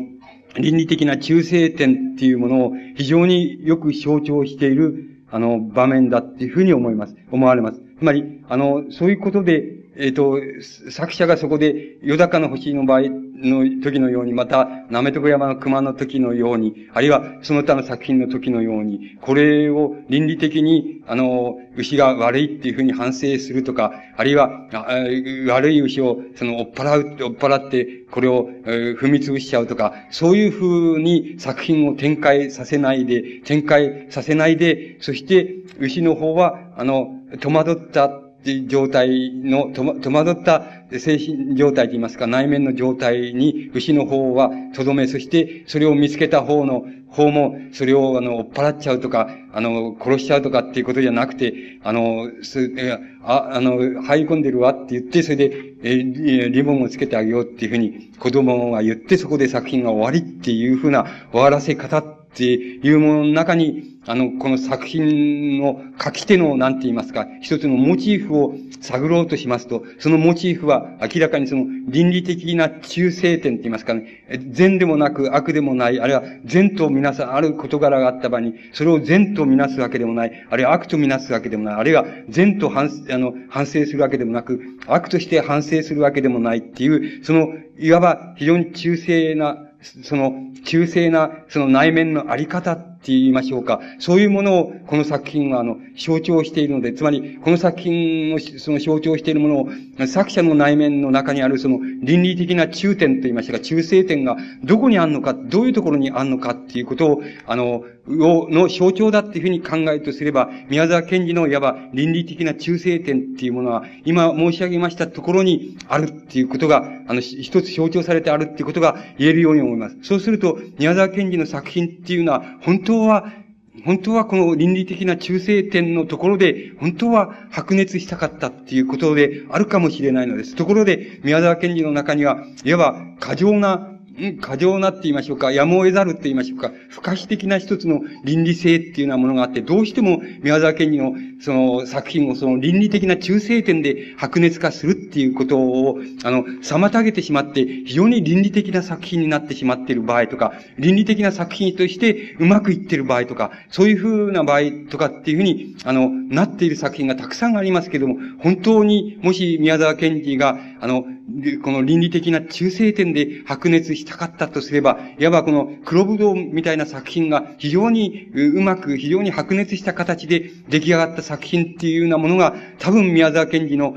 Speaker 2: 倫理的な中性点っていうものを非常によく象徴している、あの、場面だっていうふうに思います。思われます。つまり、あの、そういうことで、えっ、ー、と、作者がそこで、よだかの星の場合の時のように、また、なめとこ山の熊の時のように、あるいはその他の作品の時のように、これを倫理的に、あの、牛が悪いっていうふうに反省するとか、あるいは、悪い牛を、その、追っ払う、追っ払って、これを、えー、踏み潰しちゃうとか、そういうふうに作品を展開させないで、展開させないで、そして、牛の方は、あの、戸惑った状態の、戸惑った精神状態といいますか、内面の状態に、牛の方はとどめ、そしてそれを見つけた方の、方も、それを、あの、追っ払っちゃうとか、あの、殺しちゃうとかっていうことじゃなくて、あの、す、あ、あの、入り込んでるわって言って、それで、え、リボンをつけてあげようっていうふうに子供が言って、そこで作品が終わりっていうふうな終わらせ方っていうものの中に、あの、この作品の書き手の、なんて言いますか、一つのモチーフを探ろうとしますと、そのモチーフは明らかにその倫理的な中性点って言いますかね、善でもなく悪でもない、あるいは善とみなす、ある事柄があった場に、それを善とみなすわけでもない、あるいは悪とみなすわけでもない、あるいは善と反、あの、反省するわけでもなく、悪として反省するわけでもないっていう、その、いわば非常に中性なその、中性な、その内面のあり方って言いましょうか。そういうものを、この作品は、あの、象徴しているので、つまり、この作品の、その象徴しているものを、作者の内面の中にある、その、倫理的な中点と言いましたか、中性点が、どこにあるのか、どういうところにあるのかっていうことを、あの、の象徴だっていうふうに考えるとすれば、宮沢賢治のいわば倫理的な中性点っていうものは、今申し上げましたところにあるっていうことが、あの、一つ象徴されてあるっていうことが言えるように思います。そうすると、宮沢賢治の作品っていうのは、本当当は、本当はこの倫理的な中性点のところで、本当は白熱したかったっていうことであるかもしれないのです。ところで、宮沢賢治の中には、いわば過剰な過剰なって言いましょうか、やむを得ざるって言いましょうか、不可避的な一つの倫理性っていうようなものがあって、どうしても宮沢賢治のその作品をその倫理的な中性点で白熱化するっていうことを、あの、妨げてしまって、非常に倫理的な作品になってしまっている場合とか、倫理的な作品としてうまくいっている場合とか、そういうふうな場合とかっていうふうに、あの、なっている作品がたくさんありますけども、本当にもし宮沢賢治が、あの、この倫理的な中性点で白熱したかったとすれば、いわばこの黒ぶどうみたいな作品が非常にうまく、非常に白熱した形で出来上がった作品っていうようなものが、多分宮沢賢治の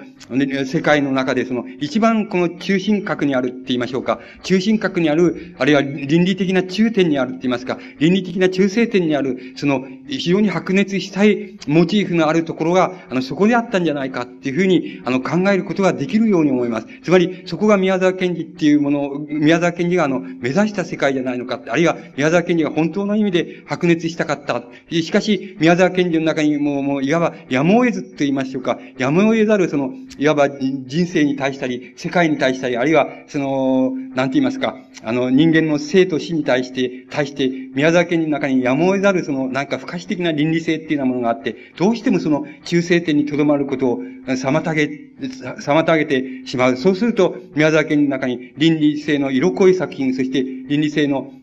Speaker 2: 世界の中でその一番この中心核にあるって言いましょうか、中心核にある、あるいは倫理的な中点にあるって言いますか、倫理的な中性点にある、その非常に白熱したいモチーフのあるところが、あの、そこであったんじゃないかっていうふうに、あの、考えることができるように思います。つまり、そこが宮沢賢治っていうものを、宮沢賢治があの、目指した世界じゃないのか、あるいは宮沢賢治が本当の意味で白熱したかった。しかし、宮沢賢治の中にもう、もう、いわば、やむを得ずと言いましょうか、やむを得ざる、その、いわば人生に対したり、世界に対したり、あるいは、その、なんて言いますか、あの、人間の生と死に対して、対して、宮沢賢治の中にやむを得ざる、その、なんか不可視的な倫理性っていうようなものがあって、どうしてもその、中性点にとどまることを妨げ、妨げてしままう。そうすると、宮沢賢治の中に倫理性の色濃い作品、そして倫理性の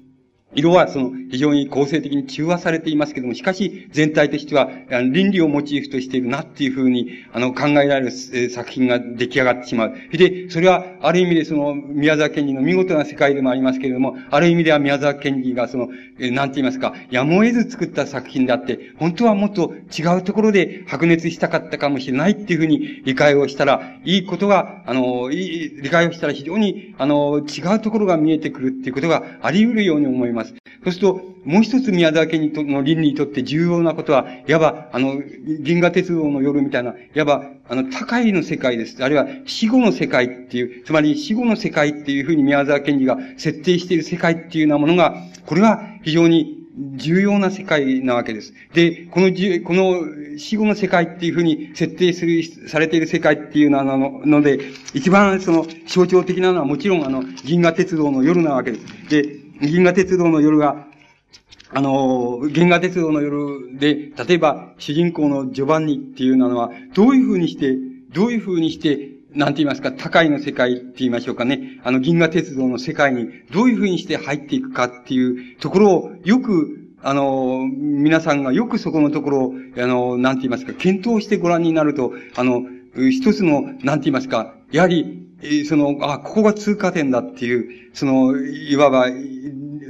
Speaker 2: 色はその非常に構成的に中和されていますけども、しかし全体としては倫理をモチーフとしているなっていうふうにあの考えられる作品が出来上がってしまう。で、それはある意味でその宮沢賢治の見事な世界でもありますけれども、ある意味では宮沢賢治がその、なんて言いますか、やむを得ず作った作品であって、本当はもっと違うところで白熱したかったかもしれないっていうふうに理解をしたら、いいことが、あの、いい、理解をしたら非常に、あの、違うところが見えてくるっていうことがあり得るように思います。そうすると、もう一つ宮沢家にとの倫理にとって重要なことは、いわば、あの、銀河鉄道の夜みたいな、いわば、あの、高いの世界です。あるいは死後の世界っていう、つまり死後の世界っていうふうに宮沢賢治が設定している世界っていうようなものが、これは非常に重要な世界なわけです。で、この、この死後の世界っていうふうに設定する、されている世界っていうのなのので、一番その象徴的なのはもちろんあの、銀河鉄道の夜なわけです。で、銀河鉄道の夜が、あの、銀河鉄道の夜で、例えば、主人公のジョバンニっていうのは、どういうふうにして、どういうふうにして、なんて言いますか、高いの世界って言いましょうかね。あの、銀河鉄道の世界にどういうふうにして入っていくかっていうところを、よく、あの、皆さんがよくそこのところを、あの、なんて言いますか、検討してご覧になると、あの、一つの、なんて言いますか、やはり、その、あ、ここが通過点だっていう、その、いわば、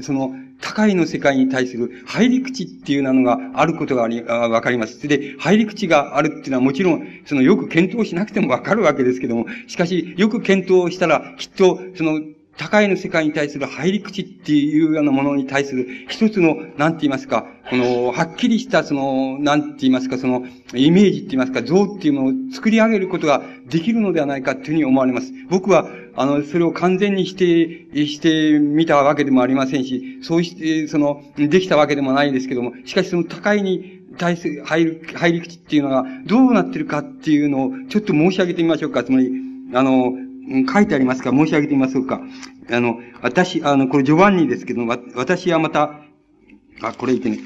Speaker 2: その、高いの世界に対する入り口っていうなのがあることがあり、わかります。で、入り口があるっていうのはもちろん、そのよく検討しなくてもわかるわけですけども、しかし、よく検討したら、きっと、その、高いの世界に対する入り口っていうようなものに対する一つの、なんて言いますか、この、はっきりしたその、なんて言いますか、その、イメージって言いますか、像っていうのを作り上げることができるのではないかというふうに思われます。僕は、あの、それを完全に否定してみたわけでもありませんし、そうして、その、できたわけでもないですけども、しかしその高いに対する入る、入り口っていうのがどうなってるかっていうのをちょっと申し上げてみましょうか。つまり、あの、書いてありますか？申し上げてみましょうか。あの、私、あの、これジョバンニですけど、わ私はまた、あ、これいけね。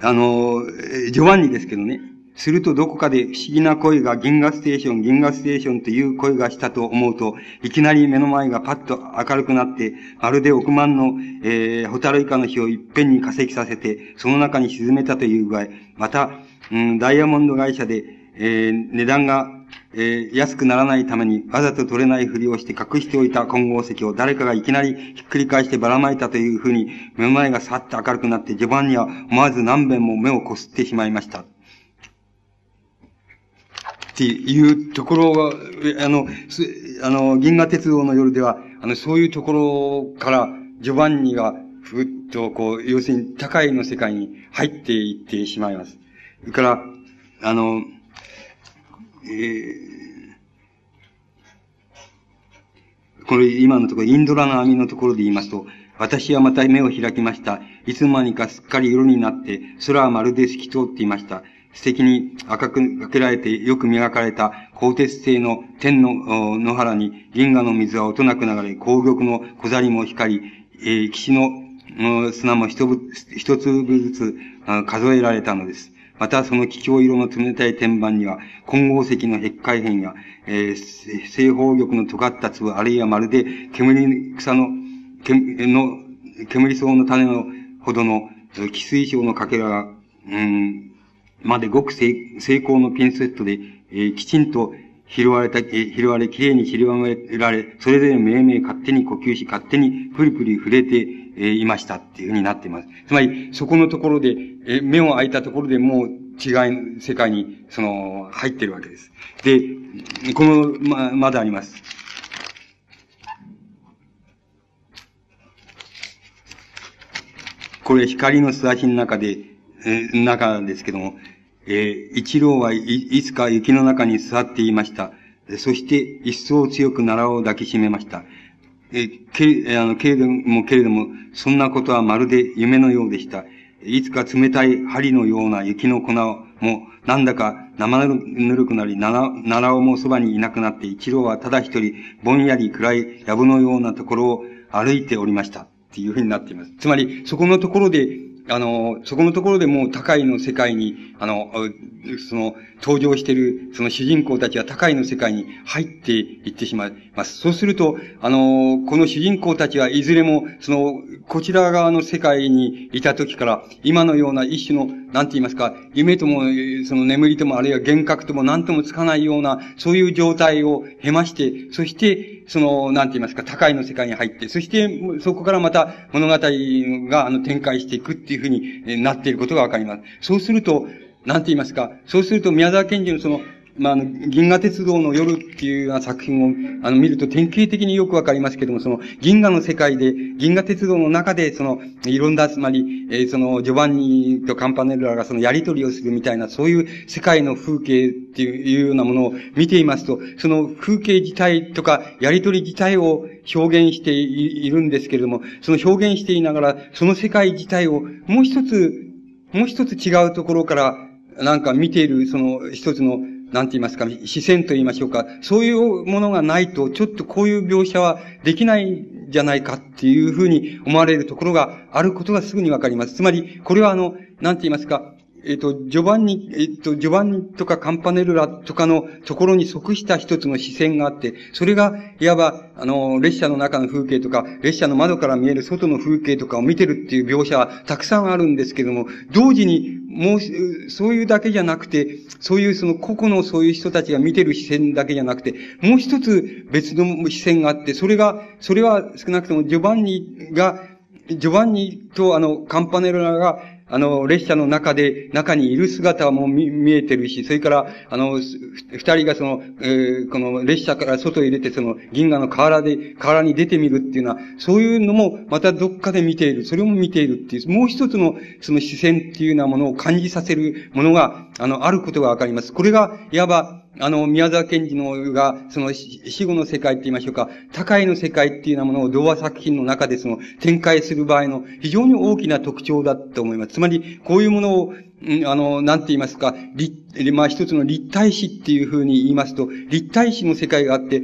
Speaker 2: あの、ジョバンニですけどね。するとどこかで不思議な声が銀河ステーション、銀河ステーションという声がしたと思うと、いきなり目の前がパッと明るくなって、まるで億万の、えー、ホタルイカの火をいっぺんに化石させて、その中に沈めたという具合、また、うん、ダイヤモンド会社で、えー、値段が、えー、安くならないために、わざと取れないふりをして隠しておいた混合石を誰かがいきなりひっくり返してばらまいたというふうに、目の前がさっと明るくなって、序盤には思わず何遍も目をこすってしまいました。っていうところが、あの、あの、銀河鉄道の夜では、あの、そういうところから、ジョバンニが、ふっと、こう、要するに、高いの世界に入っていってしまいます。それから、あの、えー、これ、今のところ、インドラの網のところで言いますと、私はまた目を開きました。いつの間にかすっかり夜になって、空はまるで透き通っていました。素敵に赤くかけられてよく磨かれた鋼鉄製の天の野原に銀河の水は音なく流れ、紅玉の小ザリも光り、えー、岸の砂も一一粒ずつ数えられたのです。またその気境色の冷たい天板には、混合石の壁海片や、えー、正方玉の尖った粒、あるいはまるで煙草の、けの、煙草の種のほどの、寄水晶のかけらが、うん、までごく成功のピンセットで、えー、きちんと拾われた、えー、拾われ、きれいに拾わられ、それぞれ命名勝手に呼吸し、勝手にプリプリ触れて、えー、いましたっていうふうになっています。つまり、そこのところで、えー、目を開いたところでもう違い、世界に、その、入ってるわけです。で、この、ま、まだあります。これ、光の素足の中で、え中ですけども、えー、一郎はいいつか雪の中に座っていました。そして一層強く奈良を抱きしめました。え、け、あの、けれども、けれども、そんなことはまるで夢のようでした。いつか冷たい針のような雪の粉も、なんだか生ぬるくなり、奈良尾もそばにいなくなって、一郎はただ一人、ぼんやり暗い藪のようなところを歩いておりました。っていうふうになっています。つまり、そこのところで、あの、そこのところでもう高いの世界に、あの、その、登場している、その主人公たちは高いの世界に入っていってしまいます。そうすると、あの、この主人公たちはいずれも、その、こちら側の世界にいた時から、今のような一種の、なんて言いますか、夢とも、その眠りとも、あるいは幻覚とも何ともつかないような、そういう状態を経まして、そして、その、なんて言いますか、高いの世界に入って、そして、そこからまた物語が、あの、展開していくっていうふうになっていることがわかります。そうすると、なんて言いますか、そうすると宮沢賢治のその、まあ、あの、銀河鉄道の夜っていう作品を、あの、見ると典型的によくわかりますけども、その、銀河の世界で、銀河鉄道の中で、その、いろんな、つまり、えー、その、ジョバンニとカンパネルラがその、やりとりをするみたいな、そういう世界の風景っていうようなものを見ていますと、その風景自体とか、やりとり自体を表現しているんですけれども、その表現していながら、その世界自体をもう一つ、もう一つ違うところから、なんか見ている、その一つのなんて言いますか、視線と言いましょうか。そういうものがないと、ちょっとこういう描写はできないんじゃないかっていうふうに思われるところがあることがすぐにわかります。つまり、これはあの、なんて言いますか、えっ、と、ジョバンニ、えっ、と、ジョバンニとかカンパネルラとかのところに即した一つの視線があって、それが、いわば、あの、列車の中の風景とか、列車の窓から見える外の風景とかを見てるっていう描写はたくさんあるんですけども、同時に、もう、そういうだけじゃなくて、そういうその個々のそういう人たちが見てる視線だけじゃなくて、もう一つ別の視線があって、それが、それは少なくともジョバンニが、ジョバンニとあの、カンパネルラがあの、列車の中で、中にいる姿も見見えてるし、それから、あの、二人がその、えー、この列車から外へ出て、その、銀河の河原で、河原に出てみるっていうのは、そういうのも、またどっかで見ている。それも見ているっていう、もう一つの、その視線っていうようなものを感じさせるものが、あの、あることがわかります。これが、いわば、あの、宮沢賢治のが、その死後の世界って言いましょうか、高いの世界っていうようなものを童話作品の中でその展開する場合の非常に大きな特徴だと思います。つまり、こういうものを、あの、なんて言いますか、まあ一つの立体詩っていうふうに言いますと、立体詩の世界があって、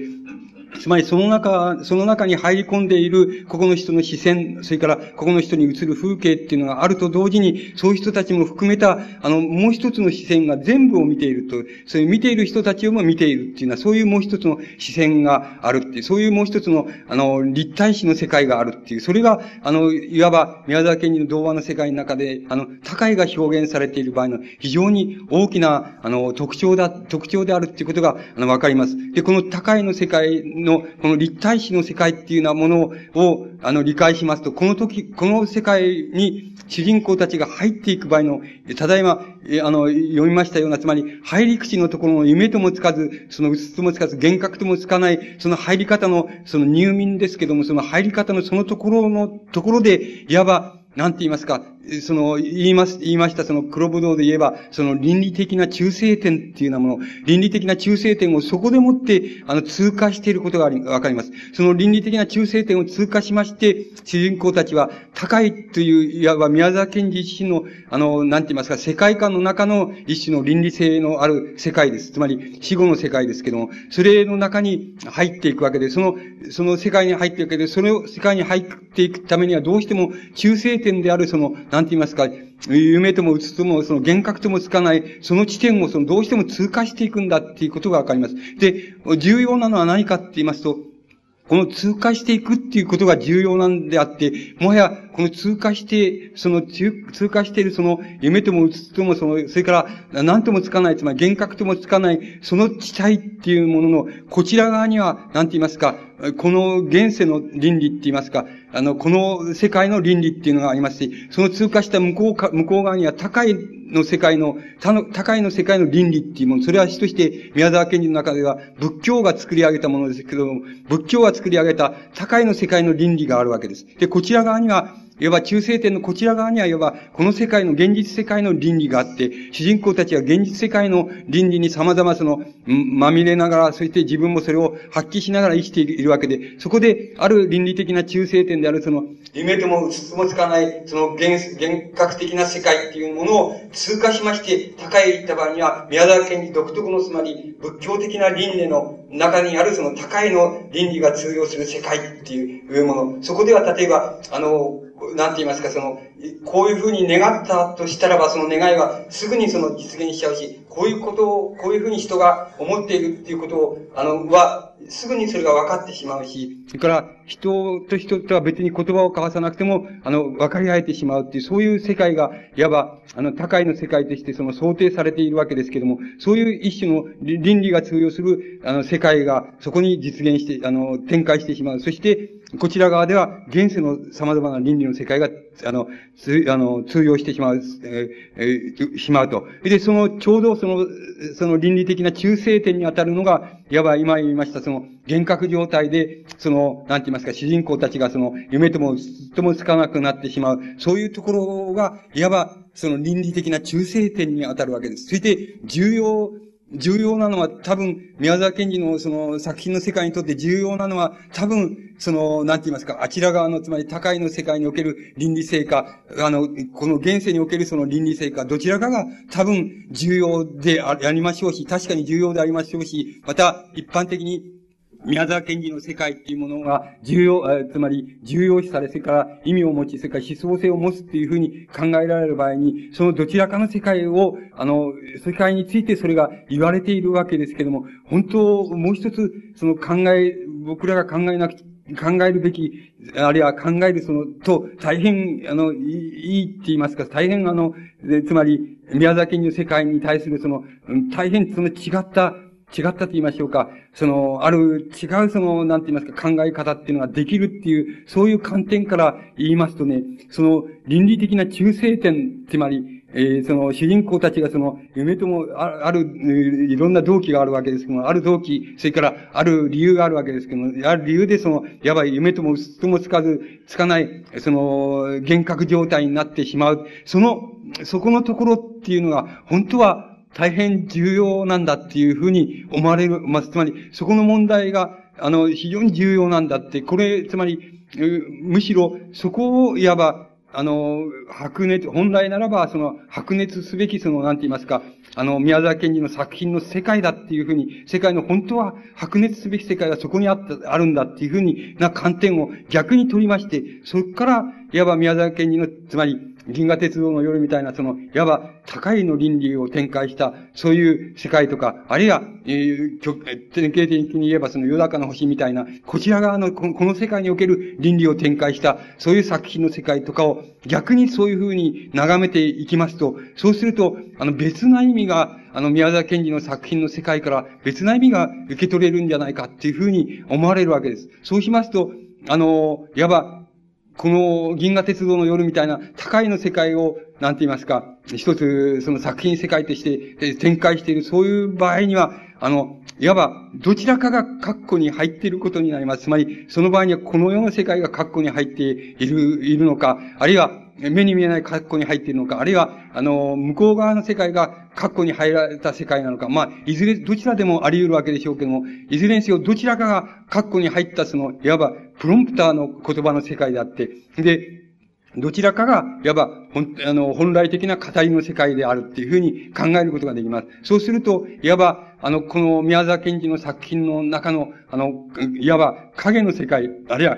Speaker 2: つまりその中、その中に入り込んでいる、ここの人の視線、それからここの人に映る風景っていうのがあると同時に、そういう人たちも含めた、あの、もう一つの視線が全部を見ていると、そういう見ている人たちをも見ているっていうのは、そういうもう一つの視線があるっていう、そういうもう一つの、あの、立体視の世界があるっていう、それが、あの、いわば宮沢賢治の童話の世界の中で、あの、高いが表現されている場合の非常に大きな、あの、特徴だ、特徴であるっていうことが、あの、わかります。で、この高いの世界の、この立体史の世界っていうようなものを、あの、理解しますと、この時、この世界に主人公たちが入っていく場合の、ただいま、あの、読みましたような、つまり、入り口のところの夢ともつかず、そのうつともつかず、幻覚ともつかない、その入り方の、その入眠ですけども、その入り方のそのところの、ところで、いわば、なんて言いますか、その、言います、言いました、その黒武道で言えば、その倫理的な中性点っていうようなもの、倫理的な中性点をそこでもって、あの、通過していることがあり、わかります。その倫理的な中性点を通過しまして、主人公たちは、高いという、いわば宮沢賢治自身の、あの、なんて言いますか、世界観の中の一種の倫理性のある世界です。つまり、死後の世界ですけども、それの中に入っていくわけで、その、その世界に入っていくわけで、その世界に入っていくためにはどうしても中性点である、その、なんて言いますか、夢ともうつとも、その幻覚ともつかない、その地点をそのどうしても通過していくんだっていうことがわかります。で、重要なのは何かって言いますと、この通過していくっていうことが重要なんであって、もはや、この通過して、その通過しているその夢ともうつともその、それから何ともつかない、つまり幻覚ともつかない、その地帯っていうものの、こちら側には、何て言いますか、この現世の倫理って言いますか、あの、この世界の倫理っていうのがありますし、その通過した向こうか、向こう側には高いの世界の、高いの世界の倫理っていうもの、それは主として宮沢賢治の中では仏教が作り上げたものですけども、仏教が作り上げた高いの世界の倫理があるわけです。で、こちら側には、いわば中性点のこちら側には、いわば、この世界の現実世界の倫理があって、主人公たちは現実世界の倫理に様々その、まみれながら、そして自分もそれを発揮しながら生きているわけで、そこで、ある倫理的な中性点である、その、夢ともうつつもつかない、その幻、幻覚的な世界っていうものを通過しまして、高い行った場合には、宮沢賢治独特のつまり、仏教的な倫理の中にあるその高いの倫理が通用する世界っていうもの。そこでは例えば、あの、なんて言いますか、その、こういうふうに願ったとしたらば、その願いはすぐにその実現しちゃうし、こういうことを、こういうふうに人が思っているっていうことを、あの、は、すぐにそれが分かってしまうし、それから人と人とは別に言葉を交わさなくても、あの、分かり合えてしまうっていう、そういう世界が、いわば、あの、高いの世界としてその想定されているわけですけども、そういう一種の倫理が通用する、あの、世界がそこに実現して、あの、展開してしまう。そして、こちら側では、現世の様々な倫理の世界が、あの、つ、あの、通用してしまう、えー、しまうと。で、その、ちょうどその、その倫理的な中性点に当たるのが、いわば今言いました、その、幻覚状態で、その、なんて言いますか、主人公たちがその、夢とも、ともつかなくなってしまう。そういうところが、いわば、その倫理的な中性点に当たるわけです。そして、重要重要なのは多分、宮沢賢治のその作品の世界にとって重要なのは多分、その、なんて言いますか、あちら側の、つまり高いの世界における倫理性か、あの、この現世におけるその倫理性か、どちらかが多分重要でありましょうし、確かに重要でありましょうし、また一般的に宮沢賢治の世界っていうものが重要、つまり重要視され、それから意味を持ち、それから思想性を持つっていうふうに考えられる場合に、そのどちらかの世界を、あの、世界についてそれが言われているわけですけども、本当、もう一つ、その考え、僕らが考えなく考えるべき、あるいは考えるその、と、大変、あの、いいって言いますか、大変あの、つまり、宮沢賢治の世界に対するその、大変その違った違ったと言いましょうか、その、ある違うその、なんて言いますか、考え方っていうのができるっていう、そういう観点から言いますとね、その、倫理的な中性点、つまり、えー、その、主人公たちがその、夢とも、ある、いろんな動機があるわけですけども、ある動機、それから、ある理由があるわけですけども、ある理由でその、やばい、夢とも、ともつかず、つかない、その、幻覚状態になってしまう。その、そこのところっていうのが、本当は、大変重要なんだっていうふうに思われる、まあ、つまり、そこの問題が、あの、非常に重要なんだって、これ、つまり、むしろ、そこを、いわば、あの、白熱、本来ならば、その、白熱すべき、その、なんて言いますか、あの、宮沢賢治の作品の世界だっていうふうに、世界の本当は白熱すべき世界がそこにあった、あるんだっていうふうにな観点を逆に取りまして、そこから、いわば宮沢賢治の、つまり、銀河鉄道の夜みたいな、その、いわば高いの倫理を展開した、そういう世界とか、あるいは、えー、典型的に言えばその、夜中の星みたいな、こちら側のこの、世界における倫理を展開した、そういう作品の世界とかを、逆にそういうふうに眺めていきますと、そうすると、あの、別な意味が、あの、宮沢賢治の作品の世界から別な意味が受け取れるんじゃないかっていうふうに思われるわけです。そうしますと、あの、いわば、この銀河鉄道の夜みたいな高いの世界を、なんて言いますか、一つその作品世界として展開している、そういう場合には、あの、いわば、どちらかが括弧に入っていることになります。つまり、その場合にはこの世の世界が括弧に入っている、いるのか、あるいは、目に見えない括弧に入っているのか、あるいは、あの、向こう側の世界が括弧に入られた世界なのか、まあ、いずれ、どちらでもあり得るわけでしょうけども、いずれにせよ、どちらかが括弧に入ったその、いわば、プロンプターの言葉の世界であって、で、どちらかが、いわば、本、あの、本来的な語りの世界であるっていうふうに考えることができます。そうすると、いわば、あの、この宮沢賢治の作品の中の、あの、いわば影の世界、あるいは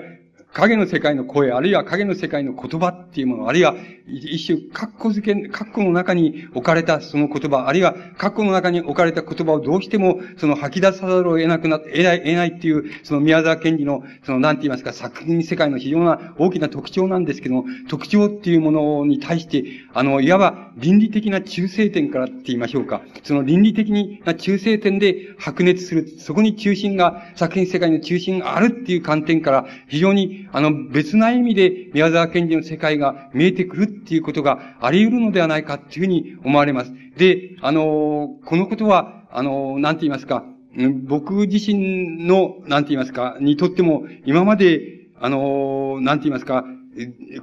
Speaker 2: 影の世界の声、あるいは影の世界の言葉っていうもの、あるいは一種、括弧付け、括弧の中に置かれたその言葉、あるいは括弧の中に置かれた言葉をどうしてもその吐き出さざるを得なくなって、得ない、得ないっていう、その宮沢賢治の、そのなんて言いますか、作品世界の非常な大きな特徴なんですけども、特徴っていうものに対して、あの、いわば倫理的な中性点からって言いましょうか。その倫理的な中性点で白熱する。そこに中心が、作品世界の中心があるっていう観点から、非常にあの、別な意味で宮沢賢治の世界が見えてくるっていうことがあり得るのではないかっていうふうに思われます。で、あの、このことは、あの、なんて言いますか、僕自身の、なんて言いますか、にとっても、今まで、あの、なんて言いますか、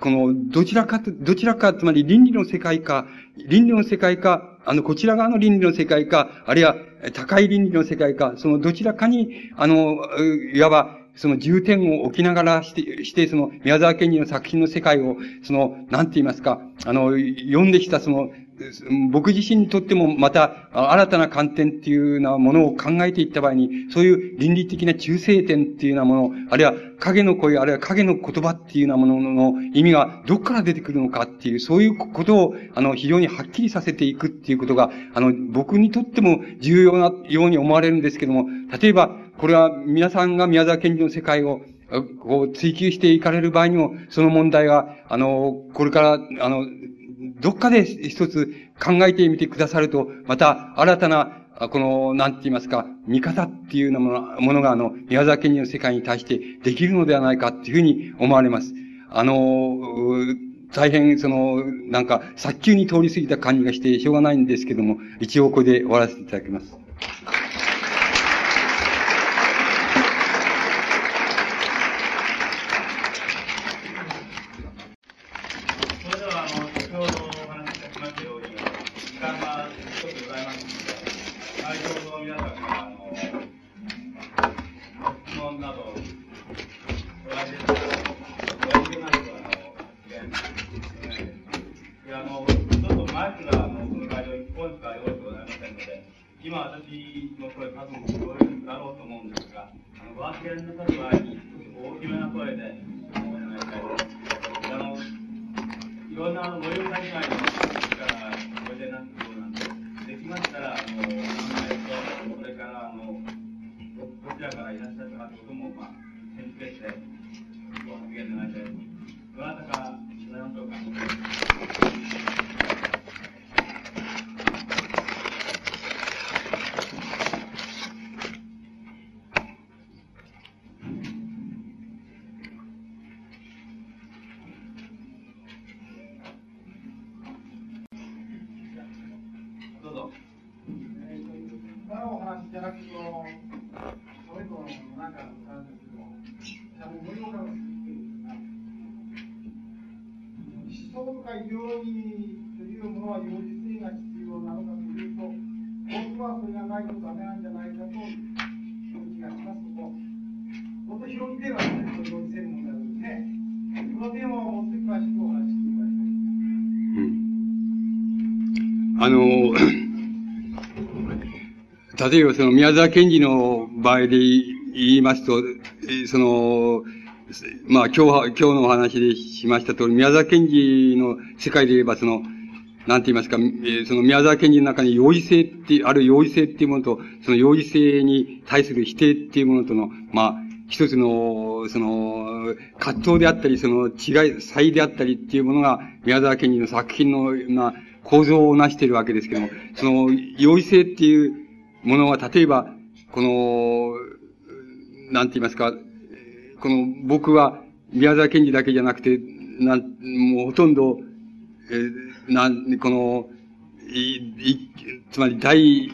Speaker 2: この、どちらかと、どちらか、つまり倫理の世界か、倫理の世界か、あの、こちら側の倫理の世界か、あるいは、高い倫理の世界か、そのどちらかに、あの、いわば、その重点を置きながらして、して、その、宮沢賢治の作品の世界を、その、なんて言いますか、あの、読んできたその、僕自身にとってもまた新たな観点っていうようなものを考えていった場合に、そういう倫理的な中性点っていうようなもの、あるいは影の声、あるいは影の言葉っていうようなものの意味がどっから出てくるのかっていう、そういうことを、あの、非常にはっきりさせていくっていうことが、あの、僕にとっても重要なように思われるんですけども、例えば、これは皆さんが宮沢賢治の世界をこう追求していかれる場合にも、その問題が、あの、これから、あの、どっかで一つ考えてみてくださると、また新たな、この、なんて言いますか、見方っていうようなものものが、あの、宮沢賢治の世界に対してできるのではないかっていうふうに思われます。あの、大変、その、なんか、早急に通り過ぎた感じがしてしょうがないんですけども、一応これで終わらせていただきます。例えばその宮沢賢治の場合で言いますと、その、まあ今日、今日のお話でしました通り、宮沢賢治の世界で言えばその、なんて言いますか、その宮沢賢治の中に容易性って、ある容易性っていうものと、その容易性に対する否定っていうものとの、まあ、一つの、その、葛藤であったり、その違い、差異であったりっていうものが、宮沢賢治の作品の、な、構造をなしているわけですけども、その、容易性っていうものは、例えば、この、なんて言いますか、この、僕は、宮沢賢治だけじゃなくて、なん、もうほとんど、え、なん、この、い、い、つまり大、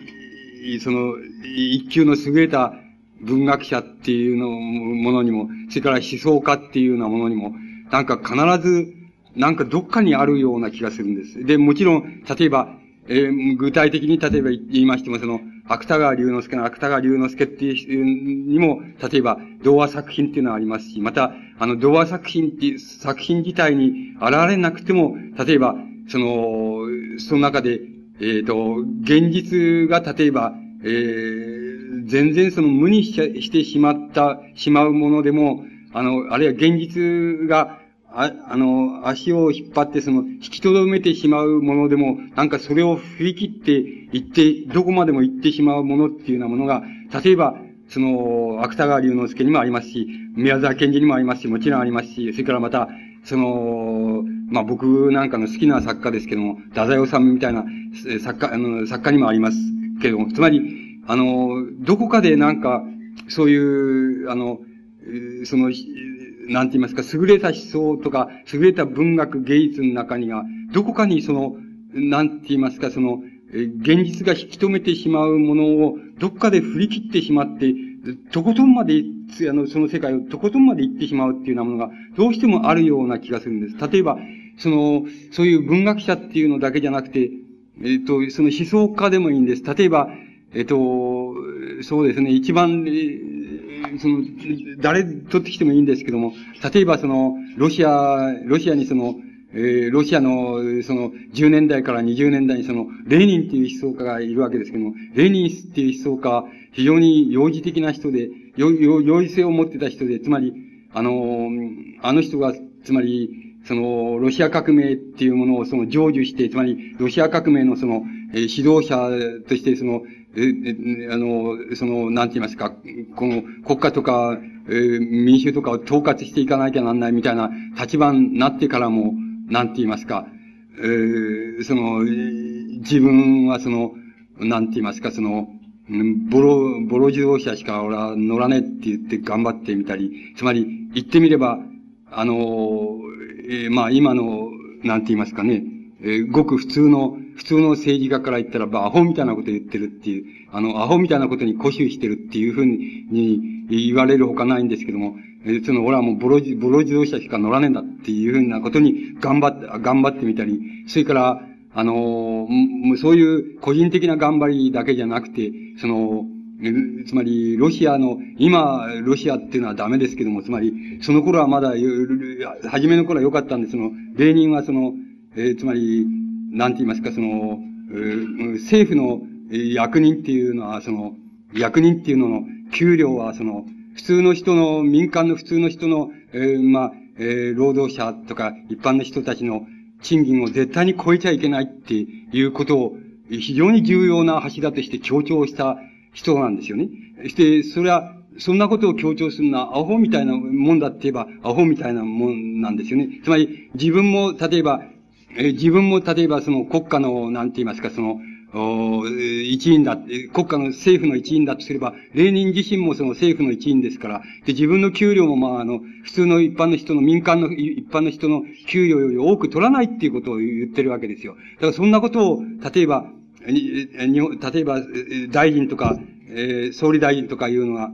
Speaker 2: その、一級の優れた文学者っていうのものにも、それから思想家っていうようなものにも、なんか必ずなんかどっかにあるような気がするんです。で、もちろん、例えば、えー、具体的に例えば言いましても、その、芥川龍之介の芥川龍之介っていうにも、例えば、童話作品っていうのはありますし、また、あの、童話作品っていう作品自体に現れなくても、例えば、その、その中で、えっ、ー、と、現実が例えば、えー、全然その無にしてしまった、しまうものでも、あの、あるいは現実が、あ、あの、足を引っ張ってその、引きとどめてしまうものでも、なんかそれを振り切って行って、どこまでも行ってしまうものっていうようなものが、例えば、その、芥川龍之介にもありますし、宮沢賢治にもありますし、もちろんありますし、それからまた、その、まあ、僕なんかの好きな作家ですけども、太宰治みたいな作家、あの、作家にもあります。けども、つまり、あの、どこかでなんか、そういう、あの、その、なんて言いますか、優れた思想とか、優れた文学芸術の中には、どこかにその、なんて言いますか、その、現実が引き止めてしまうものを、どっかで振り切ってしまって、とことんまで、あの、その世界をとことんまで行ってしまうっていうようなものが、どうしてもあるような気がするんです。例えば、その、そういう文学者っていうのだけじゃなくて、えっ、と、その思想家でもいいんです。例えば、えっ、と、そうですね、一番、その、誰取ってきてもいいんですけども、例えばその、ロシア、ロシアにその、えー、ロシアの、その、10年代から20年代にその、レーニンっていう思想家がいるわけですけども、レーニンっていう思想家は非常に幼児的な人で、幼児性を持ってた人で、つまり、あの、あの人が、つまり、その、ロシア革命っていうものをその成就して、つまり、ロシア革命のその、えー、指導者として、その、えー、あの、その、なんて言いますか、この国家とか、えー、民衆とかを統括していかなきゃなんないみたいな立場になってからも、なんて言いますか、えー、その、自分はその、なんて言いますか、その、ボロ、ボロ自動車しか俺は乗らねえって言って頑張ってみたり、つまり、言ってみれば、あの、えー、まあ今の、なんて言いますかね、えー、ごく普通の、普通の政治家から言ったらば、アホみたいなこと言ってるっていう、あの、アホみたいなことに固執してるっていうふうに言われるほかないんですけども、その、俺はもうボロ、ボロ自動車しか乗らねえんだっていうふうなことに頑張って、頑張ってみたり、それから、あのそういう個人的な頑張りだけじゃなくて、その、つまり、ロシアの、今、ロシアっていうのはダメですけども、つまり、その頃はまだ、初めの頃は良かったんです、その、レーニンはその、えー、つまり、なんて言いますか、その、政府の役人っていうのは、その、役人っていうのの給料は、その、普通の人の、民間の普通の人の、えー、まあ、えー、労働者とか一般の人たちの賃金を絶対に超えちゃいけないっていうことを、非常に重要な柱として強調した人なんですよね。して、それは、そんなことを強調するのは、アホみたいなもんだって言えば、アホみたいなもんなんですよね。つまり、自分も、例えば、え自分も、例えば、その国家の、なんて言いますか、その、一員だ、国家の政府の一員だとすれば、レーニン自身もその政府の一員ですから、で、自分の給料もまあ、あの、普通の一般の人の、民間の一般の人の給料より多く取らないっていうことを言ってるわけですよ。だからそんなことを、例えば、例えば、大臣とか、えー、総理大臣とかいうのが、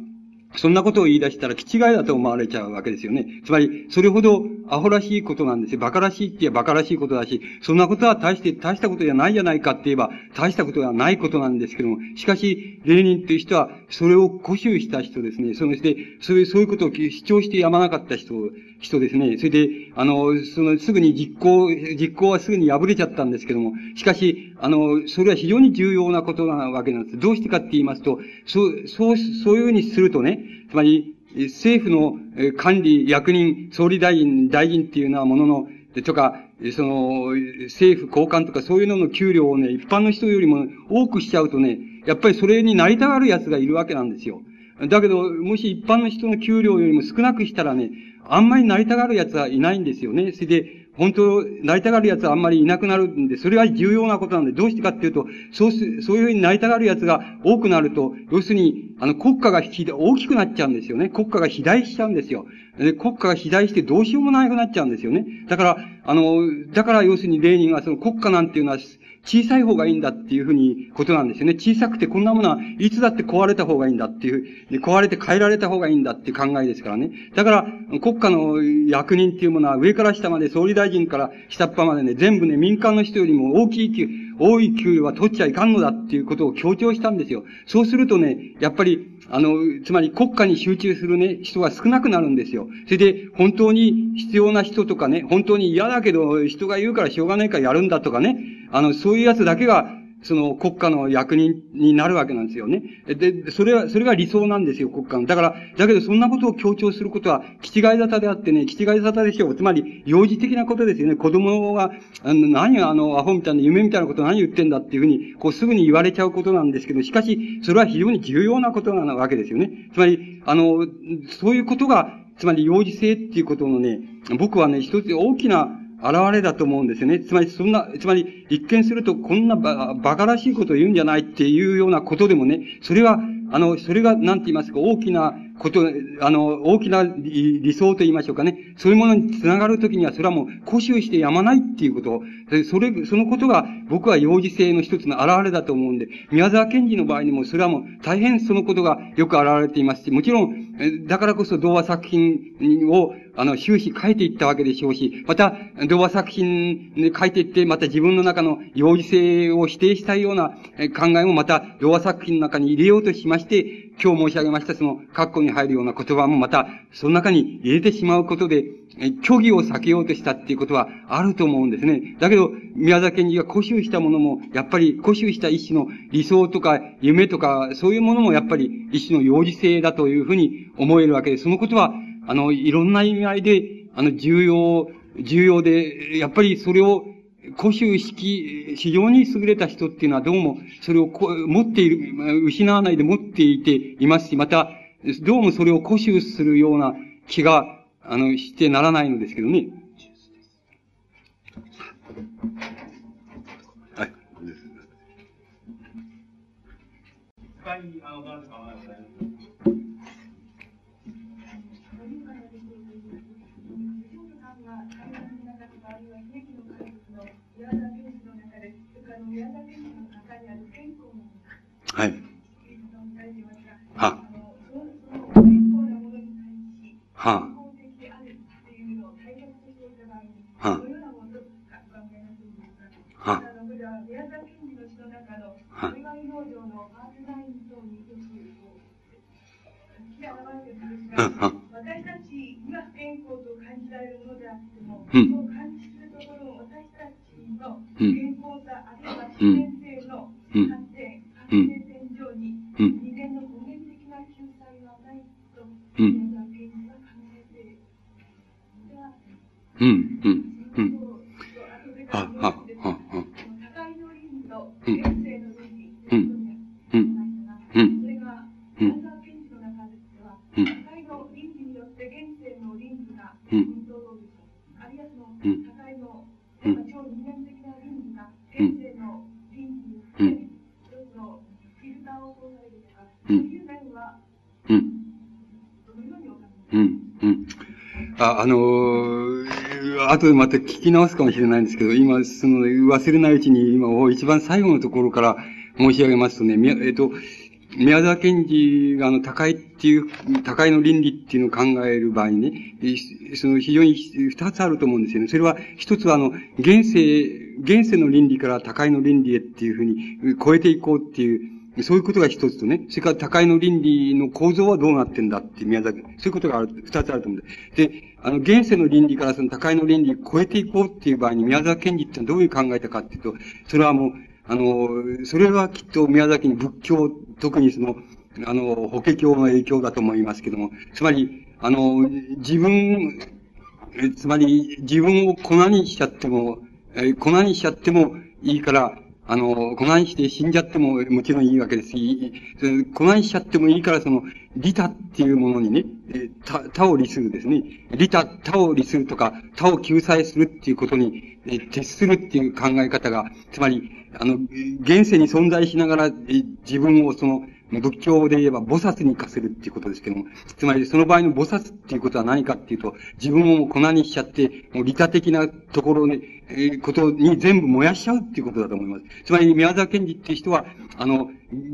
Speaker 2: そんなことを言い出したら、気違いだと思われちゃうわけですよね。つまり、それほどアホらしいことなんですよ。馬鹿らしいって言えば馬鹿らしいことだし、そんなことは大して、大したことじゃないじゃないかって言えば、大したことはないことなんですけども、しかし、レーニンという人は、それを固執した人ですね。そのして、そういう、そういうことを主張してやまなかった人、人ですね。それで、あの、その、すぐに実行、実行はすぐに破れちゃったんですけども、しかし、あの、それは非常に重要なことなわけなんです。どうしてかって言いますと、そう、そう、そういうふうにするとね、つまり、政府の管理、役人、総理大臣、大臣っていうのはものの、とか、その、政府高官とかそういうのの給料をね、一般の人よりも多くしちゃうとね、やっぱりそれになりたがる奴がいるわけなんですよ。だけど、もし一般の人の給料よりも少なくしたらね、あんまりなりたがる奴はいないんですよね。それで、本当、なりたがる奴はあんまりいなくなるんで、それは重要なことなんで、どうしてかっていうと、そうす、そういうふうになりたがる奴が多くなると、要するに、あの、国家が大きくなっちゃうんですよね。国家が肥大しちゃうんですよ。で国家が肥大してどうしようもなくなっちゃうんですよね。だから、あの、だから要するにレーニンはその国家なんていうのは、小さい方がいいんだっていうふうに、ことなんですよね。小さくてこんなものはいつだって壊れた方がいいんだっていう、壊れて変えられた方がいいんだっていう考えですからね。だから、国家の役人っていうものは上から下まで、総理大臣から下っ端までね、全部ね、民間の人よりも大きい給、多い給与は取っちゃいかんのだっていうことを強調したんですよ。そうするとね、やっぱり、あの、つまり国家に集中するね、人が少なくなるんですよ。それで、本当に必要な人とかね、本当に嫌だけど、人が言うからしょうがないからやるんだとかね、あの、そういうやつだけが、その国家の役人になるわけなんですよね。で、それは、それが理想なんですよ、国家の。だから、だけどそんなことを強調することは、気違い沙汰であってね、気違い沙汰でしょう。つまり、幼児的なことですよね。子供が、あの、何あの、アホみたいな夢みたいなこと何言ってんだっていうふうに、こうすぐに言われちゃうことなんですけど、しかし、それは非常に重要なことなわけですよね。つまり、あの、そういうことが、つまり幼児性っていうことのね、僕はね、一つ大きな現れだと思うんですよね。つまり、そんな、つまり、一見するとこんなば、馬鹿らしいことを言うんじゃないっていうようなことでもね、それは、あの、それが、なんて言いますか、大きなこと、あの、大きな理想と言いましょうかね。そういうものにつながるときには、それはもう、固執してやまないっていうこと。それ、そのことが、僕は幼児性の一つの現れだと思うんで、宮沢賢治の場合にも、それはもう、大変そのことがよく現れていますし、もちろん、だからこそ童話作品を、あの、終始書いていったわけでしょうし、また、童話作品で書いていって、また自分の中の幼児性を否定したような考えもまた、童話作品の中に入れようとしまして、今日申し上げましたその、括弧に入るような言葉もまた、その中に入れてしまうことで、虚偽を避けようとしたっていうことはあると思うんですね。だけど、宮崎賢治が固執したものも、やっぱり固執した一種の理想とか夢とか、そういうものもやっぱり一種の幼児性だというふうに思えるわけで、そのことは、あの、いろんな意味合いで、あの、重要、重要で、やっぱりそれを、古州式、非常に優れた人っていうのはどうもそれを持っている、失わないで持っていていますし、また、どうもそれを古州するような気が、あの、してならないのですけどね。はい。はい、あの、はい。は。は。は。は。私たちには不健康と感じられるものであっても、うん、康さ、あるいは自然性の発展、発展線上に、自然の普遍的な救済はないと、皆さん。現実は考えている。うん、うん、うん。あ、あ、あ、あ。高いの倫理と現世の倫理、うん、うん、うん。それが、うん。うん。高いの倫理によって現世の倫理が、うん。あ、あのー、後でまた聞き直すかもしれないんですけど、今、その、忘れないうちに、今、一番最後のところから申し上げますとね、えっと、宮沢賢治があの、高いっていう、高いの倫理っていうのを考える場合にね、その非常に二つあると思うんですよね。それは一つはあの、現世、現世の倫理から高いの倫理へっていうふうに超えていこうっていう、そういうことが一つとね、それから高いの倫理の構造はどうなってんだって宮崎、そういうことがある、二つあると思うんで。で、あの、現世の倫理からその高いの倫理を超えていこうっていう場合に宮沢賢治ってどういう考えたかっていうと、それはもう、あの、それはきっと宮崎に仏教、特にその、あの、法華経の影響だと思いますけども、つまり、あの、自分、つまり、自分を粉にしちゃっても、え粉にしちゃってもいいから、あの、粉にして死んじゃってももちろんいいわけですし、粉にしちゃってもいいから、その、利他っていうものにね、他、他を利するですね。利他、他を利するとか、他を救済するっていうことに、え徹するっていう考え方が、つまり、あの、現世に存在しながら、自分をその、仏教で言えば菩薩に化するっていうことですけども、つまりその場合の菩薩っていうことは何かっていうと、自分をもう粉にしちゃって、もう利他的なところに、え、ことに全部燃やしちゃうっていうことだと思います。つまり宮沢賢治っていう人は、あの、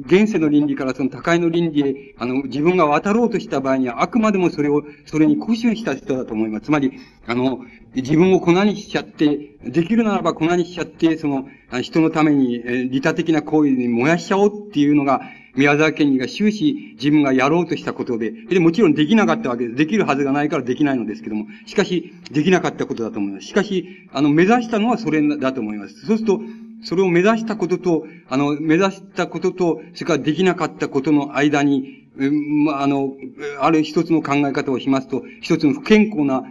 Speaker 2: 現世の倫理からその高いの倫理へ、あの、自分が渡ろうとした場合には、あくまでもそれを、それに固執した人だと思います。つまり、あの、自分を粉にしちゃって、できるならば粉にしちゃって、その、人のために、え利他的な行為に燃やしちゃおうっていうのが、宮沢賢治が終始自分がやろうとしたことで、で、もちろんできなかったわけです。できるはずがないからできないのですけども、しかし、できなかったことだと思います。しかし、あの、目指したのはそれだと思います。そうすると、それを目指したことと、あの、目指したことと、それからできなかったことの間に、あの、ある一つの考え方をしますと、一つの不健康な、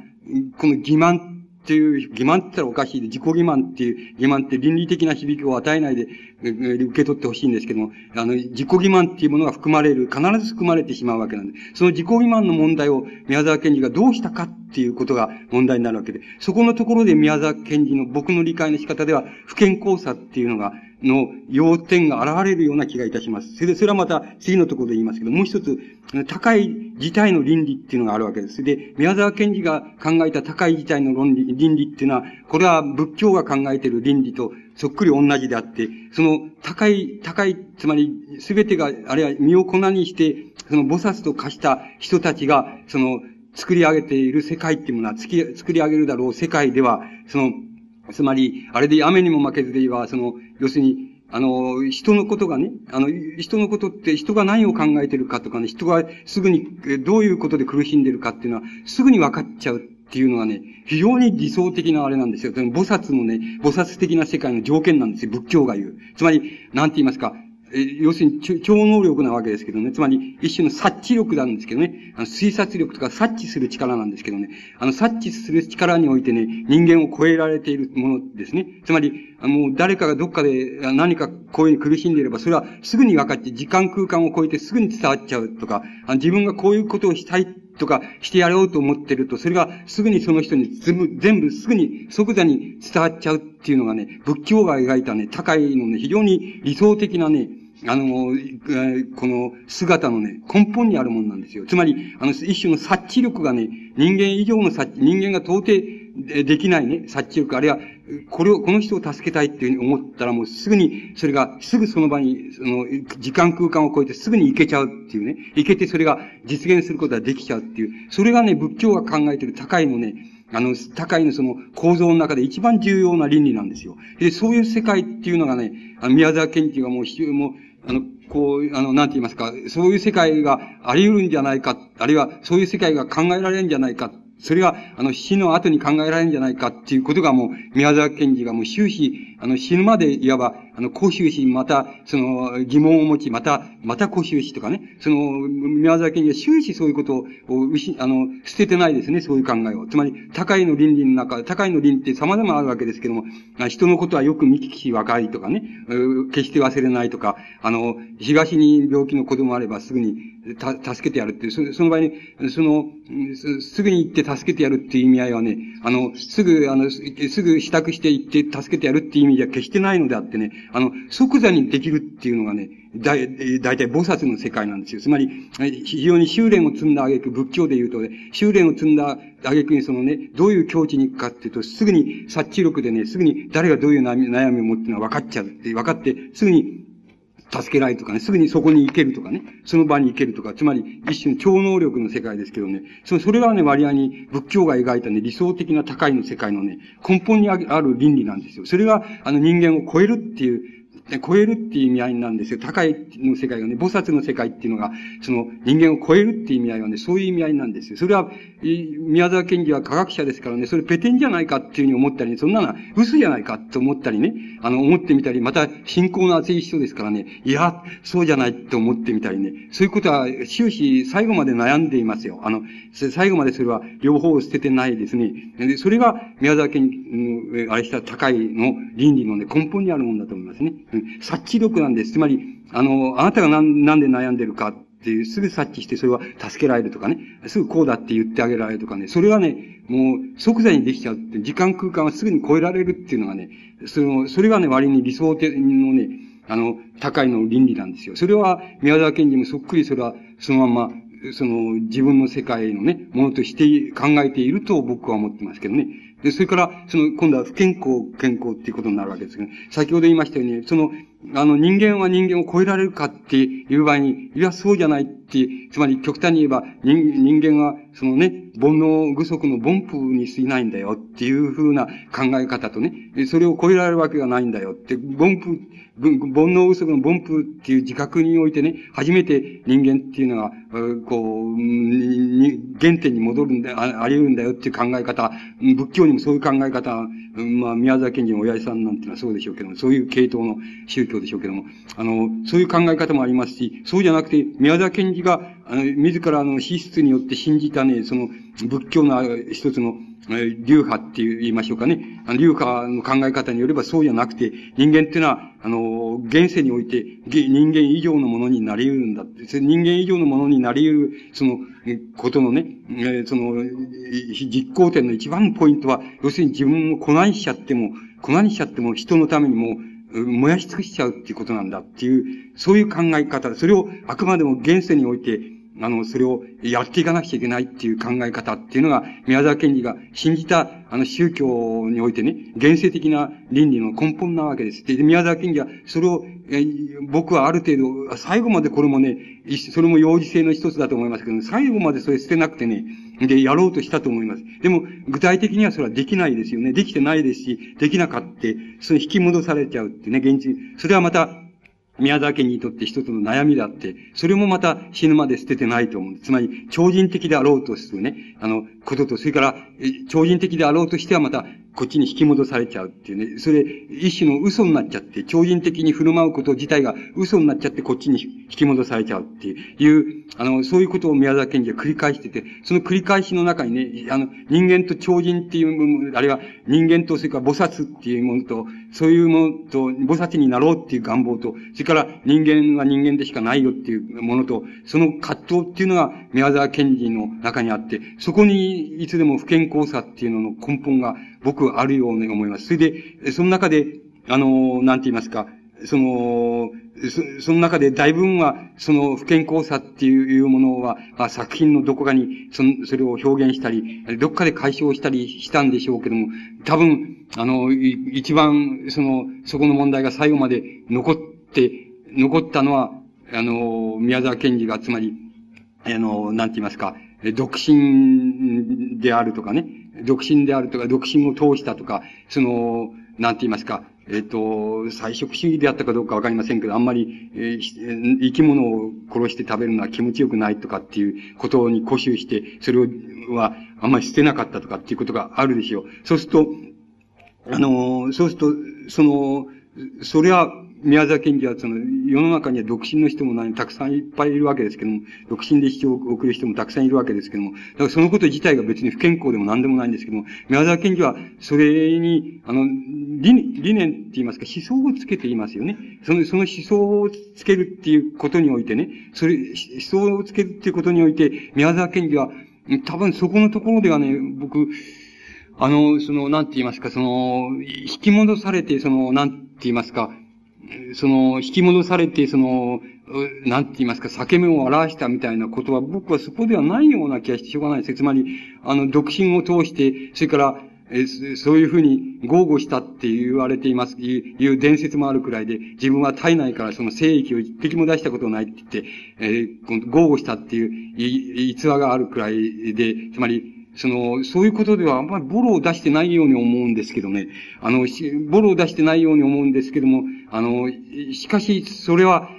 Speaker 2: この欺瞞っていう、欺瞞って言ったらおかしい。で、自己欺瞞っていう、欺瞞って倫理的な響きを与えないで、受け取ってほしいんですけども、あの、自己欺瞞っていうものが含まれる、必ず含まれてしまうわけなんで、その自己欺瞞の問題を宮沢賢治がどうしたかっていうことが問題になるわけで、そこのところで宮沢賢治の僕の理解の仕方では、不健康さっていうのが、の要点が現れるような気がいたします。それで、それはまた次のところで言いますけど、もう一つ、高い自体の倫理っていうのがあるわけです。で、宮沢賢治が考えた高い自体の論理、倫理っていうのは、これは仏教が考えている倫理とそっくり同じであって、その高い、高い、つまりすべてが、あるいは身を粉にして、その菩薩と化した人たちが、その、作り上げている世界っていうものは、作り作り上げるだろう世界では、その、つまり、あれで雨にも負けずで言えば、その、要するに、あの、人のことがね、あの、人のことって人が何を考えてるかとかね、人がすぐにどういうことで苦しんでるかっていうのは、すぐに分かっちゃうっていうのはね、非常に理想的なあれなんですよ。でも菩薩のね、菩薩的な世界の条件なんですよ、仏教が言う。つまり、なんて言いますか、要するに超能力なわけですけどね。つまり、一種の察知力なんですけどね。あの推察力とか察知する力なんですけどね。あの、察知する力においてね、人間を超えられているものですね。つまり、もう誰かがどっかで何かこういう苦しんでいれば、それはすぐに分かって、時間空間を超えてすぐに伝わっちゃうとか、あの自分がこういうことをしたいとかしてやろうと思ってると、それがすぐにその人に、全部すぐに即座に伝わっちゃうっていうのがね、仏教が描いたね、高いのね、非常に理想的なね、あの、この姿のね、根本にあるものなんですよ。つまり、あの、一種の察知力がね、人間以上の察知、人間が到底できないね、察知力、あるいは、これを、この人を助けたいっていうふうに思ったらもうすぐに、それが、すぐその場に、その、時間空間を超えてすぐに行けちゃうっていうね、行けてそれが実現することができちゃうっていう、それがね、仏教が考えている高いのね、あの、高いのその構造の中で一番重要な倫理なんですよ。で、そういう世界っていうのがね、宮沢賢治がもう、もう、あの、こう、あの、なんて言いますか、そういう世界があり得るんじゃないか、あるいはそういう世界が考えられるんじゃないかそれが、あの、死の後に考えられるんじゃないかっていうことがもう、宮沢賢治がもう終始、あの、死ぬまでいわば、あの、古修士、また、その、疑問を持ち、また、また古修士とかね、その、宮沢賢治は終始そういうことを、あの、捨ててないですね、そういう考えを。つまり、高いの倫理の中、高いの倫理って様々あるわけですけども、人のことはよく見聞きし若いとかね、決して忘れないとか、あの、東に病気の子供あればすぐにた、助けてやるっていう、そその場合に、その、すぐに行って助けてやるっていう意味合いはね、あの、すぐ、あの、すぐ支度して行って助けてやるっていう意味では決してないのであってね、あの、即座にできるっていうのがね、だ、だいたい菩薩の世界なんですよ。つまり、非常に修練を積んだ挙句、仏教で言うとね、修練を積んだ挙句にそのね、どういう境地に行くかっていうと、すぐに察知力でね、すぐに誰がどういう悩みを持ってるのは分かっちゃうって、分かって、すぐに助けられるとかね、すぐにそこに行けるとかね、その場に行けるとか、つまり一種の超能力の世界ですけどね、そそれはね、割合に仏教が描いたね、理想的な高いの世界のね、根本にある倫理なんですよ。それが、あの人間を超えるっていう、で超えるっていう意味合いなんですよ。高いの世界がね、菩薩の世界っていうのが、その人間を超えるっていう意味合いはね、そういう意味合いなんですよ。それは、宮沢賢治は科学者ですからね、それペテンじゃないかっていうふうに思ったり、ね、そんなのは嘘じゃないかと思ったりね、あの、思ってみたり、また信仰の厚い人ですからね、いや、そうじゃないと思ってみたりね、そういうことは終始最後まで悩んでいますよ。あの、最後までそれは両方を捨ててないですね。で、それが宮沢賢治の、あれした高いの倫理のね、根本にあるものだと思いますね。察知力なんです。つまり、あの、あなたがなんなんで悩んでるかっていう、すぐ察知してそれは助けられるとかね、すぐこうだって言ってあげられるとかね、それはね、もう即座にできちゃうって、時間空間はすぐに超えられるっていうのがね、その、それがね、割に理想的のね、あの、高いの倫理なんですよ。それは、宮沢賢治もそっくりそれは、そのまま、その、自分の世界のね、ものとして考えていると僕は思ってますけどね。で、それから、その、今度は不健康、健康っていうことになるわけですけど、先ほど言いましたように、その、あの、人間は人間を超えられるかっていう場合に、いや、そうじゃないってい、つまり極端に言えば、人人間は、そのね、煩悩具足の凡夫に過ぎないんだよっていうふうな考え方とね、それを超えられるわけがないんだよって、凡夫、煩悩具足の凡夫っていう自覚においてね、初めて人間っていうのが、こう、原点に戻るんだ、あり得るんだよっていう考え方、仏教にもそういう考え方、まあ、宮沢賢治の親父さんなんていうのはそうでしょうけども、そういう系統の宗教でしょうけども、あの、そういう考え方もありますし、そうじゃなくて、宮沢賢治が、あの、自らの資質によって信じたね、その、仏教の一つの、流派って言いましょうかね。流派の考え方によればそうじゃなくて、人間っていうのは、あの、現世において人間以上のものになり得るんだって。人間以上のものになり得る、その、ことのね、その、実行点の一番のポイントは、要するに自分を粉にしちゃっても、粉にしちゃっても人のためにも燃やし尽くしちゃうっていうことなんだっていう、そういう考え方、それをあくまでも現世において、あの、それをやっていかなくちゃいけないっていう考え方っていうのが、宮沢賢治が信じた、あの、宗教においてね、原生的な倫理の根本なわけです。で、宮沢賢治は、それを、え僕はある程度、最後までこれもね、それも幼児性の一つだと思いますけど、最後までそれ捨てなくてね、で、やろうとしたと思います。でも、具体的にはそれはできないですよね。できてないですし、できなかった、その引き戻されちゃうってね、現実。それはまた、宮沢家にとって一つの悩みであって、それもまた死ぬまで捨ててないと思う。つまり、超人的であろうとするね、あの、ことと、それから、超人的であろうとしてはまた、こっちに引き戻されちゃうっていうね。それ、一種の嘘になっちゃって、超人的に振る舞うこと自体が嘘になっちゃって、こっちに引き戻されちゃうっていう、あの、そういうことを宮沢賢治は繰り返してて、その繰り返しの中にね、あの、人間と超人っていうもの、あるいは人間と、それから菩薩っていうものと、そういうものと、菩薩になろうっていう願望と、それから人間は人間でしかないよっていうものと、その葛藤っていうのが宮沢賢治の中にあって、そこにいつでも不健康さっていうのの根本が僕はあるように思います。それで、その中で、あの、なんて言いますか、その、そその中で大分は、その不健康さっていうものは、あ、作品のどこかにそそれを表現したり、どっかで解消したりしたんでしょうけども、多分、あの、一番、その、そこの問題が最後まで残って、残ったのは、あの、宮沢賢治が、つまり、あの、なんて言いますか、独身であるとかね、独身であるとか、独身を通したとか、その、なんて言いますか、えっ、と、菜食主義であったかどうかわかりませんけど、あんまり、えー、生き物を殺して食べるのは気持ちよくないとかっていうことに固執して、それはあんまり捨てなかったとかっていうことがあるでしょう。そうすると、あの、そうすると、その、それは、宮沢賢治はその、世の中には独身の人も何、たくさんいっぱいいるわけですけども、独身で一生を送る人もたくさんいるわけですけども、だからそのこと自体が別に不健康でも何でもないんですけども、宮沢賢治は、それに、あの、理、理念って言いますか、思想をつけていますよね。その、その思想をつけるっていうことにおいてね、それ、思想をつけるっていうことにおいて、宮沢賢治は、多分そこのところではね、僕、あの、その、なんて言いますか、その、引き戻されて、その、なんて言いますか、その、引き戻されて、その、なんて言いますか、裂け目を表したみたいなことは、僕はそこではないような気がしてしょうがないです。つまり、あの、独身を通して、それから、えそういうふうに豪語したって言われています、いう伝説もあるくらいで、自分は体内からその精液を一滴も出したことないって言って、えー、豪語したっていう逸話があるくらいで、つまり、その、そういうことではあんまりボロを出してないように思うんですけどね。あの、ボロを出してないように思うんですけども、あの、しかし、それは、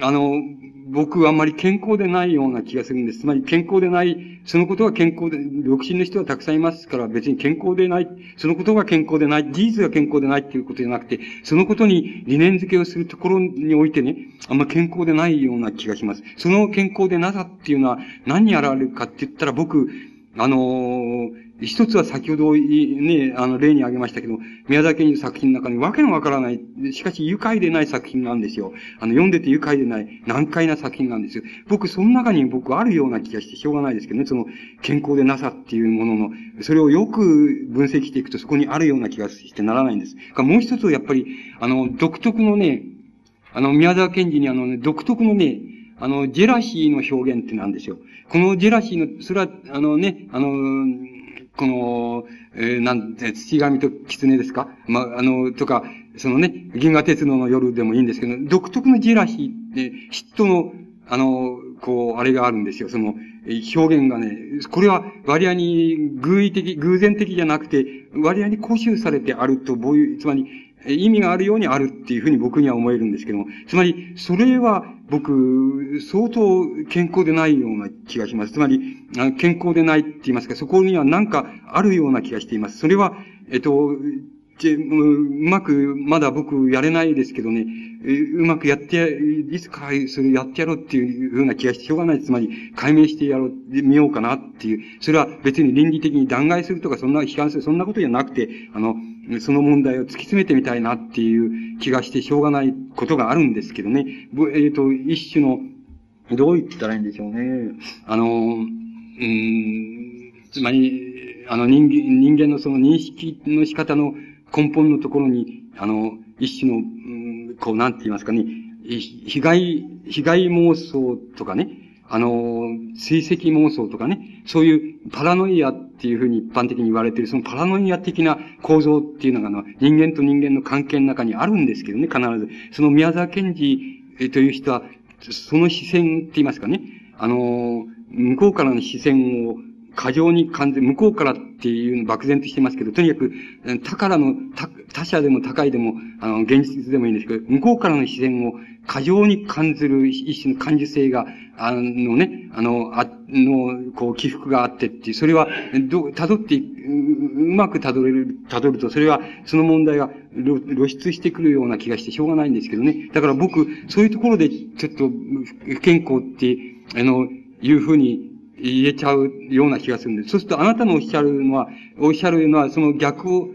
Speaker 2: あの、僕はあんまり健康でないような気がするんです。つまり健康でない、そのことが健康で、独身の人はたくさんいますから別に健康でない、そのことが健康でない、事実が健康でないっていうことじゃなくて、そのことに理念付けをするところにおいてね、あんま健康でないような気がします。その健康でなさっていうのは何に現れるかって言ったら僕、あのー、一つは先ほどね、あの、例に挙げましたけど、宮崎賢治の作品の中にわけのわからない、しかし愉快でない作品なんですよ。あの、読んでて愉快でない、難解な作品なんですよ。僕、その中に僕あるような気がしてしょうがないですけどね、その、健康でなさっていうものの、それをよく分析していくとそこにあるような気がしてならないんです。もう一つはやっぱり、あの、独特のね、あの、宮沢賢治にあのね、独特のね、あの、ジェラシーの表現ってなんですよ。このジェラシーの、それは、あのね、あの、この、えー、なんて、土神と狐ですか？まあ、の、とか、そのね、銀河鉄道の夜でもいいんですけど、独特のジェラシーって、嫉妬の、あの、こう、あれがあるんですよ。その、表現がね、これは割合に偶意的、偶然的じゃなくて、割合に固執されてあると、ぼういうつまり、意味があるようにあるっていうふうに僕には思えるんですけども、つまり、それは僕、相当健康でないような気がします。つまり、健康でないって言いますか、そこには何かあるような気がしています。それは、えっと、うまく、まだ僕やれないですけどね、うまくやって、いつかそれやってやろうっていうふうな気がしてしょうがない。つまり、解明してやろう、見ようかなっていう。それは別に倫理的に弾劾するとか、そんな批判する、そんなことじゃなくて、あの、その問題を突き詰めてみたいなっていう気がしてしょうがないことがあるんですけどね。えっ、ー、と、一種の、どう言ったらいいんでしょうね。あの、うん、つまり、あの人間、人間のその認識の仕方の根本のところに、あの、一種の、うん、こう、なんて言いますかね、被害、被害妄想とかね、あの、追跡妄想とかね、そういうパラノイアっていうふうに一般的に言われている、そのパラノイア的な構造っていうのが、あの、人間と人間の関係の中にあるんですけどね、必ず。その宮沢賢治という人は、その視線って言いますかね、あの、向こうからの視線を過剰に感じ、向こうからっていうの漠然としてますけど、とにかく、他からの、他他者でも高いでも、あの、現実でもいいんですけど、向こうからの視線を過剰に感じる一種の感受性が、あのね、あの、あの、こう、起伏があってっていう、それは、ど、辿って、うまく辿れる、辿ると、それは、その問題が露出してくるような気がしてしょうがないんですけどね。だから僕、そういうところで、ちょっと、不健康って、あの、いうふうに言えちゃうような気がするんです。そうするとあなたのおっしゃるのは、おっしゃるのはその逆を、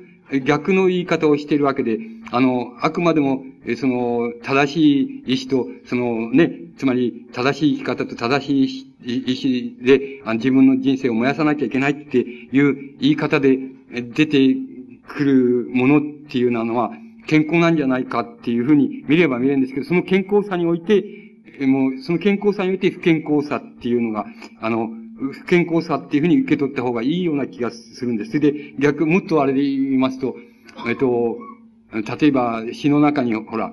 Speaker 2: 逆の言い方をしているわけで、あの、あくまでも、その、正しい意志と、そのね、つまり、正しい生き方と正しい意志で、自分の人生を燃やさなきゃいけないっていう言い方で出てくるものっていうのは、健康なんじゃないかっていうふうに見れば見れるんですけど、その健康さにおいて、もう、その健康さにおいて不健康さっていうのが、あの、不健康さっていうふうに受け取った方がいいような気がするんです。で、逆、もっとあれで言いますと、えっと、例えば、詩の中に、ほら、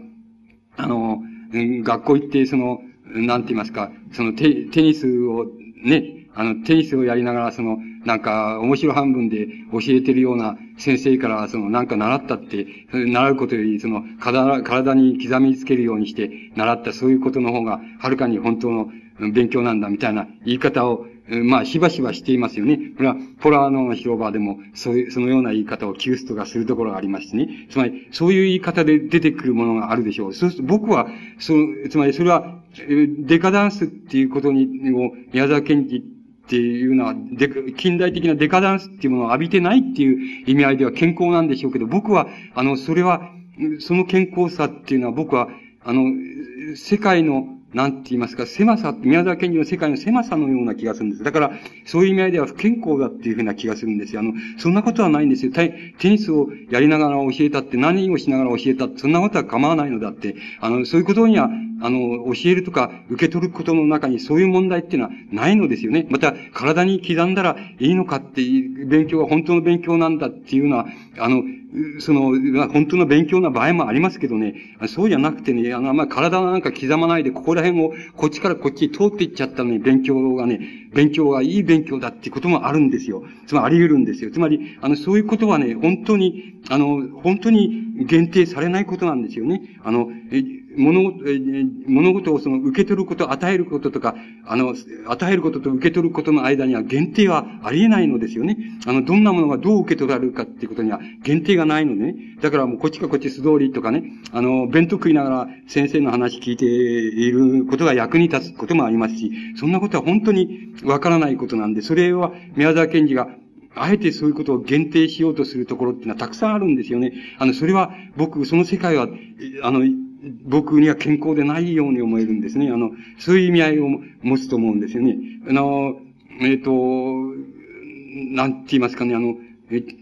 Speaker 2: あの、学校行って、その、なんて言いますか、そのテテニスをね、あの、テニスをやりながら、その、なんか、面白半分で教えてるような先生から、その、なんか習ったって、習うことより、その、体に刻みつけるようにして習った、そういうことの方が、はるかに本当の勉強なんだ、みたいな言い方を、まあ、しばしばしていますよね。これは、ポラーノ広場でも、そういう、そのような言い方をキューストがするところがありましてね。つまり、そういう言い方で出てくるものがあるでしょう。そうすると、僕は、その、つまり、それは、デカダンスっていうことに、も宮沢賢治っていうのは、で近代的なデカダンスっていうものを浴びてないっていう意味合いでは健康なんでしょうけど、僕は、あの、それは、その健康さっていうのは僕は、あの、世界のなんて言いますか、狭さ、宮沢賢治の世界の狭さのような気がするんです。だから、そういう意味合いでは不健康だっていうふうな気がするんですよ。あの、そんなことはないんですよ。テニスをやりながら教えたって、何をしながら教えたって、そんなことは構わないのだって、あの、そういうことには、あの、教えるとか受け取ることの中にそういう問題っていうのはないのですよね。また、体に刻んだらいいのかっていう、勉強は本当の勉強なんだっていうのは、あの、その、本当の勉強な場合もありますけどね、そうじゃなくてね、あの、まあ、体なんか刻まないで、ここら辺を、こっちからこっちに通っていっちゃったのに、勉強がね、勉強がいい勉強だっていうこともあるんですよ。つまり、あり得るんですよ。つまり、あの、そういうことはね、本当に、あの、本当に限定されないことなんですよね。あの、物事、物事をその受け取ること、与えることとか、あの、与えることと受け取ることの間には限定はありえないのですよね。あの、どんなものがどう受け取られるかっていうことには限定がないのでね。だからもうこっちかこっち素通りとかね、あの、弁当食いながら先生の話聞いていることが役に立つこともありますし、そんなことは本当にわからないことなんで、それは宮沢賢治があえてそういうことを限定しようとするところっていうのはたくさんあるんですよね。あの、それは僕、その世界は、あの、僕には健康でないように思えるんですね。あの、そういう意味合いを持つと思うんですよね。あの、えっ、ー、と、なんて言いますかね、あの、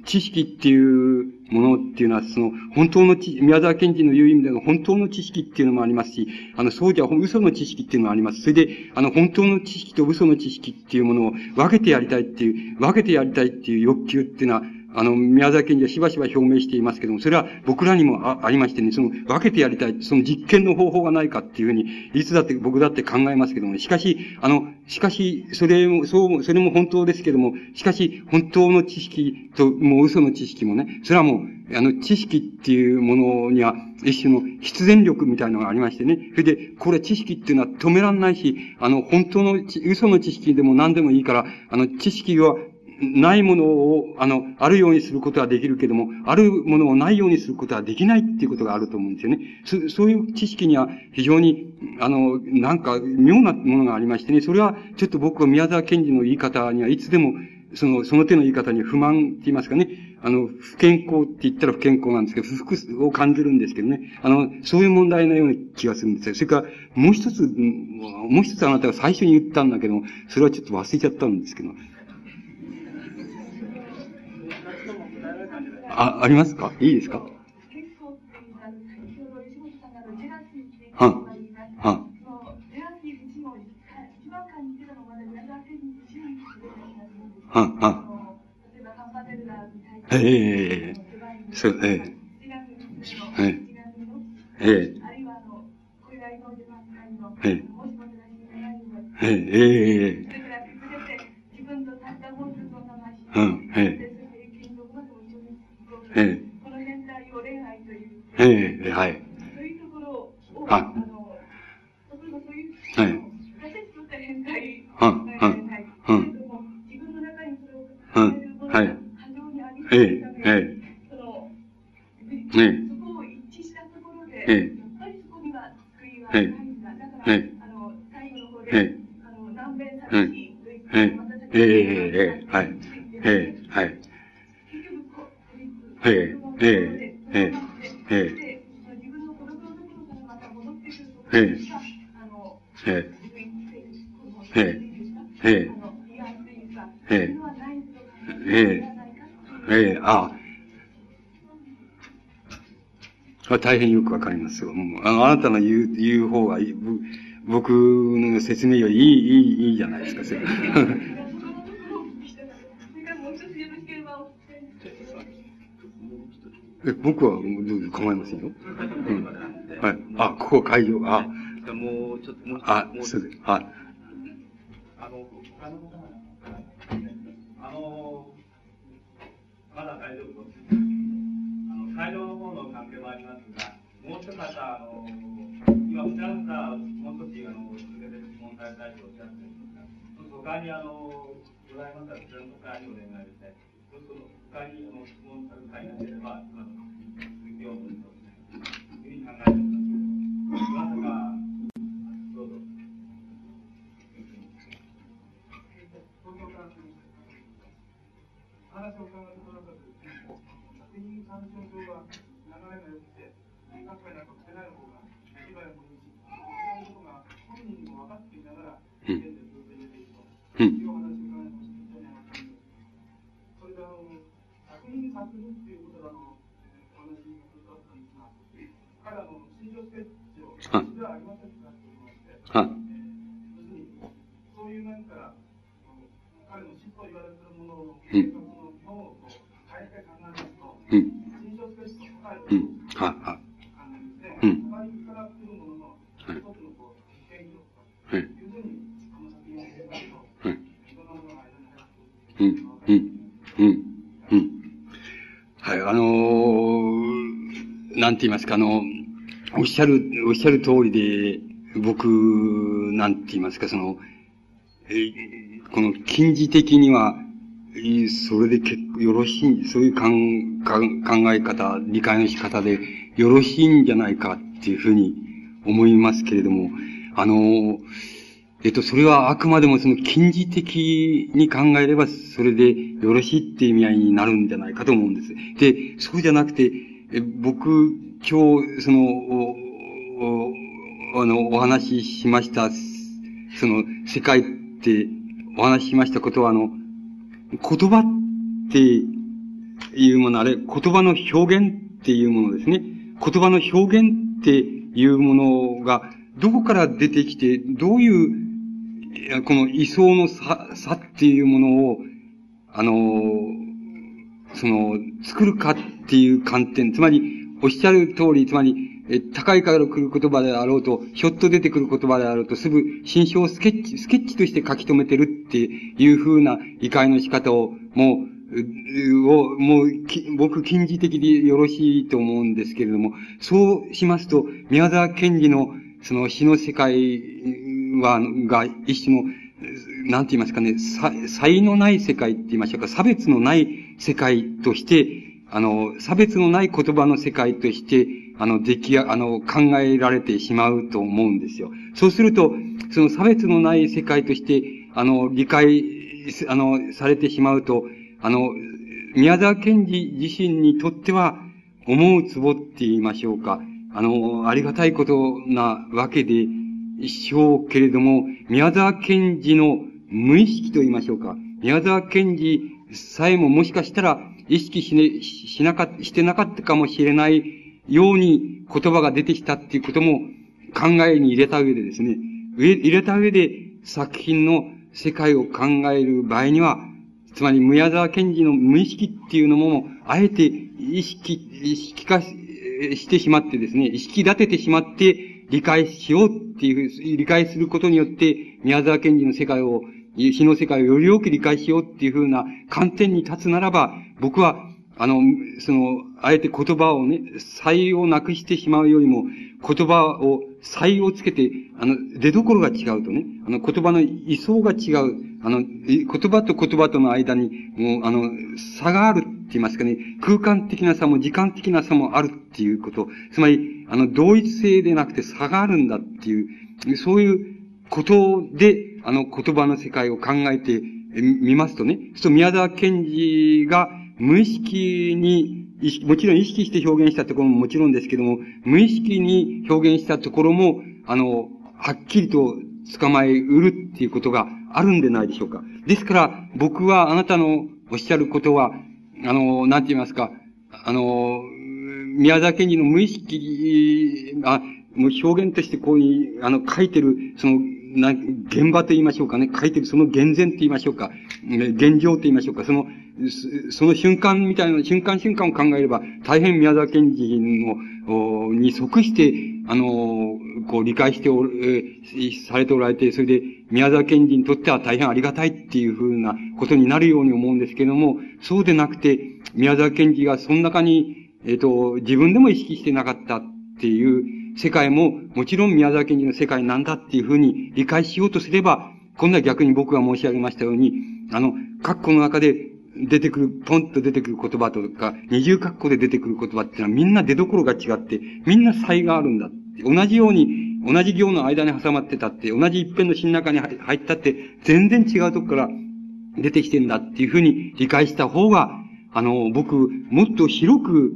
Speaker 2: 知識っていうものっていうのは、その、本当の知、宮沢賢治の言う意味での本当の知識っていうのもありますし、あの、そうじゃ嘘の知識っていうのもあります。それで、あの、本当の知識と嘘の知識っていうものを分けてやりたいっていう、分けてやりたいっていう欲求っていうのは、あの、宮沢賢治はしばしば表明していますけども、それは僕らにもあありましてね、その、分けてやりたい、その実験の方法がないかっていうふうに、いつだって僕だって考えますけども、しかし、あの、しかし、それも、そう、それも本当ですけども、しかし、本当の知識と、もう嘘の知識もね、それはもう、あの、知識っていうものには、一種の必然力みたいなのがありましてね。それで、これ知識っていうのは止めらんないし、あの、本当の、嘘の知識でも何でもいいから、あの、知識はないものを、あの、あるようにすることはできるけども、あるものをないようにすることはできないっていうことがあると思うんですよね。そそういう知識には非常に、あの、なんか妙なものがありましてね、それはちょっと僕は宮沢賢治の言い方にはいつでも、その、その手の言い方に不満って言いますかね、あの、不健康って言ったら不健康なんですけど、不服を感じるんですけどね。あの、そういう問題のような気がするんですよ。それから、もう一つ、もう一つあなたが最初に言ったんだけども、それはちょっと忘れちゃったんですけど、あ、ありますか？いいですか？はい。はい。はんはん。ええー、そう、ええー、は。ええー、はい。ええええうん、ええええ。この変態を恋愛という。ええ、はい。そういうところを、はい。あの、例えばそういう、はい。はい。はい。はい。はい。はい。はい。はい。はい。はい。はい。はい。はい、はい。はい。
Speaker 3: はい。はい。はいはい。はい。はい。はい。はい。はい。はい。はい。はい。はい。はい。はい。はい。はい。はいは救いはないはい。はい。はい。はい。はい。はい。はい。はい。はい。はい。はい。はい、はい。はい。はい、はい。
Speaker 2: ええ、はい。ええ、ええ、ええ、ええ。ええ、ええ、ええ、ええ、ええ、ええ、ああ。大変よくわかりますよ。あの、あなたの言う、言う方がいい、僕の説明よりいい、いい、いいじゃないですか、え僕は構いませんよ。うんはい。あ、ここ会場、あ。もうちょっと、もうちょっと。あ、そうです。はい。あの、あの、あの、まだ大丈夫あの、会場の方の関係もありますが、もう一方、あの、今おっしゃった、もう少し、あの、続けて質問されたいとおっしゃってるんですが、他に、あの、ございましたら、それの他にお願いしたい。他にこの質問さ会がれば、今の続けようというま。話を伺ところだと、に感おっしゃる通りで、僕、なんて言いますか、その、えこの近似的には、それで結構よろしい、そういう考え方、理解の仕方でよろしいんじゃないかっていうふうに思いますけれども、あの、えっと、それはあくまでもその近似的に考えればそれでよろしいっていう意味合いになるんじゃないかと思うんです。で、そうじゃなくて、え僕、今日、その、あの、お話ししました、その、世界ってお話ししましたことは、あの、言葉っていうもの、あれ、言葉の表現っていうものですね。言葉の表現っていうものが、どこから出てきて、どういう、この位相の差、差っていうものを、あの、その、作るかっていう観点、つまり、おっしゃる通り、つまり、え、高いから来る言葉であろうと、ひょっと出てくる言葉であろうと、すぐ、心象スケッチ、スケッチとして書き留めてるっていう風な理解の仕方を、もう、を、もう、僕、近似的でよろしいと思うんですけれども、そうしますと、宮沢賢治の、その詩の世界は、が、一種の、なんて言いますかね、差異のない世界って言いましょうか、差別のない世界として、あの、差別のない言葉の世界として、あの、出来あの、考えられてしまうと思うんですよ。そうすると、その差別のない世界として、あの、理解、あの、されてしまうと、あの、宮沢賢治自身にとっては、思うツボって言いましょうか。あの、ありがたいことなわけでしょうけれども、宮沢賢治の無意識と言いましょうか。宮沢賢治さえももしかしたら、意識しね、しなか、してなかったかもしれないように言葉が出てきたっていうことも考えに入れた上でですね、入れた上で作品の世界を考える場合には、つまり、宮沢賢治の無意識っていうのも、あえて意識、意識化してしまってですね、意識立ててしまって、理解しようっていう、理解することによって、宮沢賢治の世界を、死の世界をよりよく理解しようっていうふうな観点に立つならば、僕は、あの、その、あえて言葉をね、才をなくしてしまうよりも、言葉を、才をつけて、あの、出所が違うとね、あの、言葉の位相が違う、あの、言葉と言葉との間に、もう、あの、差があるって言いますかね、空間的な差も時間的な差もあるっていうこと。つまり、あの、同一性でなくて差があるんだっていう、そういうことで、あの、言葉の世界を考えてみますとね、そう、宮沢賢治が無意識にもちろん意識して表現したところももちろんですけども、無意識に表現したところも、あの、はっきりと捕まえうるっていうことがあるんでないでしょうか。ですから、僕はあなたのおっしゃることは、あの、なんて言いますか、あの、宮沢賢治の無意識、あ、もう表現としてこういう、あの、書いてる、その、な、現場と言いましょうかね、書いてるその現前と言いましょうか、現状と言いましょうか、その、その瞬間みたいな、瞬間瞬間を考えれば、大変宮沢賢治の、に即して、あの、こう理解してお、えされておられて、それで宮沢賢治にとっては大変ありがたいっていうふうなことになるように思うんですけども、そうでなくて、宮沢賢治がその中に、えっ、ー、と、自分でも意識してなかったっていう世界も、もちろん宮沢賢治の世界なんだっていうふうに理解しようとすれば、今度は逆に僕が申し上げましたように、あの、括弧の中で出てくる、ポンと出てくる言葉とか、二重括弧で出てくる言葉っていうのはみんな出所が違って、みんな差があるんだ。同じように、同じ行の間に挟まってたって、同じ一辺の詩の中に入ったって、全然違うとこから出てきてんだっていうふうに理解した方が、あの、僕、もっと広く、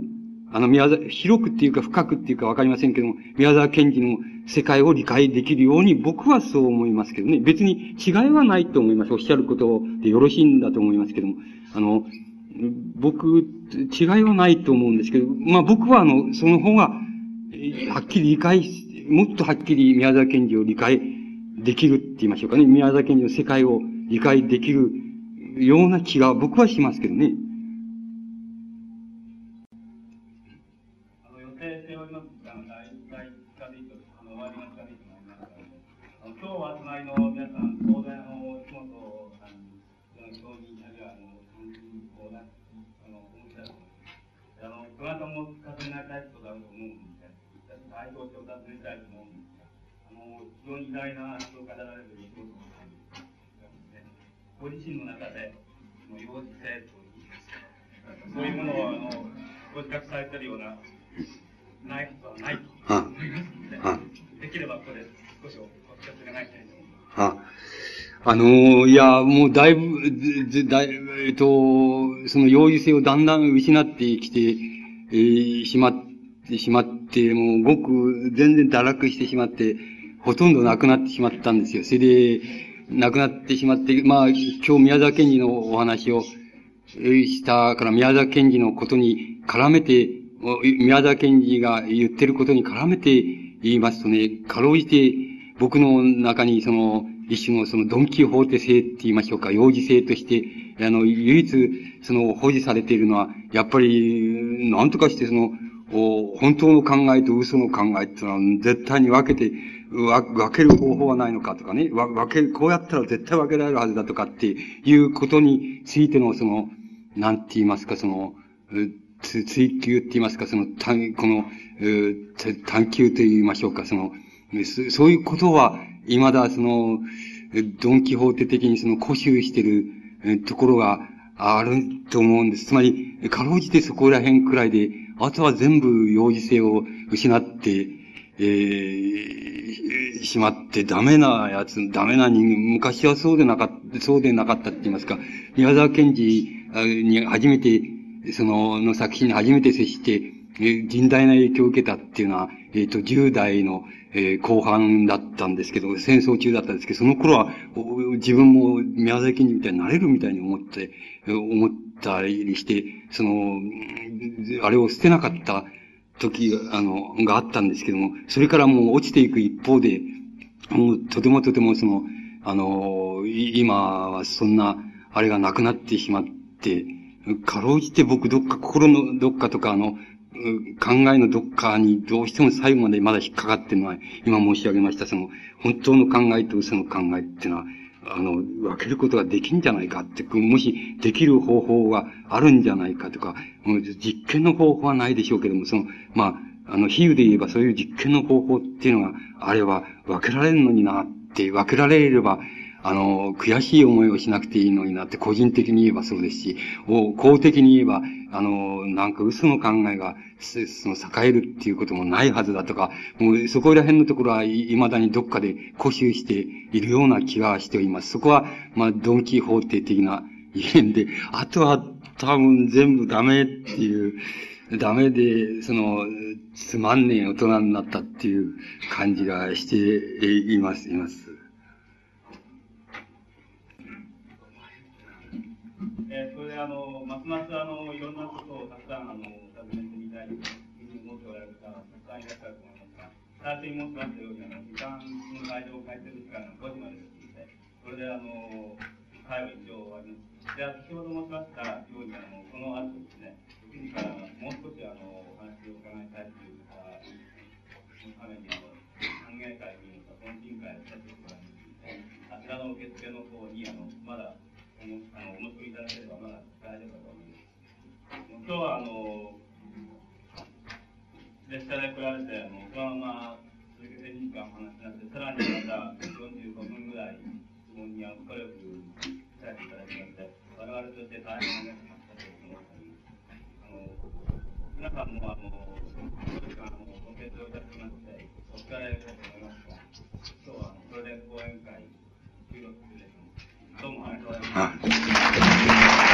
Speaker 2: あの、宮沢、広くっていうか深くっていうかわかりませんけども、宮沢賢治の世界を理解できるように僕はそう思いますけどね。別に違いはないと思います。おっしゃることでよろしいんだと思いますけども。あの、僕、違いはないと思うんですけど、まあ僕はあの、その方が、はっきり理解しもっとはっきり宮沢賢治を理解できるって言いましょうかね。宮沢賢治の世界を理解できるような気が僕はしますけどね。
Speaker 1: 非常に偉大な人を語られる一つのがですね、ご自身の中で、その幼児性といいますか、そういうものを、あの、ご自覚されてるような、ないことはないと思いますので、できればこれ、少しお聞かせ願いたいと思います。
Speaker 2: あのー、いや、もうだいぶ、だいぶ、えっと、その容疑性をだんだん失ってきて、えー、しまってしまって、もうごく全然堕落してしまって、ほとんどなくなってしまったんですよ。それで、なくなってしまって、まあ、今日宮沢賢治のお話をしたから宮沢賢治のことに絡めて、宮沢賢治が言ってることに絡めて言いますとね、かろうじて僕の中にその、一種のそのドンキホーテ性って言いましょうか、幼児性として、あの、唯一、その、保持されているのは、やっぱり、なんとかしてその、本当の考えと嘘の考えっていうのは絶対に分けて、分ける方法はないのかとかね、分ける、こうやったら絶対分けられるはずだとかっていうことについてのその、なんて言いますか、その、つ追求って言いますか、その、この、探求と言いましょうか、その、そういうことは、未だその、ドンキホーテ的にその固執してるところがあると思うんです。つまり、かろうじてそこら辺くらいで、あとは全部幼児性を失って、えー、しまってダメなやつ、ダメな人間、昔はそうでなかった、そうでなかったって言いますか、宮沢賢治に初めて、その、の作品に初めて接して、甚大な影響を受けたっていうのは、えっ、ー、と、10代の、えー、後半だったんですけど、戦争中だったんですけど、その頃は、自分も宮崎賢治みたいになれるみたいに思って、思ったりして、その、あれを捨てなかった時、あの、があったんですけども、それからもう落ちていく一方で、もうとてもとてもその、あの、今はそんな、あれがなくなってしまって、かろうじて僕どっか心のどっかとかあの、考えのどっかにどうしても最後までまだ引っかかってるのは、今申し上げました、その、本当の考えと嘘の考えっていうのは、あの、分けることができんじゃないかって、もしできる方法があるんじゃないかとか、実験の方法はないでしょうけども、その、まあ、あの、比喩で言えばそういう実験の方法っていうのがあれば分けられるのになって、分けられれば、あの、悔しい思いをしなくていいのになって、個人的に言えばそうですし、公的に言えば、あの、なんか嘘の考えが、その、栄えるっていうこともないはずだとか、もうそこら辺のところは未だにどっかで固執しているような気がしております。そこは、まあ、ドンキー法廷的な意見で、あとは多分全部ダメっていう、ダメで、その、つまんねえ大人になったっていう感じがしています、います。
Speaker 1: えー、それであの、ますますあの、いろんなことをたくさんあの、尋ねてみたいというふうに思っておられる方たくさんいらっしゃると思いますが、最初に申しましたように、あの、時間の内容を変えてる時間が5時までですので、それであの、会は一応終わります。で、先ほど申しましたように、あの、この後ですね、6時かもう少しあの、お話を伺いたいという方、そのためにあの、歓迎会に、懇親会をしたということあちらの受付の方に、あの、まだあの、お持ちいただければまだ大丈夫だと思います。今日は、あの、列車で来られて、あのそのまま続けて2時間お話しなって、さらにまた45分ぐらい質問にあの努力させていただきまして、我々として大変なかったと思ってあの、皆さんも、あの、時間をご清聴いただきまして、お疲れだと思いますが、今日はそれで講演会、収録中です。どうもありがとうございました。